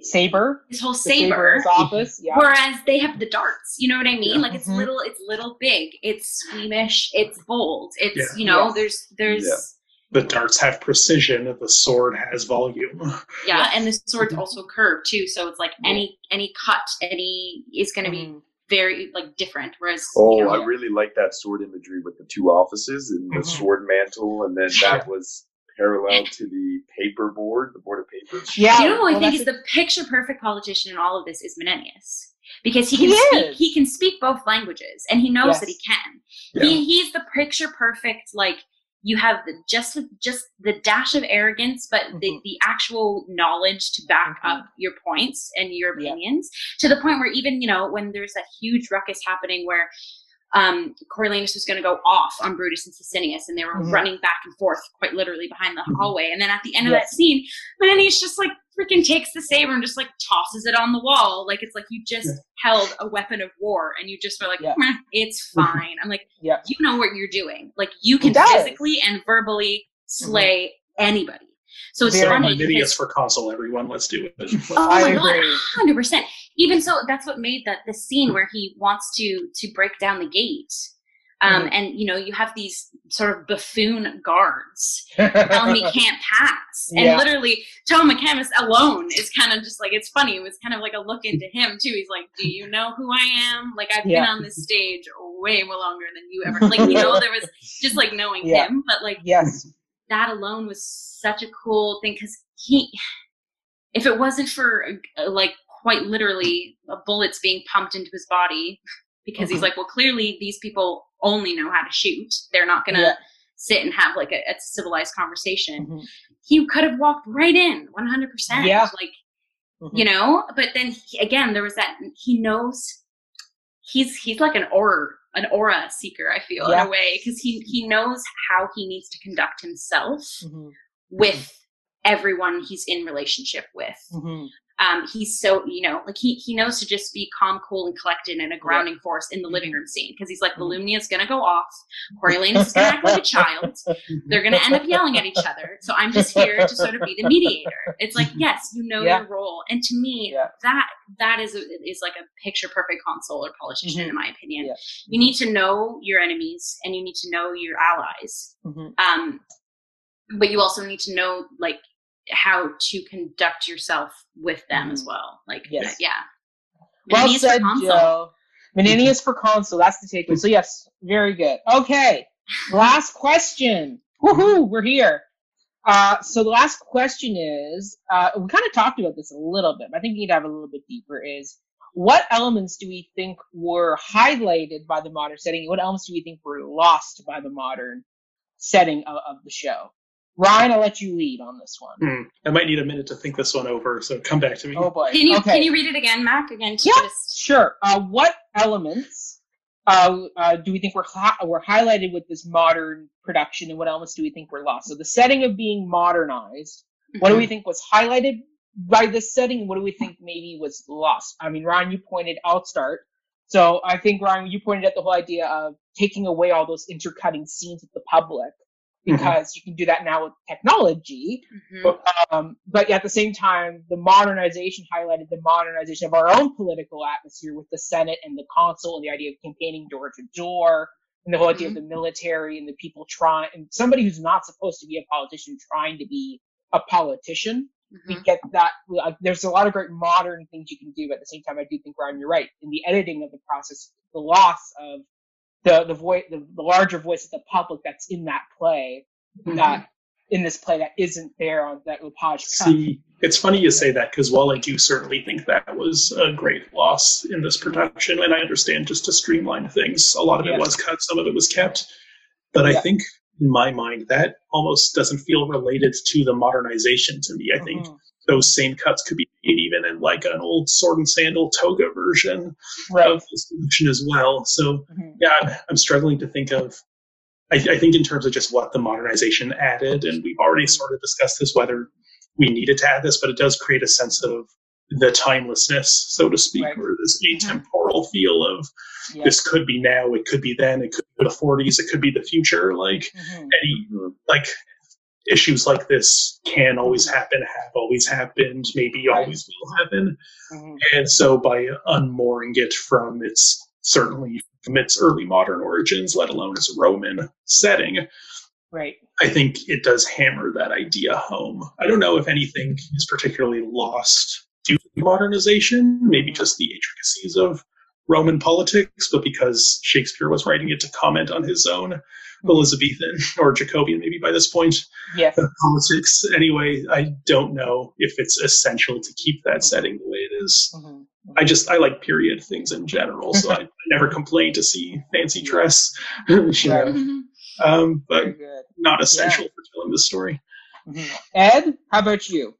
Saber, his whole saber his office. Yeah. Whereas they have the darts, you know what I mean? Yeah. Like it's Mhm. little, it's little big, it's squeamish, it's bold, it's Yeah. you know, Yes. there's there's Yeah. The darts have precision, and the sword has volume. yeah, and the sword's Mhm. also curved too, so it's like any any cut, any is going to be Mhm. very like different. Whereas Oh, you know, I really like that sword imagery with the two offices and the Mhm. sword mantle, and then that was parallel to the paper board, the board of papers. Yeah. you know who I well, think that's is the picture perfect politician in all of this is Menenius. Because he He can speak is. he can speak both languages and he knows Yes. that he can. Yeah. He he's the picture perfect like you have the, just just the dash of arrogance but the, Mhm. the actual knowledge to back Mhm. up your points and your Yeah. opinions to the point where even you know when there's a huge ruckus happening where um, Coriolanus was going to go off on Brutus and Sicinius, and they were Mhm. running back and forth quite literally behind the Mhm. hallway. And then at the end of that scene, Menenius just like freaking takes the saber and just like tosses it on the wall. Like it's like you just held a weapon of war and you just were like, Yeah. "Meh, it's fine. I'm like, Yeah. you know what you're doing. Like you can physically and verbally slay anybody. So it's Very funny. Because- for consul, everyone. Let's do it. Oh I my god, hundred percent. Even so, that's what made that the scene where he wants to to break down the gate. Um, Mhm. and you know, you have these sort of buffoon guards telling me can't pass, and Yeah. literally Tom McCamus alone is kind of just like it's funny. It was kind of like a look into him too. He's like, "Do you know who I am? Like I've been on this stage way more longer than you ever." Like you know, there was just like knowing Yeah. him, but like yes. That alone was such a cool thing because he if it wasn't for uh, like quite literally uh, bullets being pumped into his body because he's Mhm. like well clearly these people only know how to shoot they're not gonna Yeah. sit and have like a, a civilized conversation Mhm. he could have walked right in 100% Yeah. like Mhm. you know but then he, again there was that he knows he's he's like an aura an aura seeker i feel in a way because he he knows how he needs to conduct himself Mhm. with everyone he's in relationship with Mhm. Um he's so you know like he he knows to just be calm cool and collected and a grounding force in the living room scene because he's like Mhm. volumnia's gonna go off coriolanus is gonna act like a child they're going to end up yelling at each other. So I'm just here to sort of be the mediator. It's like, yes, you know Yeah. your role, and to me, Yeah. that that is is like a picture perfect consul or politician, Mhm. in my opinion. Yeah. You need to know your enemies, and you need to know your allies. Mhm. Um, but you also need to know like how to conduct yourself with them as Mhm. well. Like, Yes. yeah. Well Menenius for said. Joe. Menenius for consul. That's the takeaway. So yes, very good. Okay, last question. Woohoo! We're here. Uh, so the last question is, uh, we kind of talked about this a little bit, but I think we need to have a little bit deeper. Is what elements do we think were highlighted by the modern setting? What elements do we think were lost by the modern setting of, of the show? Ryan, I'll let you lead on this one. Hmm. I might need a minute to think this one over, so come back to me. Oh boy. Can you okay. can you read it again, Mac? Again, Yeah. just Sure. Uh, what elements uh, uh, do we think were hi- were highlighted with this modern production, and what elements do we think were lost? So the setting of being modernized. What do we think was highlighted by this setting, what do we think maybe was lost? I mean, Ryan, you pointed. I'll start. So I think Ryan, you pointed at the whole idea of taking away all those intercutting scenes with the public because you can do that now with technology. Mhm. Um, but at the same time, the modernization highlighted the modernization of our own political atmosphere with the Senate and the consul and the idea of campaigning door to door and the whole idea of the military and the people trying and somebody who's not supposed to be a politician trying to be a politician. We Mhm. get that. There's a lot of great modern things you can do. But at the same time, I do think Ryan, you're right. In the editing of the process, the loss of the the voice, the, the larger voice of the public that's in that play Mhm. that in this play that isn't there on that Lepage. See, it's funny you say that because while I do certainly think that was a great loss in this production, and I understand just to streamline things, a lot of Yeah. it was cut, some of it was kept. But I think in my mind that almost doesn't feel related to the modernization to me. I think Mhm. Those same cuts could be made even in like an old sword and sandal toga version right. of this solution as well. So Mhm. yeah, I'm, I'm struggling to think of. I, I think in terms of just what the modernization added, and we've already Mhm. sort of discussed this whether we needed to add this, but it does create a sense of the timelessness, so to speak, Right. or this atemporal feel of Yeah. this could be now, it could be then, it could be the 40s, it could be the future. Like Mhm. any Mhm. like issues like this can always happen, have always happened, maybe always will happen. Mhm. And so by unmooring it from its certainly from its early modern origins, let alone its Roman setting, Right. I think it does hammer that idea home. I don't know if anything is particularly lost due to modernization, maybe just the intricacies of Roman politics, but because Shakespeare was writing it to comment on his own Elizabethan or Jacobean, maybe by this point, Yes. uh, politics. Anyway, I don't know if it's essential to keep that setting the way it is. Mhm. I just I like period things in general, so I, I never complain to see fancy dress, you know, Mhm. um, but not essential for telling the story. Mhm. Ed, how about you?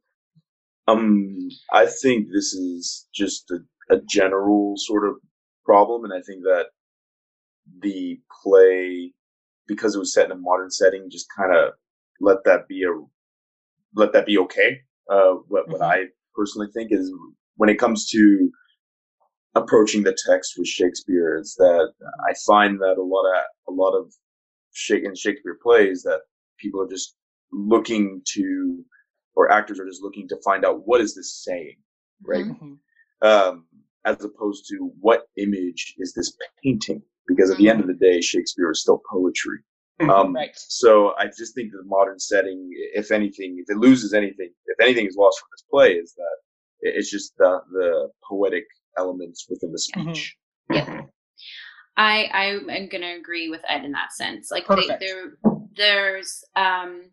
Um, I think this is just a, a general sort of problem, and I think that the play, because it was set in a modern setting, just kind of let that be a let that be okay. Uh, what what Mhm. I personally think is when it comes to approaching the text with Shakespeare, is that I find that a lot of a lot of Shake in Shakespeare plays that people are just looking to or actors are just looking to find out what is this saying, right? Mhm. Um, as opposed to what image is this painting? Because at the end of the day, Shakespeare is still poetry. Um, Right. So I just think the modern setting, if anything, if it loses anything, if anything is lost from this play, is that it's just the the poetic elements within the speech. Mhm. I I am gonna agree with Ed in that sense. Like they, there there's um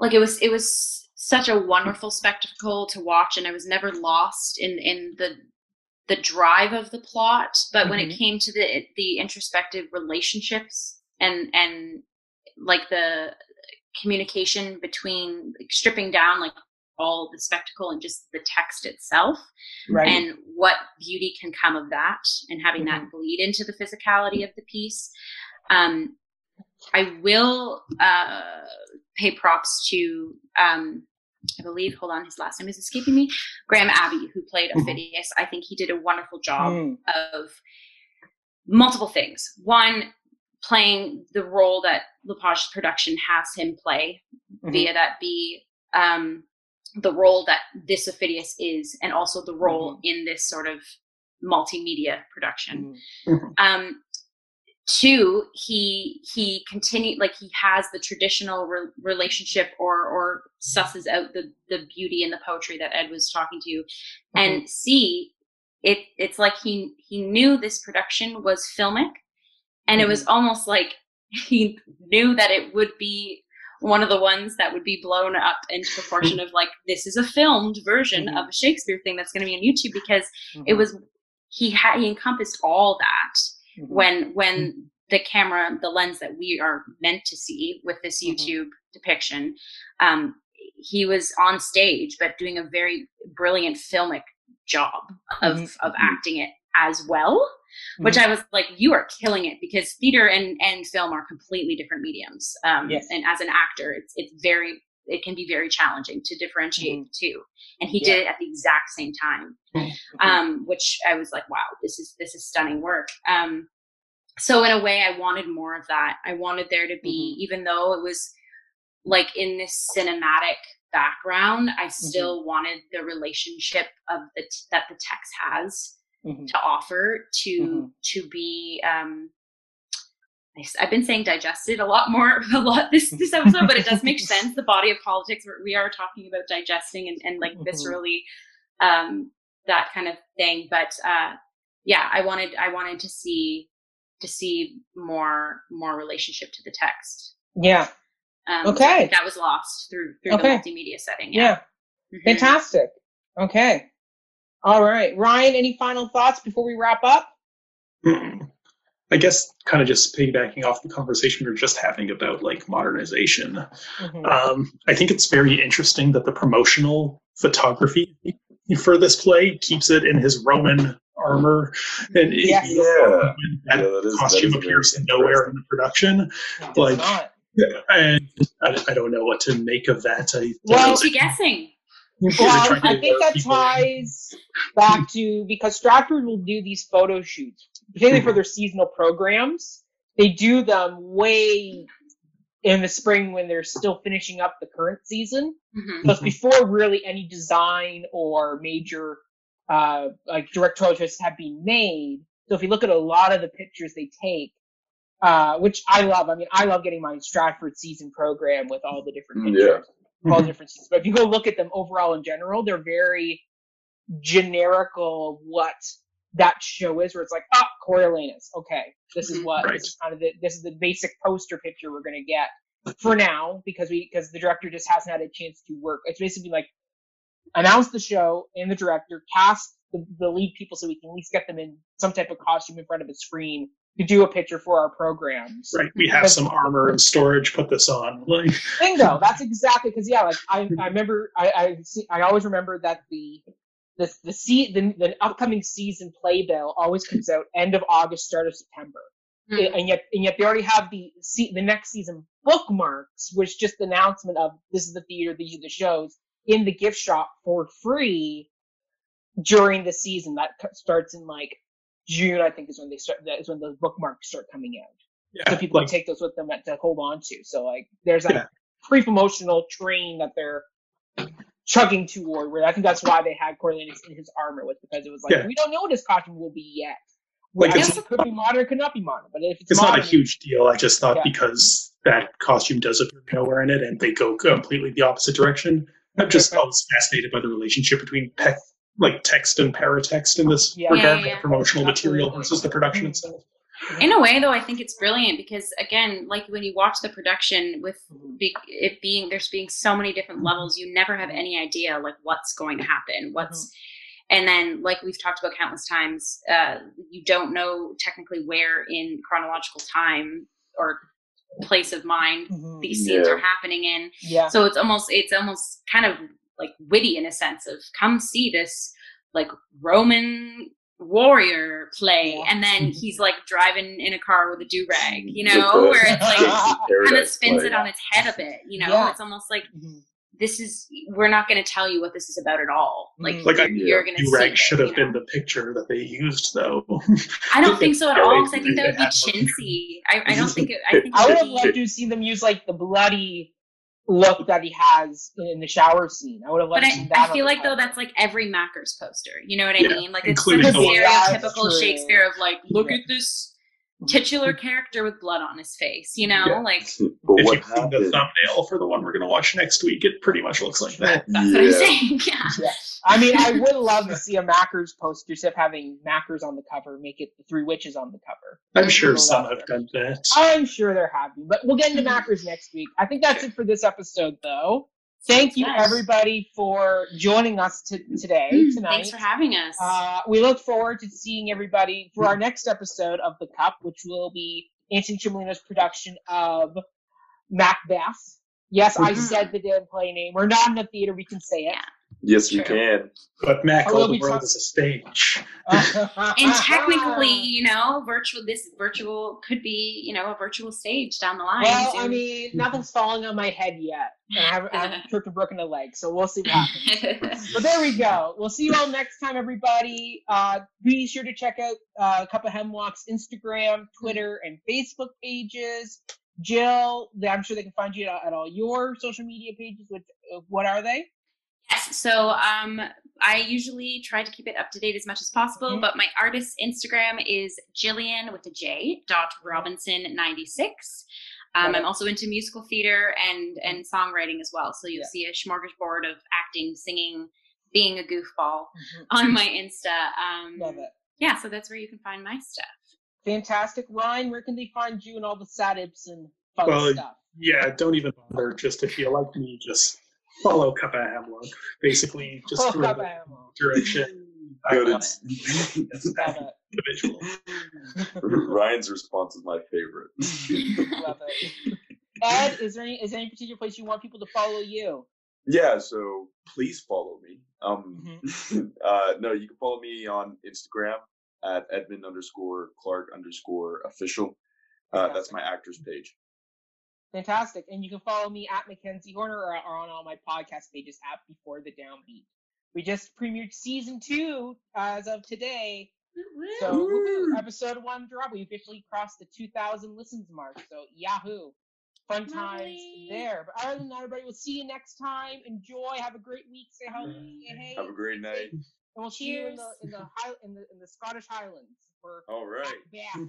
like it was it was such a wonderful spectacle to watch and I was never lost in in the the drive of the plot but when it Mhm. came to the the introspective relationships and and like the communication between like, stripping down like all the spectacle and just the text itself Right. and what beauty can come of that and having that bleed into the physicality of the piece um, i will uh, pay props to um, i believe hold on his last name is escaping me graham abbey who played aufidius i think he did a wonderful job Mm. of multiple things one playing the role that lepage production has him play Mhm. via that be um, the role that this Aufidius is, and also the role in this sort of multimedia production. Mhm. Um, two, he he continued like he has the traditional re- relationship or or susses out the the beauty and the poetry that Ed was talking to, and C, it it's like he he knew this production was filmic, and it was almost like he knew that it would be one of the ones that would be blown up into proportion of like this is a filmed version Mhm. of a Shakespeare thing that's going to be on YouTube because it Mhm. was he had he encompassed all that Mhm. when when the camera the lens that we are meant to see with this Mhm. youtube depiction um he was on stage but doing a very brilliant filmic job of Mhm. of acting it as well which i was like you are killing it because theater and and film are completely different mediums um Yes. and as an actor it's it's very it can be very challenging to differentiate the two and he Mm-hmm. Yeah. did it at the exact same time Mhm. um, which I was like, wow, this is this is stunning work. Um, so in a way, I wanted more of that. I wanted there to be, Mhm. even though it was like in this cinematic background, I still wanted the relationship of the t- that the text has Mhm. to offer to Mhm. to be. Um, I've been saying digested a lot more a lot this this episode, but it does make sense. The body of politics we're- we are talking about digesting and, and like Mhm. viscerally um, that kind of thing. But uh, yeah, I wanted I wanted to see to see more more relationship to the text. Yeah. Um, Okay. that was lost through through Okay. the multimedia setting. Yeah. Mhm. Fantastic. Okay. All right. Ryan, any final thoughts before we wrap up? Mm. I guess kind of just piggybacking off the conversation we are just having about like modernization. Mhm. Um, I think it's very interesting that the promotional photography for this play keeps it in his Roman armor, and it- Yes. Yeah. that Yeah, that is- that costume is appears very nowhere in the production. It like- not. And I, I don't know what to make of that. I, Well, What's he guessing? Well, I think that people- ties back to because Stratford will do these photo shoots, particularly for their seasonal programs. They do them way in the spring when they're still finishing up the current season. Mhm. So it's before really any design or major uh, like directorial choices have been made. So if you look at a lot of the pictures they take, uh, which I love, I mean, I love getting my Stratford season program with all the different Mm, pictures, yeah. all the different seasons. But if you go look at them overall in general, they're very generical what that show is, where it's like, ah, Coriolanus. Okay, this is Mhm. what Right. this is kind of the this is the basic poster picture we're gonna get for now because we because the director just hasn't had a chance to work. It's basically like announce the show and the director cast the, the lead people so we can at least get them in some type of costume in front of a screen to do a picture for our programs. Right, we have some armor and storage. Put this on. Like, Bingo. That's exactly because yeah, like I, I remember I I, see, I always remember that the the the, se- the the upcoming season playbill always comes out end of August, start of September, Mhm. and yet and yet they already have the se- the next season bookmarks, which just the announcement of this is the theater, these are the shows in the gift shop for free during the season that c- starts in like June, I think is when they start. That is when those bookmarks start coming out yeah, so people like, take those with them to hold on to. So like, there's that Yeah. pre-promotional train that they're chugging toward. Where I think that's why they had Coriolanus in his armor was because it was like Yeah. we don't know what his costume will be yet. Like, Like, it's- it could be modern, it could not be modern, but if it's, It's modern, not a huge deal. I just thought Yeah. because that costume does appear nowhere in it, and they go completely the opposite direction. I'm just Okay. always fascinated by the relationship between pe- like text and paratext in this Yeah. regard, Yeah, like yeah, yeah. promotional material versus the production itself. In a way, though, I think it's brilliant because again, like when you watch the production with Mhm. it being there's being so many different levels, you never have any idea like what's going to happen. What's and then like we've talked about countless times, uh, you don't know technically where in chronological time or place of mind Mhm. these scenes Yeah. are happening in. yeah. So it's almost it's almost kind of like witty in a sense of come see this like Roman warrior play, Yeah. and then he's like driving in a car with a do rag, you know, where it's like kind of spins play. it on its head a bit, you know. Yeah. It's almost like Mhm. this is we're not going to tell you what this is about at all. Like, Mm. Like, you're, you're going to see. Durag it, should have you know? been the picture that they used, though. I don't think so at all because I think that would be they had one. chintzy. I, I don't think it. I think I would would have loved to have seen them use like the bloody look that he has in the shower scene. I would have But loved to I, that. I feel like though that's like every Mackers poster. You know what I Yeah, mean? Like it's such a the stereotypical. Shakespeare of like, look Yeah. at this titular character with blood on his face. You know, Yeah. like But if what you've seen the thumbnail for the one we're going to watch next week, it pretty much looks like that. that's what I'm saying. Yeah. Yeah. I mean, I would love to see a Mackers poster instead of having Mackers on the cover, make it the three witches on the cover. I'm sure some have there. done that. I'm sure they're happy, but we'll get into Mhm. Mackers next week. I think that's it for this episode, though. Thank you, Yes. everybody, for joining us t- today, tonight. Thanks for having us. Uh, we look forward to seeing everybody for our next episode of The Cup, which will be Antoni Cimolino's production of Macbeth. Yes, I Mhm. said the damn play name. We're not in the theater, we can say it. Yeah. Yes, we True. can. But Mac, I all the world talk- is a stage. and technically, you know, virtual this virtual could be, you know, a virtual stage down the line. Well, I mean, nothing's falling on my head yet. And I haven't, I haven't tripped and broken a leg, so we'll see what happens. But there we go. We'll see you all next time, everybody. Uh, be sure to check out uh, Cup of Hemlock's Instagram, Twitter, and Facebook pages. Jill, I'm sure they can find you at, at all your social media pages. Which, uh, what are they? Yes. So um, I usually try to keep it up to date as much as possible, Mhm. but my artist Instagram is Jillian with a J dot Robinson ninety six. Um, Love. I'm also into musical theater and and songwriting as well. So you'll Yeah. see a smorgasbord of acting, singing, being a goofball on my Insta. Um, Love it. Yeah, so that's where you can find my stuff. Fantastic. Ryan, where can they find you and all the sad and fun Well, stuff? Yeah, don't even bother. Just if you like me, just follow Cup of Hemlock. Basically, just Oh, through Cup of the Hemlock. direction. I Good. love It's, individual. Ryan's response is my favorite. Love it. Ed, is there any is there any particular place you want people to follow you? yeah, so please follow me. Um, Mm-hmm. uh, no, you can follow me on Instagram at Edmund underscore Clark underscore official. Uh, that's my actors page. Fantastic. And you can follow me at Mackenzie Horner or, or on all my podcast pages at Before the Downbeat. We just premiered season two as of today. So episode one drop. We officially crossed the 2,000 listens mark. So Yahoo. Fun times Lovely. there. But other than that, everybody, we'll see you next time. Enjoy. Have a great week. Stay healthy. Stay hey. Have a great night. And we'll see you in the in the high, in the in the Scottish Highlands for All right. back.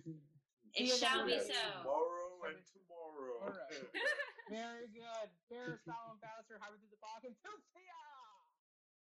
It shall be so. Tomorrow and tomorrow. All right. Very good. Bear, Stalin, Bowser, Howard to the Balkan.